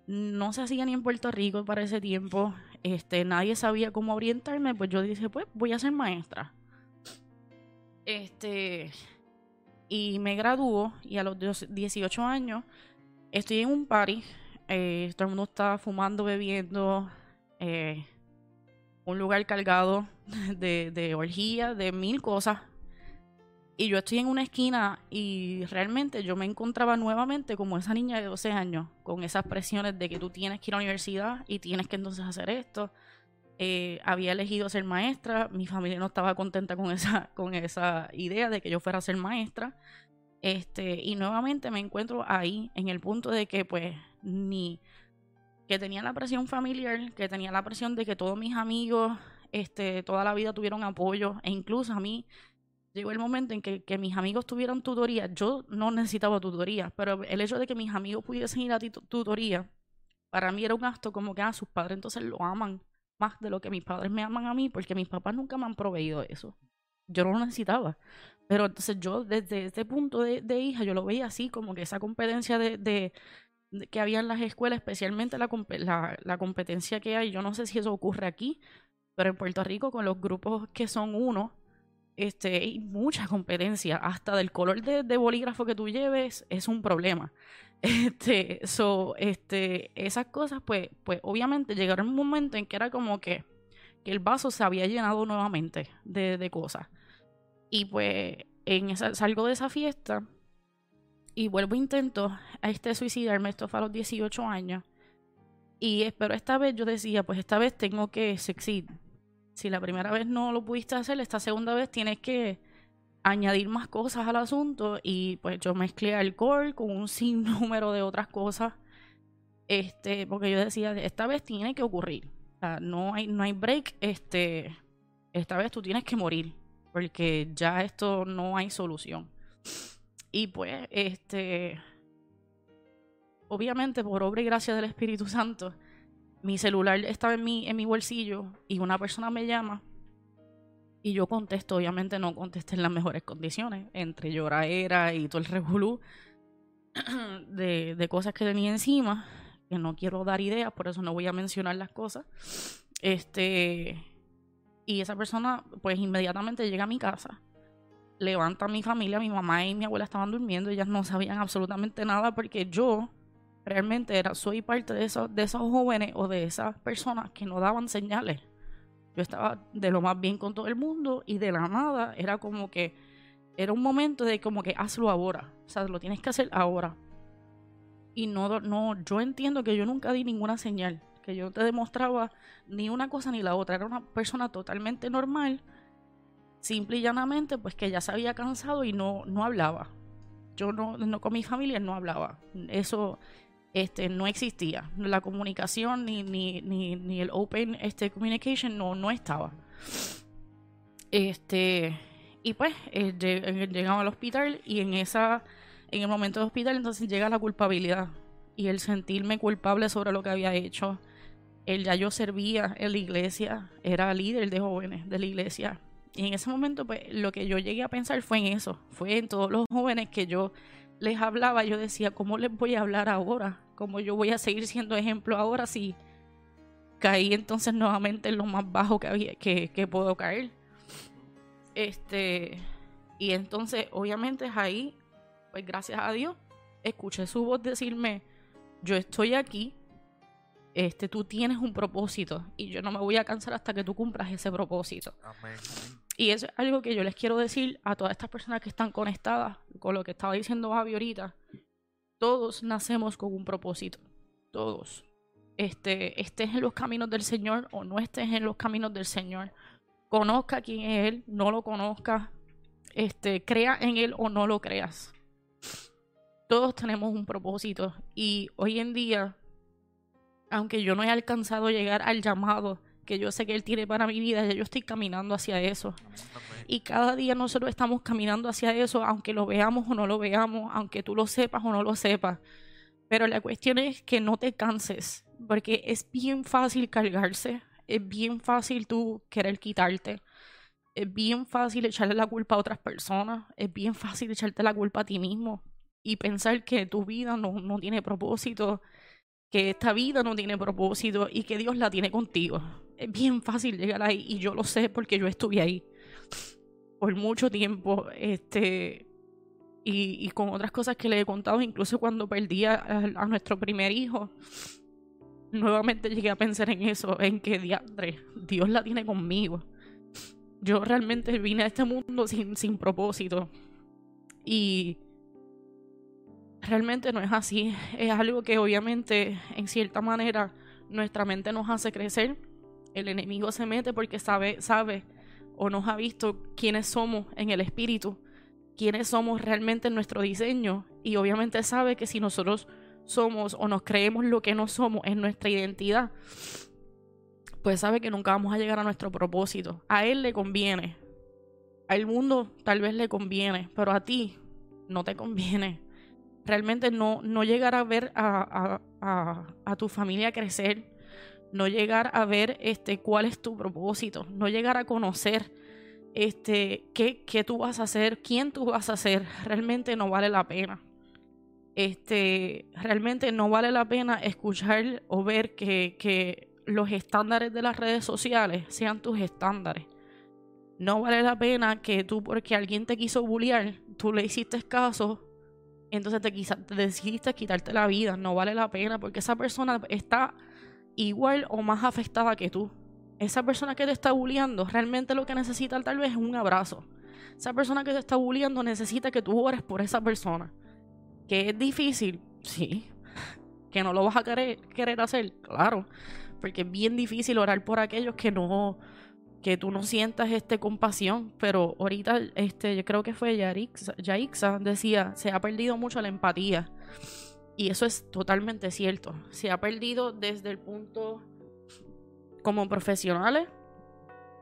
no se hacía ni en Puerto Rico para ese tiempo, este, nadie sabía cómo orientarme, pues yo dije, pues voy a ser maestra. Este, y me graduó y a los dos- 18 años estoy en un party, eh, todo el mundo está fumando, bebiendo, eh, un lugar cargado de, de orgía, de mil cosas. Y yo estoy en una esquina y realmente yo me encontraba nuevamente como esa niña de 12 años, con esas presiones de que tú tienes que ir a la universidad y tienes que entonces hacer esto. Eh, había elegido ser maestra, mi familia no estaba contenta con esa, con esa idea de que yo fuera a ser maestra. Este, y nuevamente me encuentro ahí, en el punto de que pues ni que tenía la presión familiar, que tenía la presión de que todos mis amigos, este, toda la vida tuvieron apoyo, e incluso a mí llegó el momento en que, que mis amigos tuvieron tutoría. Yo no necesitaba tutoría, pero el hecho de que mis amigos pudiesen ir a tutoría, para mí era un acto como que a sus padres entonces lo aman más de lo que mis padres me aman a mí, porque mis papás nunca me han proveído eso. Yo no lo necesitaba. Pero entonces yo desde este punto de, hija, yo lo veía así, como que esa competencia de- que había en las escuelas, especialmente la, la competencia que hay, yo no sé si eso ocurre aquí, pero en Puerto Rico con los grupos que son uno, este, hay mucha competencia, hasta del color de, de bolígrafo que tú lleves es un problema. Este, so, este, esas cosas, pues, pues obviamente llegaron un momento en que era como que, que el vaso se había llenado nuevamente de, de cosas. Y pues en esa, salgo de esa fiesta y vuelvo intento a este suicidarme, esto fue a los 18 años. Y es- pero esta vez yo decía, pues esta vez tengo que succeed. Si la primera vez no lo pudiste hacer, esta segunda vez tienes que añadir más cosas al asunto y pues yo mezclé alcohol con un sinnúmero de otras cosas. Este, porque yo decía, esta vez tiene que ocurrir. O sea, no hay, no hay break, este, esta vez tú tienes que morir, porque ya esto no hay solución. Y pues, este, obviamente por obra y gracia del Espíritu Santo, mi celular estaba en mi, en mi bolsillo y una persona me llama y yo contesto, obviamente no contesté en las mejores condiciones, entre lloradera y todo el revolú de, de cosas que tenía encima, que no quiero dar ideas, por eso no voy a mencionar las cosas. Este, y esa persona, pues inmediatamente llega a mi casa, levanta a mi familia, mi mamá y mi abuela estaban durmiendo, ellas no sabían absolutamente nada porque yo realmente era, soy parte de esos, de esos jóvenes o de esas personas que no daban señales. Yo estaba de lo más bien con todo el mundo y de la nada era como que era un momento de como que hazlo ahora, o sea, lo tienes que hacer ahora. Y no, no, yo entiendo que yo nunca di ninguna señal, que yo no te demostraba ni una cosa ni la otra, era una persona totalmente normal, simple y llanamente, pues que ya se había cansado y no, no hablaba. Yo no, no con mi familia no hablaba. Eso este, no existía. La comunicación ni, ni, ni, ni el open este, communication no, no estaba. Este, y pues eh, eh, llegamos al hospital y en esa en el momento del hospital entonces llega la culpabilidad y el sentirme culpable sobre lo que había hecho. El ya yo servía en la iglesia, era líder de jóvenes de la iglesia. Y en ese momento, pues, lo que yo llegué a pensar fue en eso, fue en todos los jóvenes que yo les hablaba, yo decía, ¿cómo les voy a hablar ahora? ¿Cómo yo voy a seguir siendo ejemplo ahora si caí entonces nuevamente en lo más bajo que, había, que, que puedo caer? Este, y entonces, obviamente, ahí, pues gracias a Dios, escuché su voz decirme, yo estoy aquí, este, tú tienes un propósito y yo no me voy a cansar hasta que tú cumplas ese propósito. Amén. Y eso es algo que yo les quiero decir a todas estas personas que están conectadas con lo que estaba diciendo Javi ahorita. Todos nacemos con un propósito. Todos. Este, estés en los caminos del Señor o no estés en los caminos del Señor. Conozca quién es Él, no lo conozca. Este, crea en Él o no lo creas. Todos tenemos un propósito. Y hoy en día, aunque yo no he alcanzado a llegar al llamado que yo sé que Él tiene para mi vida, ya yo estoy caminando hacia eso. Y cada día nosotros estamos caminando hacia eso, aunque lo veamos o no lo veamos, aunque tú lo sepas o no lo sepas. Pero la cuestión es que no te canses, porque es bien fácil cargarse, es bien fácil tú querer quitarte, es bien fácil echarle la culpa a otras personas, es bien fácil echarte la culpa a ti mismo y pensar que tu vida no, no tiene propósito, que esta vida no tiene propósito y que Dios la tiene contigo. Es bien fácil llegar ahí y yo lo sé porque yo estuve ahí por mucho tiempo, este, y, y con otras cosas que le he contado, incluso cuando perdí a, nuestro primer hijo, nuevamente llegué a pensar en eso, en que diadre, Dios la tiene conmigo. Yo realmente vine a este mundo sin, sin propósito. Y realmente no es así. Es algo que obviamente, en cierta manera, nuestra mente nos hace crecer. El enemigo se mete porque sabe, sabe o nos ha visto quiénes somos en el espíritu, quiénes somos realmente en nuestro diseño y obviamente sabe que si nosotros somos o nos creemos lo que no somos en nuestra identidad, pues sabe que nunca vamos a llegar a nuestro propósito. A él le conviene, al mundo tal vez le conviene, pero a ti no te conviene. Realmente no, no llegar a ver a, a- a- a tu familia crecer, no llegar a ver este cuál es tu propósito, no llegar a conocer este qué, qué tú vas a hacer, quién tú vas a ser, realmente no vale la pena. Este, realmente no vale la pena escuchar o ver que, que los estándares de las redes sociales sean tus estándares. No vale la pena que tú, porque alguien te quiso bullear, tú le hiciste caso, entonces te, te decidiste quitarte la vida. No vale la pena porque esa persona está igual o más afectada que tú. Esa persona que te está bulleando realmente lo que necesita tal vez es un abrazo. Esa persona que te está bulleando necesita que tú ores por esa persona. Que es difícil, sí. Que no lo vas a querer, querer hacer, claro. Porque es bien difícil orar por aquellos que no, que tú no sientas este compasión. Pero ahorita, este, yo creo que fue Yarixa, Yaixa, decía, se ha perdido mucho la empatía. Y eso es totalmente cierto. Se ha perdido desde el punto como profesionales,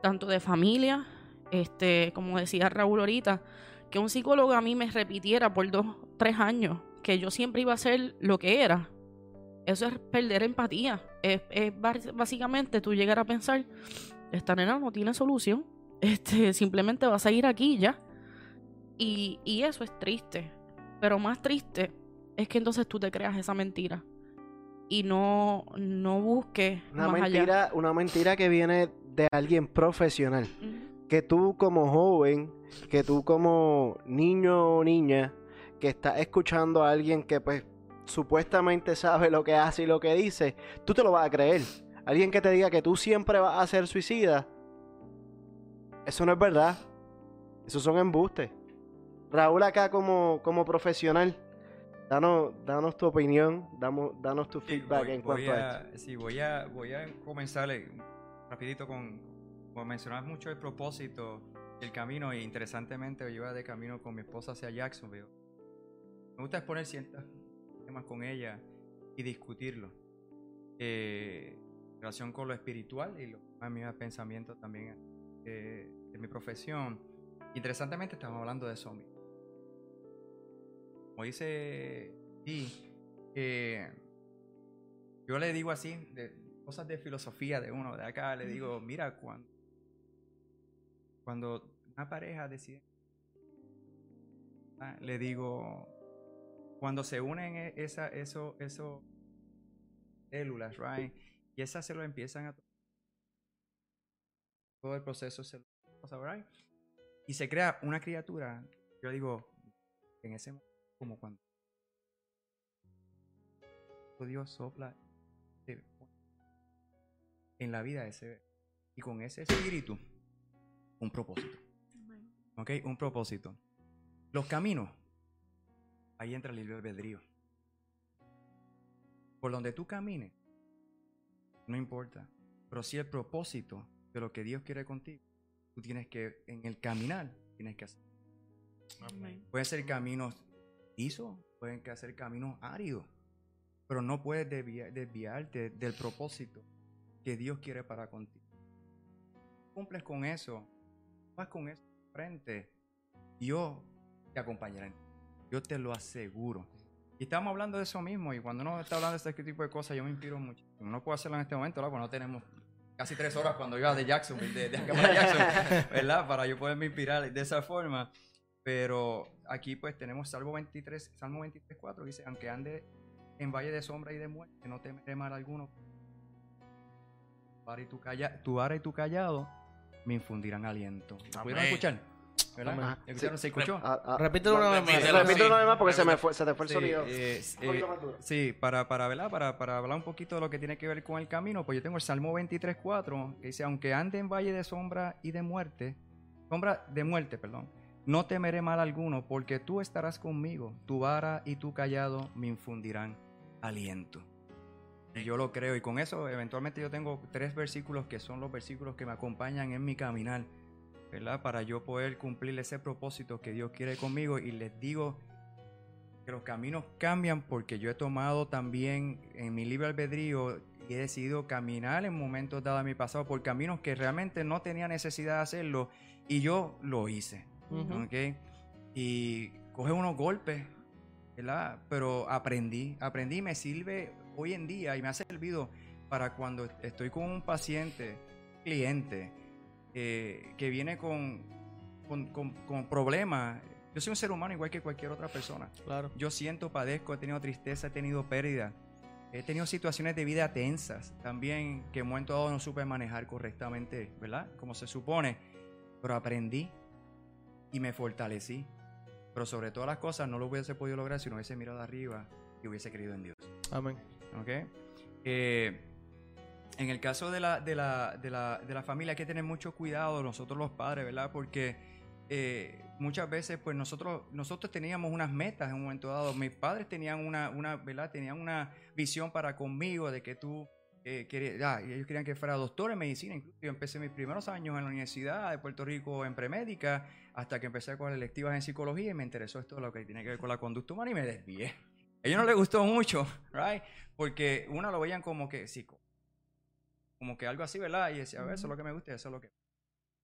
tanto de familia, este, como decía Raúl ahorita, que un psicólogo a mí me repitiera por dos, tres años que yo siempre iba a ser lo que era. Eso es perder empatía. Es, es básicamente tú llegar a pensar, esta nena no tiene solución. Este, simplemente va a seguir aquí ya. Y, y eso es triste. Pero más triste es que entonces tú te creas esa mentira. Y no, no busques Una más allá. mentira, una mentira que viene de alguien profesional. Que tú como joven, que tú como niño o niña, que estás escuchando a alguien que pues supuestamente sabe lo que hace y lo que dice, tú te lo vas a creer. Alguien que te diga que tú siempre vas a ser suicida, eso no es verdad. Esos son embustes. Raúl acá como, como profesional, danos, danos tu opinión, damos, danos tu Sí, feedback voy- en cuanto a esto. a, Sí, voy a, voy a comenzar eh, rapidito con, como mencionabas mucho el propósito, el camino, y interesantemente yo iba de camino con mi esposa hacia Jacksonville. Me gusta exponer ciertos temas con ella y discutirlo. Eh, en relación con lo espiritual y los mis pensamientos también eh, de mi profesión. Interesantemente estamos hablando de eso mismo. Como dice eh, yo le digo así, de cosas de filosofía de uno, de acá, le digo, mira, cuando cuando una pareja decide, ah, le digo, cuando se unen e- esa, eso, eso células, right? Y esas células empiezan a todo el proceso se right? Y se crea una criatura. Yo digo, en ese momento, como cuando Dios sopla en la vida de ese. Y con ese espíritu, un propósito. ¿Ok? Un propósito. Los caminos, ahí entra el libre albedrío. Por donde tú camines, no importa. Pero si el propósito de lo que Dios quiere contigo, tú tienes que, en el caminar, tienes que hacer. Pueden ser caminos lisos, pueden que ser caminos áridos, pero no puedes desvia- desviarte del propósito que Dios quiere para contigo. Cumples con eso, vas con eso frente, Dios te acompañará. Yo te lo aseguro. Y estamos hablando de eso mismo, y cuando uno está hablando de este tipo de cosas, yo me inspiro muchísimo. No puedo hacerlo en este momento, ¿verdad? Porque no tenemos casi tres horas cuando iba de Jackson, de, de acá para Jackson, ¿verdad? Para yo poderme inspirar de esa forma. Pero aquí pues tenemos Salmo 23, Salmo 23, 4, dice, aunque ande en valle de sombra y de muerte, no temeré mal alguno. Tu vara y tu, calla- tu vara y tu callado me infundirán aliento. ¿Lo pudieron Amén. escuchar? ¿Se escuchó? Ah, ah, Repítelo una vez más. repítelo. Una vez más porque se me fue, se te fue el Sí, sonido. eh, eh, sí, para, para, ¿verdad? para, para hablar un poquito de lo que tiene que ver con el camino, pues yo tengo el Salmo 23, 4, que dice, aunque ande en valle de sombra y de muerte, sombra de muerte, perdón, no temeré mal alguno, porque tú estarás conmigo, tu vara y tu callado me infundirán aliento. Yo lo creo, y con eso eventualmente yo tengo tres versículos que son los versículos que me acompañan en mi caminar, ¿verdad? Para yo poder cumplir ese propósito que Dios quiere conmigo, y les digo que los caminos cambian porque yo he tomado también en mi libre albedrío y he decidido caminar en momentos dados en mi pasado por caminos que realmente no tenía necesidad de hacerlo y yo lo hice. Ujú. ¿ok? Y coge unos golpes, ¿verdad? Pero aprendí, aprendí y me sirve hoy en día y me ha servido para cuando estoy con un paciente, cliente, eh, que viene con, con, con- con problemas. Yo soy un ser humano igual que cualquier otra persona. Claro. Yo siento, padezco, he tenido tristeza, he tenido pérdida. He tenido situaciones de vida tensas también que en un momento dado no supe manejar correctamente, ¿verdad? Como se supone. Pero aprendí y me fortalecí. Pero sobre todas las cosas no lo hubiese podido lograr si no hubiese mirado arriba y hubiese creído en Dios. Amén. ¿ok? Eh, en el caso de la, de, la, de, la, de la familia hay que tener mucho cuidado nosotros los padres, ¿verdad? Porque eh, muchas veces pues nosotros, nosotros teníamos unas metas en un momento dado. Mis padres tenían una, una, ¿verdad? Tenían una visión para conmigo de que tú eh, querías, ah, y ellos querían que fuera doctor en medicina. Incluso yo empecé mis primeros años en la Universidad de Puerto Rico en premédica hasta que empecé a coger electivas en psicología y me interesó esto lo que tiene que ver con la conducta humana y me desvié. A ellos no les gustó mucho, right? Porque uno lo veían como que psico, como que algo así, ¿verdad? Y decía, a ver, eso es lo que me gusta, y eso es lo que.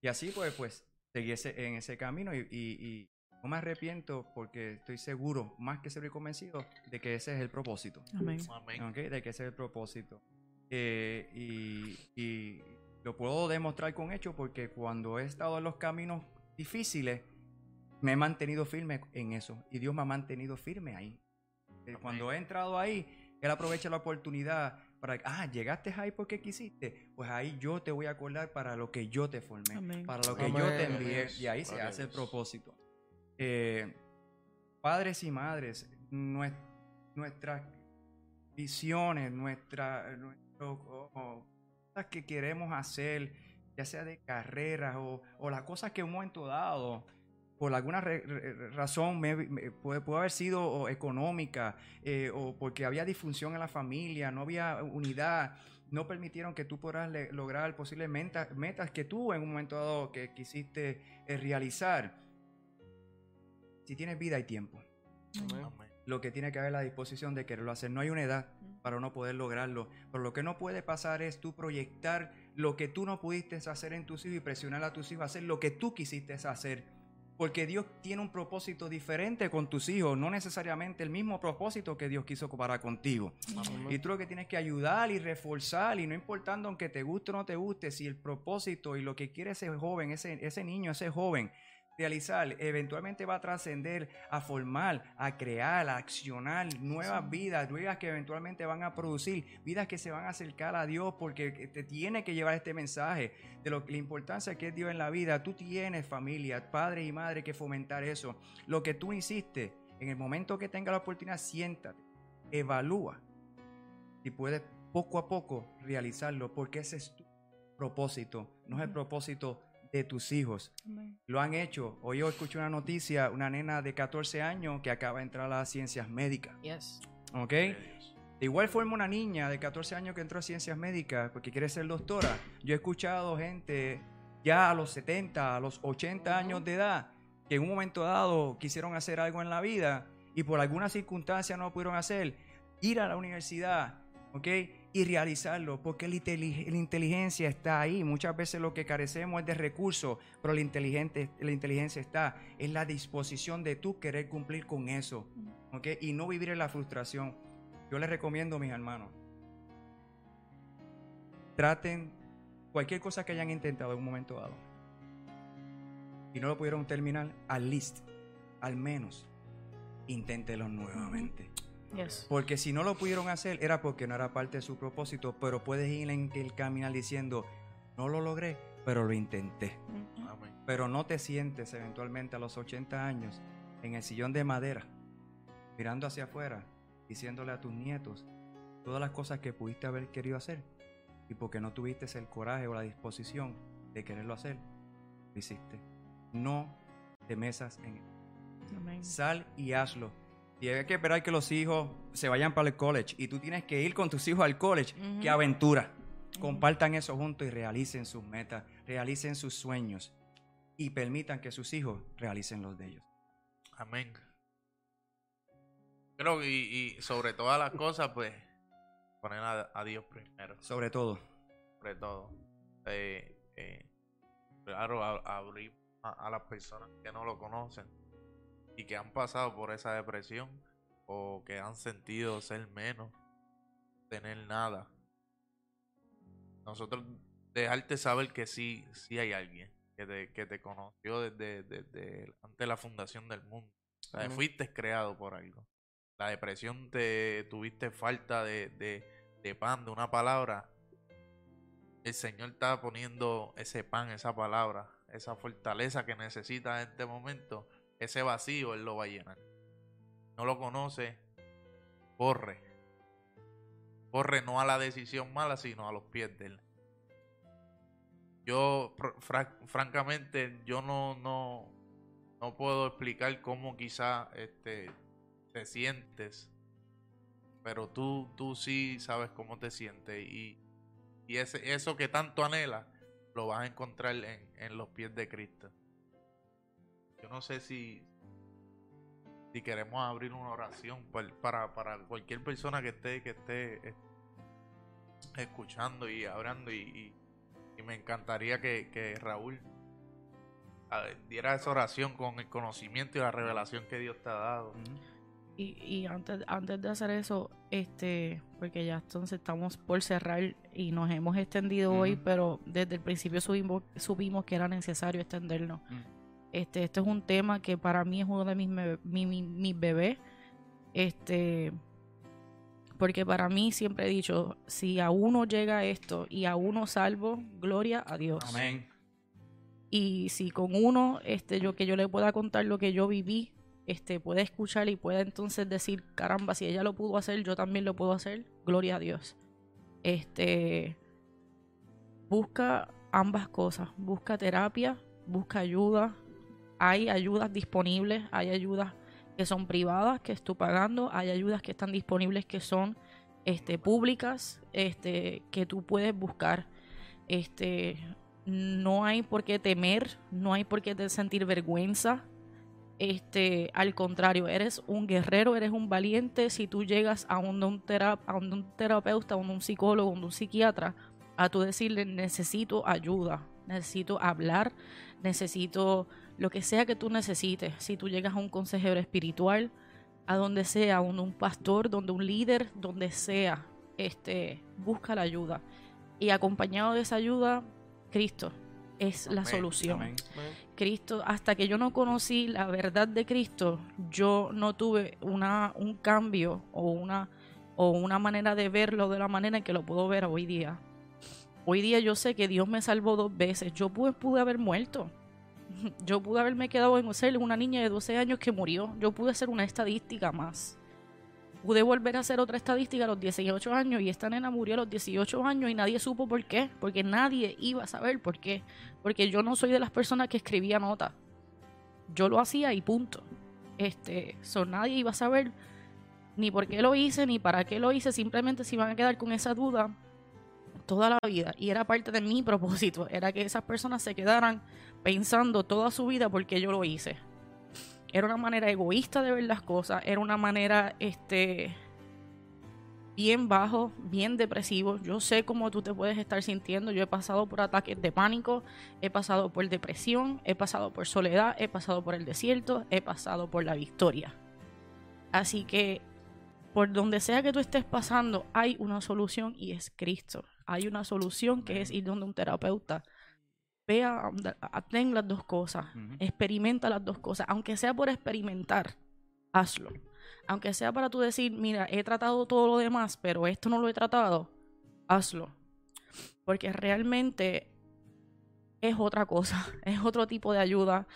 Y así, pues, pues, seguí ese- en ese camino y, y- y no me arrepiento porque estoy seguro, más que seguro y convencido, de que ese es el propósito. Amén. Amén. ¿ok? De que ese es el propósito. Eh, y, y lo puedo demostrar con hechos porque cuando he estado en los caminos difíciles, me he mantenido firme en eso. Y Dios me ha mantenido firme ahí. Eh, Cuando he entrado ahí, Él aprovecha la oportunidad para, ah, llegaste ahí porque quisiste. Pues ahí yo te voy a acordar para lo que yo te formé, Amén. para lo que yo te envié. Y ahí se hace el propósito. Eh, padres y madres, nue- nuestras visiones, nuestra, oh, cosas que queremos hacer, ya sea de carreras o, o las cosas que en un momento dado, por alguna re- re- razón, me- me- puede, puede haber sido o económica eh, o porque había disfunción en la familia, no había unidad, no permitieron que tú puedas le- lograr posibles metas que tú en un momento dado que quisiste eh, realizar. Si tienes vida y tiempo Amén. lo que tiene que haber la disposición de quererlo hacer. No hay una edad para no poder lograrlo. Pero lo que no puede pasar es tú proyectar lo que tú no pudiste hacer en tus hijos y presionar a tus hijos a hacer lo que tú quisiste hacer. Porque Dios tiene un propósito diferente con tus hijos, no necesariamente el mismo propósito que Dios quiso para contigo. Y tú lo que tienes que ayudar y reforzar, y no importando aunque te guste o no te guste, si el propósito y lo que quiere ese joven, ese, ese niño, ese joven, realizar, eventualmente va a trascender a formar, a crear, a accionar nuevas vidas, vidas que eventualmente van a producir, vidas que se van a acercar a Dios, porque te tiene que llevar este mensaje de lo, la importancia que es Dios en la vida. Tú tienes familia, padre y madre que fomentar eso. Lo que tú hiciste, en el momento que tenga la oportunidad, siéntate, evalúa y puedes poco a poco realizarlo, porque ese es tu propósito, no es el propósito de tus hijos. Lo han hecho. Hoy yo escuché una noticia, una nena de 14 años que acaba de entrar a las ciencias médicas. Yes. ¿Ok? De igual forma una niña de 14 años que entró a ciencias médicas porque quiere ser doctora. Yo he escuchado gente ya a los 70, a los 80 años de edad que en un momento dado quisieron hacer algo en la vida y por alguna circunstancia no lo pudieron hacer. Ir a la universidad, ¿ok? Y realizarlo, porque la, inteli- la inteligencia está ahí. Muchas veces lo que carecemos es de recursos, pero la, inteligente, la inteligencia está en la disposición de tú querer cumplir con eso, ¿ok? Y no vivir en la frustración. Yo les recomiendo, mis hermanos, traten cualquier cosa que hayan intentado en un momento dado y no lo pudieron terminar, al least, al menos, inténtelo nuevamente. Yes. Porque si no lo pudieron hacer era porque no era parte de su propósito, pero puedes ir en el caminar diciendo, no lo logré, pero lo intenté. Amén. Pero no te sientes eventualmente a los 80 años en el sillón de madera, mirando hacia afuera, diciéndole a tus nietos todas las cosas que pudiste haber querido hacer y porque no tuviste el coraje o la disposición de quererlo hacer, lo hiciste. No te mesas en él. Amén. Sal y hazlo. Y hay que esperar que los hijos se vayan para el college y tú tienes que ir con tus hijos al college. Ujú. ¡Qué aventura! Compartan eso juntos y realicen sus metas, realicen sus sueños y permitan que sus hijos realicen los de ellos. Amén. Creo que y, y sobre todas las cosas, pues, poner a, a Dios primero, Sobre todo. sobre todo. Eh, eh, claro, a- abrir a, a las personas que no lo conocen y que han pasado por esa depresión o que han sentido ser menos, tener nada. Nosotros dejarte saber que sí, sí hay alguien que te, que te conoció desde, desde antes de la fundación del mundo. O sea, Ujú. fuiste creado por algo. La depresión te tuviste falta de, de, de pan, de una palabra. El Señor está poniendo ese pan, esa palabra, esa fortaleza que necesitas en este momento. Ese vacío Él lo va a llenar. No lo conoce, corre. Corre no a la decisión mala, sino a los pies de Él. Yo, fr- fra- francamente, yo no, no, no puedo explicar cómo quizá este, te sientes, pero tú, tú sí sabes cómo te sientes y, y ese, eso que tanto anhelas lo vas a encontrar en, en los pies de Cristo. Yo no sé si, si queremos abrir una oración para, para cualquier persona que esté, que esté eh, escuchando y hablando y, y- y me encantaría que, que Raúl ver, diera esa oración con el conocimiento y la revelación que Dios te ha dado. Y, y antes, antes de hacer eso, este, porque ya entonces estamos por cerrar y nos hemos extendido hoy, pero desde el principio subimos, supimos que era necesario extendernos. Este, este es un tema que para mí es uno de mis, me- mi- mi- mis bebés. Este, porque para mí siempre he dicho, si a uno llega esto y a uno salvo, gloria a Dios. Amén. Y si con uno, este, yo que yo le pueda contar lo que yo viví, este, puede escuchar y puede entonces decir, caramba, si ella lo pudo hacer, yo también lo puedo hacer, gloria a Dios. Este, busca ambas cosas, busca terapia, busca ayuda. Hay ayudas disponibles, hay ayudas que son privadas, que estoy pagando, hay ayudas que están disponibles que son este, públicas, este, que tú puedes buscar. Este, no hay por qué temer, no hay por qué sentir vergüenza. Este, al contrario, eres un guerrero, eres un valiente si tú llegas a un terapeuta, a un, un psicólogo, a un psiquiatra, a tú decirle necesito ayuda, necesito hablar, necesito lo que sea que tú necesites, si tú llegas a un consejero espiritual, a donde sea, un, un pastor, donde un líder, donde sea, este, busca la ayuda. Y acompañado de esa ayuda, Cristo es la Amén, solución. Amén. Cristo, hasta que yo no conocí la verdad de Cristo, yo no tuve una, un cambio o una, o una manera de verlo de la manera en que lo puedo ver hoy día. Hoy día yo sé que Dios me salvó dos veces. Yo pude, pude haber muerto. Yo pude haberme quedado en ser una niña de 12 años que murió. Yo pude ser una estadística más. Pude volver a hacer otra estadística a los 18 años y esta nena murió a los 18 años y nadie supo por qué. Porque nadie iba a saber por qué. Porque yo no soy de las personas que escribía notas. Yo lo hacía y punto. Este, so, nadie iba a saber ni por qué lo hice, ni para qué lo hice. Simplemente se iban a quedar con esa duda toda la vida. Y era parte de mi propósito. Era que esas personas se quedaran pensando toda su vida por qué yo lo hice. Era una manera egoísta de ver las cosas. Era una manera, este, bien bajo, bien depresivo. Yo sé cómo tú te puedes estar sintiendo. Yo he pasado por ataques de pánico, he pasado por depresión, he pasado por soledad, he pasado por el desierto, he pasado por la victoria. Así que por donde sea que tú estés pasando, hay una solución y es Cristo. Hay una solución que es ir donde un terapeuta. Vea, ten las dos cosas, experimenta las dos cosas, aunque sea por experimentar, hazlo. Aunque sea para tú decir, mira, he tratado todo lo demás, pero esto no lo he tratado, hazlo. Porque realmente es otra cosa, es otro tipo de ayuda,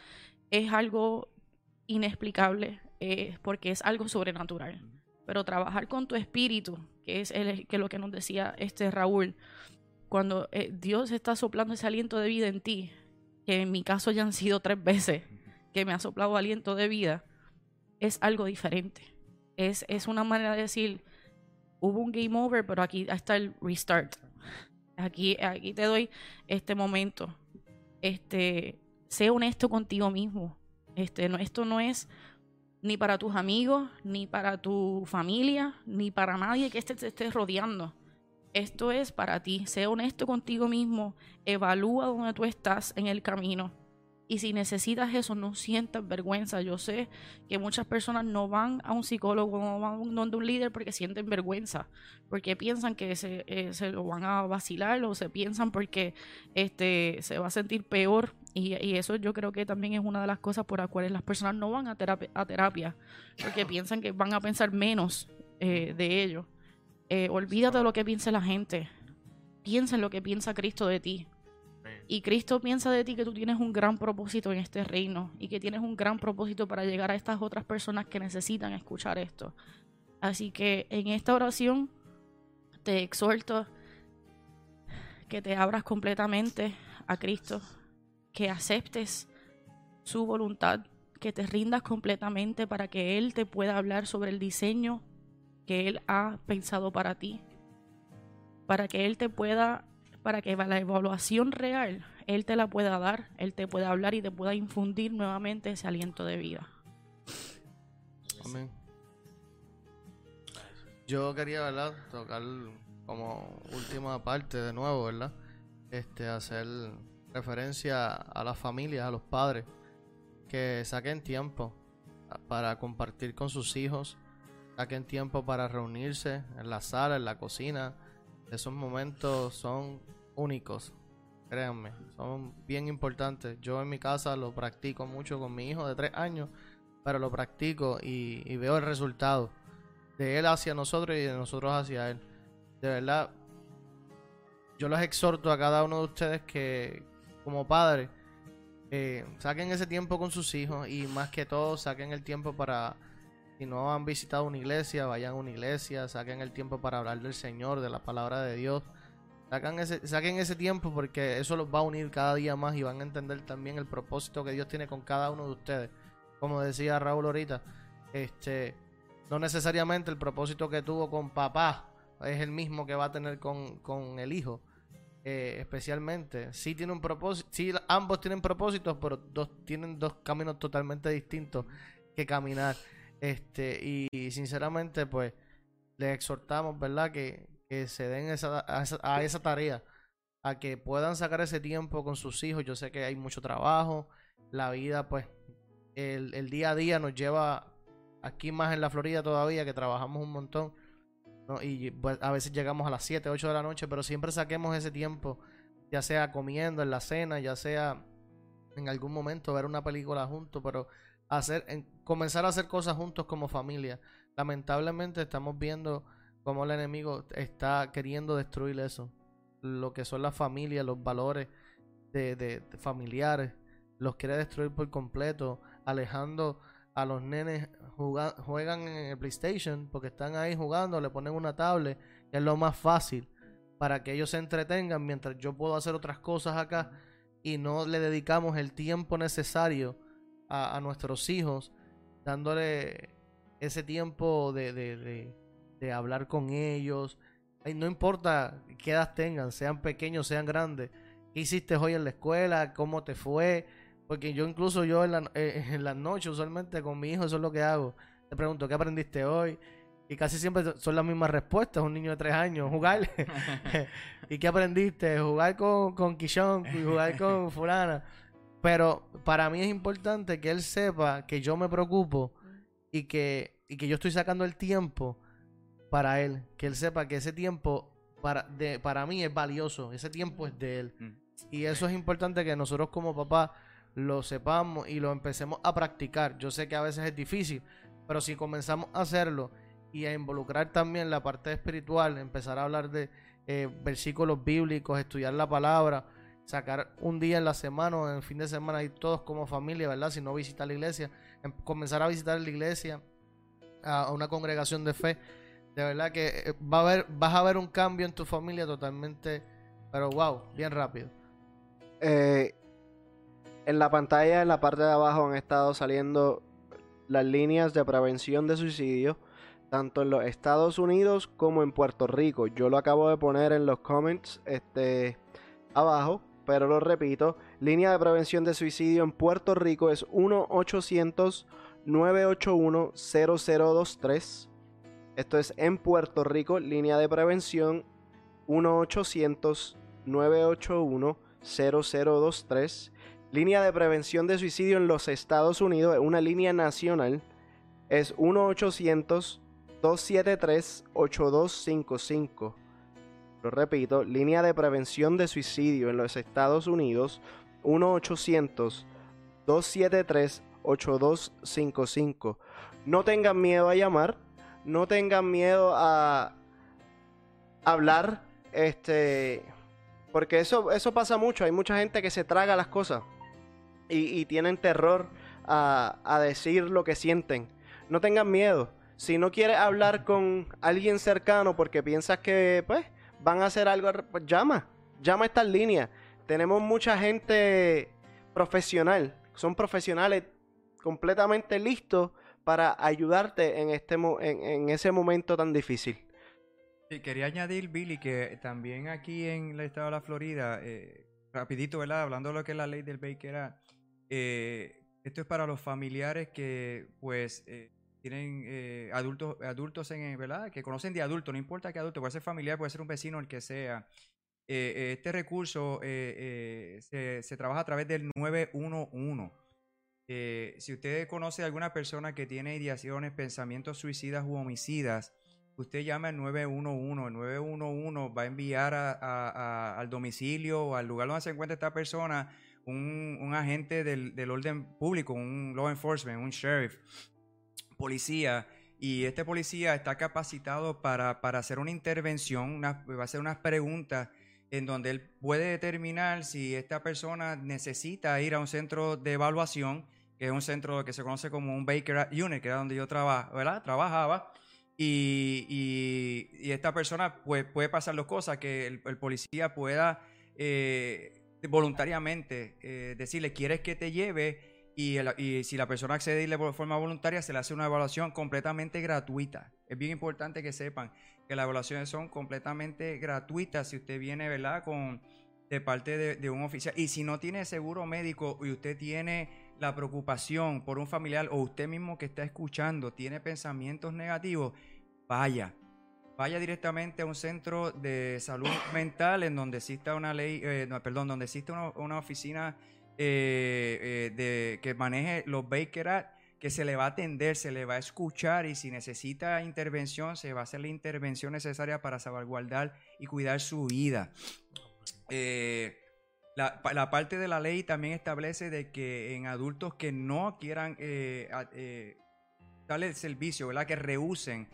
es algo inexplicable, eh, porque es algo sobrenatural. Pero trabajar con tu espíritu, que es el, que lo que nos decía este Raúl, cuando eh, Dios está soplando ese aliento de vida en ti, que en mi caso ya han sido tres veces que me ha soplado aliento de vida, es algo diferente. Es, es una manera de decir, hubo un game over, pero aquí está el restart. Aquí, aquí te doy este momento. Este, sé honesto contigo mismo. Este, no, esto no es ni para tus amigos, ni para tu familia, ni para nadie que este te esté rodeando. Esto es para ti. Sé honesto contigo mismo. Evalúa dónde tú estás en el camino. Y si necesitas eso, no sientas vergüenza. Yo sé que muchas personas no van a un psicólogo, no van donde un líder porque sienten vergüenza, porque piensan que se, eh, se lo van a vacilar o se piensan porque este, se va a sentir peor. Y, y eso yo creo que también es una de las cosas por las cuales las personas no van a terapia, a terapia porque piensan que van a pensar menos eh, de ello. Eh, olvídate de lo que piense la gente. Piensa en lo que piensa Cristo de ti. Y Cristo piensa de ti que tú tienes un gran propósito en este reino y que tienes un gran propósito para llegar a estas otras personas que necesitan escuchar esto. Así que en esta oración te exhorto que te abras completamente a Cristo, que aceptes su voluntad, que te rindas completamente para que Él te pueda hablar sobre el diseño que Él ha pensado para ti, para que Él te pueda para que la evaluación real Él te la pueda dar, Él te pueda hablar y te pueda infundir nuevamente ese aliento de vida. Amén. Yo quería, ¿verdad? Tocar como última parte de nuevo, ¿verdad? Este, hacer referencia a las familias, a los padres, que saquen tiempo para compartir con sus hijos, saquen tiempo para reunirse en la sala, en la cocina. Esos momentos son únicos, créanme, son bien importantes. Yo en mi casa lo practico mucho con mi hijo de tres años, pero lo practico y, y veo el resultado de él hacia nosotros y de nosotros hacia él. De verdad, yo los exhorto a cada uno de ustedes que, como padres, eh, saquen ese tiempo con sus hijos y más que todo saquen el tiempo para, si no han visitado una iglesia, vayan a una iglesia, saquen el tiempo para hablar del Señor, de la palabra de Dios. Saquen ese, saquen ese tiempo porque eso los va a unir cada día más y van a entender también el propósito que Dios tiene con cada uno de ustedes. Como decía Raúl ahorita, este, no necesariamente el propósito que tuvo con papá es el mismo que va a tener con, con el hijo. Eh, especialmente, sí tiene un propósito, sí ambos tienen propósitos, pero dos tienen dos caminos totalmente distintos que caminar. Este, y, sinceramente, pues, les exhortamos, ¿verdad? Que, que se den a, esa, a esa tarea, a que puedan sacar ese tiempo con sus hijos. Yo sé que hay mucho trabajo, la vida, pues, el, el día a día nos lleva aquí más en la Florida todavía, que trabajamos un montón. Y pues, a veces llegamos a las 7, 8 de la noche, pero siempre saquemos ese tiempo, ya sea comiendo en la cena, ya sea en algún momento ver una película juntos, pero hacer, en- comenzar a hacer cosas juntos como familia. Lamentablemente estamos viendo cómo el enemigo está queriendo destruir eso. Lo que son las familias, los valores de familiares, los quiere destruir por completo, alejando a los nenes juegan en el PlayStation porque están ahí jugando, le ponen una tablet, que es lo más fácil para que ellos se entretengan mientras yo puedo hacer otras cosas acá y no le dedicamos el tiempo necesario a, a nuestros hijos, dándole ese tiempo de, de, de- de hablar con ellos. Ay, no importa qué edad tengan, sean pequeños, sean grandes. ¿Qué hiciste hoy en la escuela? ¿Cómo te fue? Porque yo incluso yo en la, eh, en las noches usualmente con mi hijo eso es lo que hago. Le pregunto, ¿qué aprendiste hoy? Y casi siempre son las mismas respuestas. Un niño de tres años, jugar. ¿Y qué aprendiste? Jugar con, con y jugar con fulana. Pero para mí es importante que él sepa que yo me preocupo y que, y que yo estoy sacando el tiempo para él. Que él sepa que ese tiempo para, de, para mí es valioso. Ese tiempo es de él. Mm. Y eso es importante que nosotros como papá lo sepamos y lo empecemos a practicar. Yo sé que a veces es difícil, pero si comenzamos a hacerlo y a involucrar también la parte espiritual, empezar a hablar de eh, versículos bíblicos, estudiar la palabra, sacar un día en la semana o en el fin de semana y todos como familia, ¿verdad? Si no visitar la iglesia, em- comenzar a visitar la iglesia, a una congregación de fe. De verdad que eh, va a haber, vas a ver un cambio en tu familia totalmente, pero wow, bien rápido. Eh, en la pantalla, en la parte de abajo, han estado saliendo las líneas de prevención de suicidio, tanto en los Estados Unidos como en Puerto Rico. Yo lo acabo de poner en los comments este, abajo, pero lo repito. Línea de prevención de suicidio en Puerto Rico es 1-800-981-0023. Esto es en Puerto Rico, línea de prevención 1-800-981-0023. Línea de prevención de suicidio en los Estados Unidos, es una línea nacional, es 1-800-273-8255. Lo repito, línea de prevención de suicidio en los Estados Unidos, 1-800-273-8255. No tengan miedo a llamar, no tengan miedo a hablar, este, porque eso, eso pasa mucho. Hay mucha gente que se traga las cosas y, tienen terror a, a decir lo que sienten. No tengan miedo. Si no quieres hablar con alguien cercano porque piensas que pues van a hacer algo, pues llama, llama a estas líneas. Tenemos mucha gente profesional, son profesionales completamente listos para ayudarte en este en, en ese momento tan difícil. Sí, quería añadir, Billy, que también aquí en el estado de la Florida, eh, rapidito, ¿verdad? Hablando de lo que es la ley del Baker, eh, esto es para los familiares que, pues, eh, tienen eh, adultos, adultos en, ¿verdad? Que conocen de adultos, no importa qué adulto, puede ser familiar, puede ser un vecino, el que sea. Eh, este recurso se, trabaja a través del 911. Eh, si usted conoce a alguna persona que tiene ideaciones, pensamientos suicidas u homicidas, usted llama al 911. El 911 va a enviar al domicilio o al lugar donde se encuentra esta persona un, un agente del, del orden público, un law enforcement, un sheriff, policía. Y este policía está capacitado para, para hacer una intervención, una- va a hacer unas preguntas en donde él puede determinar si esta persona necesita ir a un centro de evaluación, que es un centro que se conoce como un Baker Unit, que era donde yo trabajaba. Y, y- esta persona puede pasar dos cosas, que el, el policía pueda eh, voluntariamente eh, decirle, ¿quieres que te lleve? Y, si la persona accede y forma voluntaria, se le hace una evaluación completamente gratuita. Es bien importante que sepan que las evaluaciones son completamente gratuitas si usted viene, ¿verdad? Con, de parte de un oficial. Y si no tiene seguro médico y usted tiene la preocupación por un familiar o usted mismo que está escuchando tiene pensamientos negativos, vaya. Vaya directamente a un centro de salud mental en donde exista una ley, eh, perdón, donde exista una, oficina eh, eh, que maneje los Baker que se le va a atender, se le va a escuchar y si necesita intervención, se va a hacer la intervención necesaria para salvaguardar y cuidar su vida. La, pa- la parte de la ley también establece de que en adultos que no quieran darle el servicio, ¿verdad? Que rehúsen,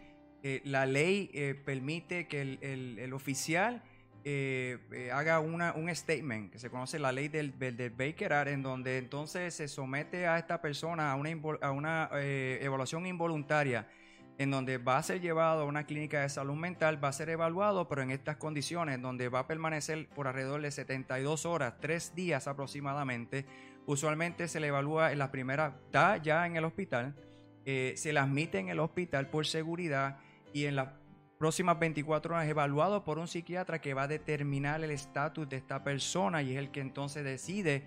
eh, la ley eh, permite que el, el- oficial eh, haga una, un statement, que se conoce la ley del, del, Baker Act, en donde entonces se somete a esta persona a una, a una evaluación involuntaria, en donde va a ser llevado a una clínica de salud mental, va a ser evaluado, pero en estas condiciones, donde va a permanecer por alrededor de 72 horas, tres días aproximadamente. Usualmente se le evalúa en la primera, está ya en el hospital, se le admite en el hospital por seguridad y en las próximas 24 horas evaluado por un psiquiatra que va a determinar el estatus de esta persona y es el que entonces decide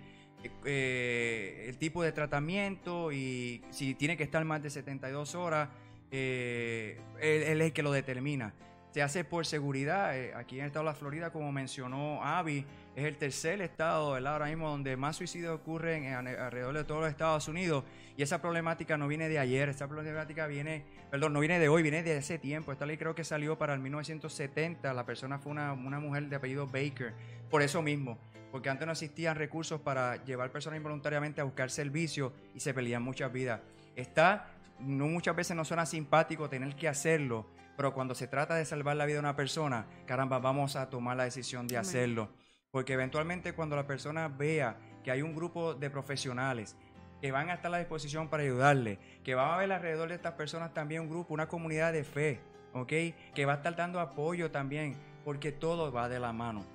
eh, el tipo de tratamiento y si tiene que estar más de 72 horas, eh, él, es el que lo determina. Se hace por seguridad. eh, aquí en el estado de la Florida, como mencionó Avi, es el tercer estado ¿verdad? ahora mismo donde más suicidios ocurren en- alrededor de todos los Estados Unidos. Y esa problemática no viene de ayer, esa problemática viene, perdón, no viene de hoy, viene de hace tiempo. Esta ley creo que salió para el 1970. La persona fue una, una mujer de apellido Baker. Por eso mismo, porque antes no existían recursos para llevar personas involuntariamente a buscar servicios y se perdían muchas vidas. Está, no muchas veces no suena simpático tener que hacerlo, pero cuando se trata de salvar la vida de una persona, caramba, vamos a tomar la decisión de Amén. hacerlo. Porque eventualmente cuando la persona vea que hay un grupo de profesionales que van a estar a la disposición para ayudarle, que va a haber alrededor de estas personas también un grupo, una comunidad de fe, ¿ok? Que va a estar dando apoyo también, porque todo va de la mano.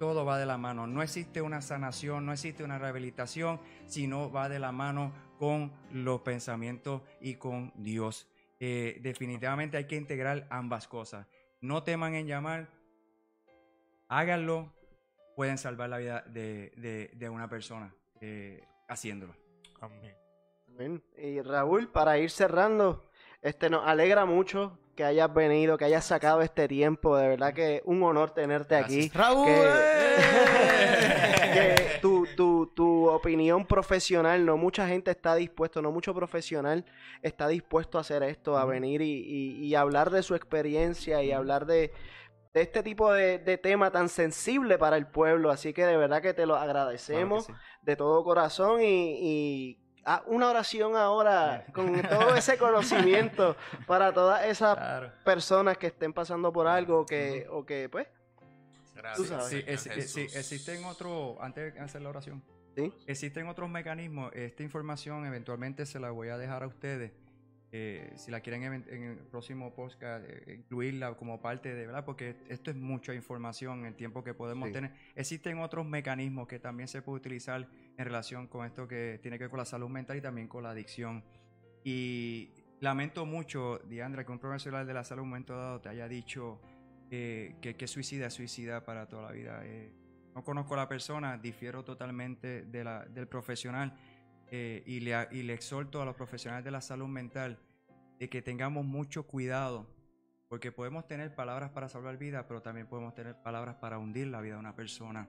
Todo va de la mano. No existe una sanación, no existe una rehabilitación, sino va de la mano con los pensamientos y con Dios. Eh, definitivamente hay que integrar ambas cosas. No teman en llamar, háganlo, pueden salvar la vida de, de- de una persona eh, haciéndolo. Amén. Amén. Y Raúl, para ir cerrando, este nos alegra mucho que hayas venido, que hayas sacado este tiempo. De verdad que un honor tenerte aquí. Raúl. Que- que tu, tu, tu opinión profesional, no mucha gente está dispuesto, no mucho profesional está dispuesto a hacer esto, a venir y, y- y hablar de su experiencia y hablar de, de este tipo de, de tema tan sensible para el pueblo. Así que de verdad que te lo agradecemos Claro que sí. de todo corazón y, y haz una oración ahora con todo ese conocimiento para todas esas Claro. personas que estén pasando por algo o que, o que pues, Gracias, sabes. Sí, Señor es- es- sí, Jesús. existen otros, antes de hacer la oración, ¿sí? existen otros mecanismos. Esta información eventualmente se la voy a dejar a ustedes. Eh, si la quieren en, en el próximo podcast, eh, incluirla como parte de, ¿verdad? Porque esto es mucha información en el tiempo que podemos Sí. tener. Existen otros mecanismos que también se puede utilizar en relación con esto que tiene que ver con la salud mental y también con la adicción. Y lamento mucho, Diandra, que un profesional de la salud momento dado te haya dicho eh, que, que suicida es suicida para toda la vida. No conozco a la persona, difiero totalmente de la, del profesional eh, y, le, a- y le exhorto a los profesionales de la salud mental de que tengamos mucho cuidado, porque podemos tener palabras para salvar vidas, pero también podemos tener palabras para hundir la vida de una persona.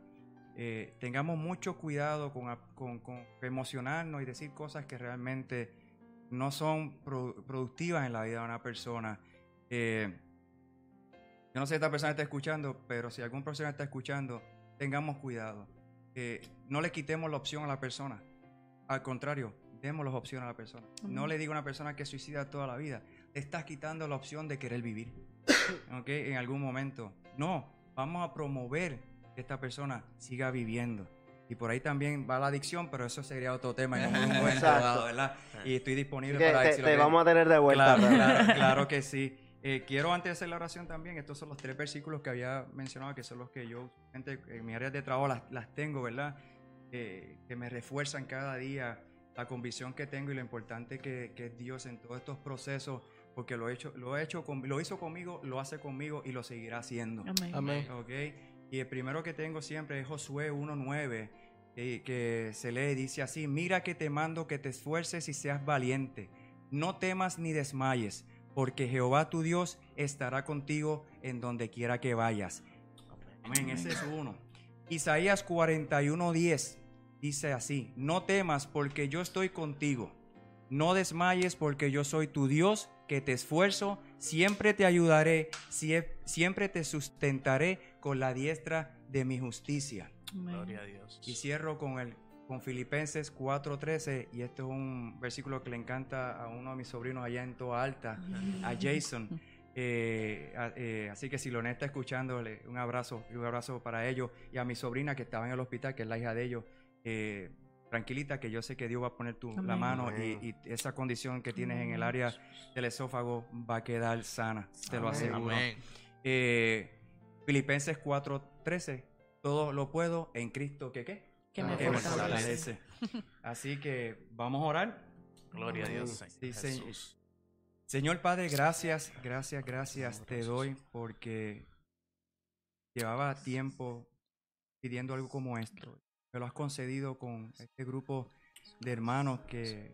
Eh, tengamos mucho cuidado con, con- con emocionarnos y decir cosas que realmente no son produ- productivas en la vida de una persona. Eh, yo no sé si esta persona está escuchando, pero si algún profesional está escuchando, tengamos cuidado. Eh, no le quitemos la opción a la persona. Al contrario, demos las opciones a la persona. No le diga a una persona que suicida toda la vida. Le estás quitando la opción de querer vivir. ¿Ok? En algún momento. No, vamos a promover que esta persona siga viviendo. Y por ahí también va la adicción, pero eso sería otro tema en un momento dado, ¿verdad? Y estoy disponible que para te, te que- vamos a tener de vuelta. Claro, claro, claro que sí. Eh, quiero antes de hacer la oración también, estos son los tres versículos que había mencionado, que son los que yo gente, en mi área de trabajo las, las tengo, ¿verdad? Eh, que me refuerzan cada día la convicción que tengo y lo importante que, que es Dios en todos estos procesos, porque lo, he hecho, lo, he hecho con- lo hizo conmigo, lo hace conmigo y lo seguirá haciendo. Amén. Amén. ¿ok? Y el primero que tengo siempre es Josué 1.9, eh, que se lee, dice así, mira que te mando que te esfuerces y seas valiente, no temas ni desmayes, porque Jehová tu Dios estará contigo en donde quiera que vayas. Amén, ese es uno. Isaías 41.10 dice así, no temas porque yo estoy contigo, no desmayes porque yo soy tu Dios, que te esfuerzo, siempre te ayudaré, sie- siempre te sustentaré con la diestra de mi justicia. Gloria a Dios. Y cierro con el con Filipenses 4:13 y este es un versículo que le encanta a uno de mis sobrinos allá en Toa Alta, a Jason. Eh, eh, así que si lo está escuchándole, un abrazo, y un abrazo para ellos y a mi sobrina que estaba en el hospital, que es la hija de ellos. Eh, tranquilita, que yo sé que Dios va a poner tu, la mano y, Amén. y esa condición que tienes en el área del esófago va a quedar sana, te lo aseguro. Amén. Eh, Filipenses 4:13, todo lo puedo en Cristo que qué? Que me Que me fortalece. Así que vamos a orar. Gloria a Dios. Sí. Señor Padre, gracias, gracias, gracias te doy porque llevaba tiempo pidiendo algo como esto. Me lo has concedido con este grupo de hermanos que,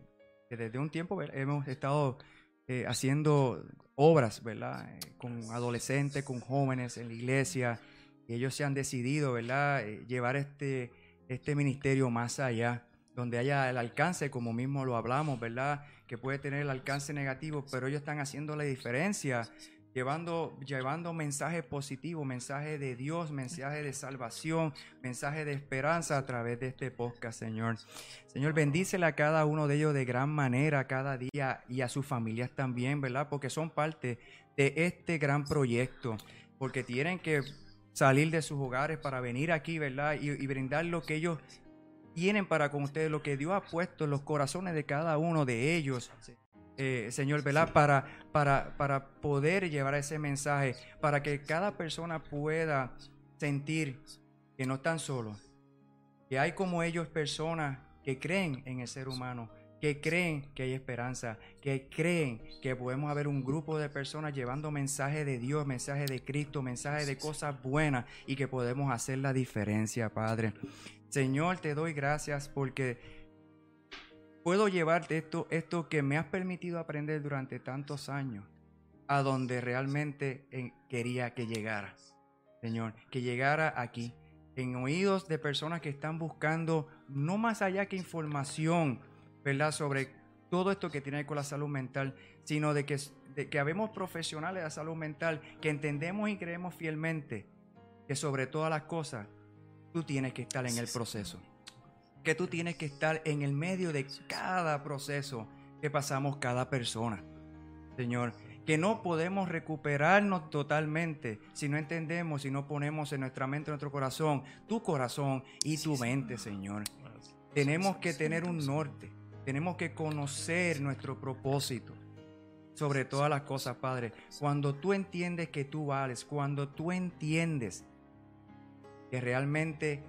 que desde un tiempo ¿verdad? hemos estado eh, haciendo obras, ¿verdad? Eh, con adolescentes, con jóvenes en la iglesia. Y ellos se han decidido, ¿verdad? Eh, llevar este, este ministerio más allá, donde haya el alcance, como mismo lo hablamos, ¿verdad? Que puede tener el alcance negativo, pero ellos están haciendo la diferencia, llevando, llevando mensaje positivo, mensaje de Dios, mensaje de salvación, mensaje de esperanza a través de este podcast, Señor. Señor, bendícele a cada uno de ellos de gran manera cada día y a sus familias también, ¿verdad? Porque son parte de este gran proyecto, porque tienen que salir de sus hogares para venir aquí, ¿verdad? Y, y brindar lo que ellos tienen para con ustedes, lo que Dios ha puesto en los corazones de cada uno de ellos. Eh, Señor, ¿verdad? Para, para, para poder llevar ese mensaje, para que cada persona pueda sentir que no están solos, que hay como ellos personas que creen en el ser humano, que creen que hay esperanza, que creen que podemos haber un grupo de personas llevando mensaje de Dios, mensaje de Cristo, mensaje de cosas buenas y que podemos hacer la diferencia, Padre. Señor, te doy gracias porque puedo llevarte esto, esto que me has permitido aprender durante tantos años a donde realmente eh, quería que llegara. Señor, que llegara aquí, en oídos de personas que están buscando no más allá que información, ¿verdad? Sobre todo esto que tiene que ver con la salud mental, sino de que, de que habemos profesionales de la salud mental que entendemos y creemos fielmente que sobre todas las cosas tú tienes que estar en el proceso. Que tú tienes que estar en el medio de cada proceso que pasamos cada persona. Señor, que no podemos recuperarnos totalmente si no entendemos, si no ponemos en nuestra mente, en nuestro corazón, tu corazón y tu mente, Señor. Tenemos que tener un norte, tenemos que conocer nuestro propósito. Sobre todas las cosas, Padre, cuando tú entiendes que tú vales, cuando tú entiendes que realmente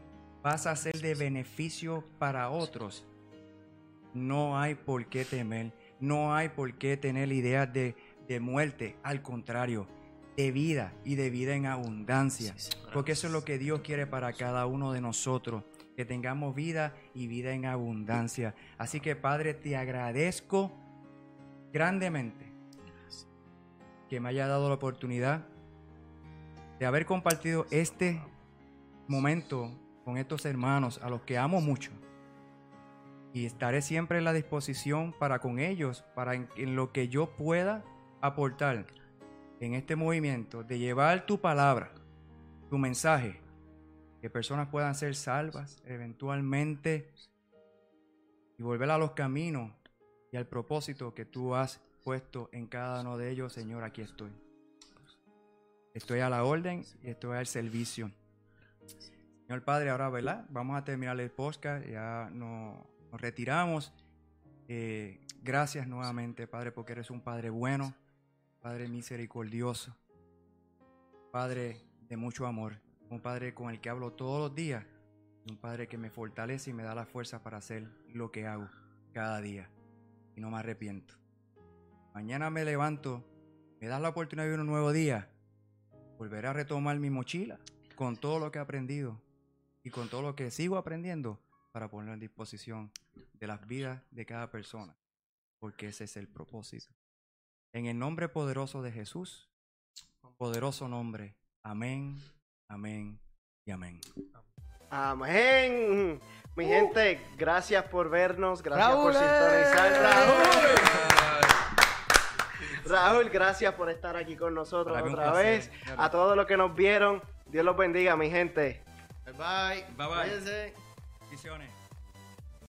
vas a ser de beneficio para otros, no hay por qué temer, no hay por qué tener ideas de, de muerte, al contrario, de vida y de vida en abundancia, porque eso es lo que Dios quiere para cada uno de nosotros, que tengamos vida y vida en abundancia. Así que Padre, te agradezco grandemente que me haya dado la oportunidad de haber compartido este momento con estos hermanos a los que amo mucho. Y estaré siempre en la disposición para con ellos, para en, lo que yo pueda aportar en este movimiento de llevar tu palabra, tu mensaje, que personas puedan ser salvas eventualmente y volver a los caminos y al propósito que tú has puesto en cada uno de ellos, Señor, aquí estoy. Estoy a la orden y estoy al servicio. Señor Padre, ahora, ¿verdad? Vamos a terminar el podcast, ya no- nos retiramos. Eh, gracias nuevamente, Padre, porque eres un Padre bueno, Padre misericordioso, Padre de mucho amor, un Padre con el que hablo todos los días, un Padre que me fortalece y me da la fuerza para hacer lo que hago cada día y no me arrepiento. Mañana me levanto, me das la oportunidad de un nuevo día, volveré a retomar mi mochila con todo lo que he aprendido y con todo lo que sigo aprendiendo para ponerlo en disposición de las vidas de cada persona, porque ese es el propósito. En el nombre poderoso de Jesús, poderoso nombre, amén, amén y amén. Amén. Mi gente, gracias por vernos, gracias Raúl, por ¡eh! sintonizar. Raúl. Raúl, gracias por estar aquí con nosotros Para otra placer. vez. A todos los que nos vieron, Dios los bendiga, mi gente. Bye bye. Bye bye. Cuídense. Bendiciones.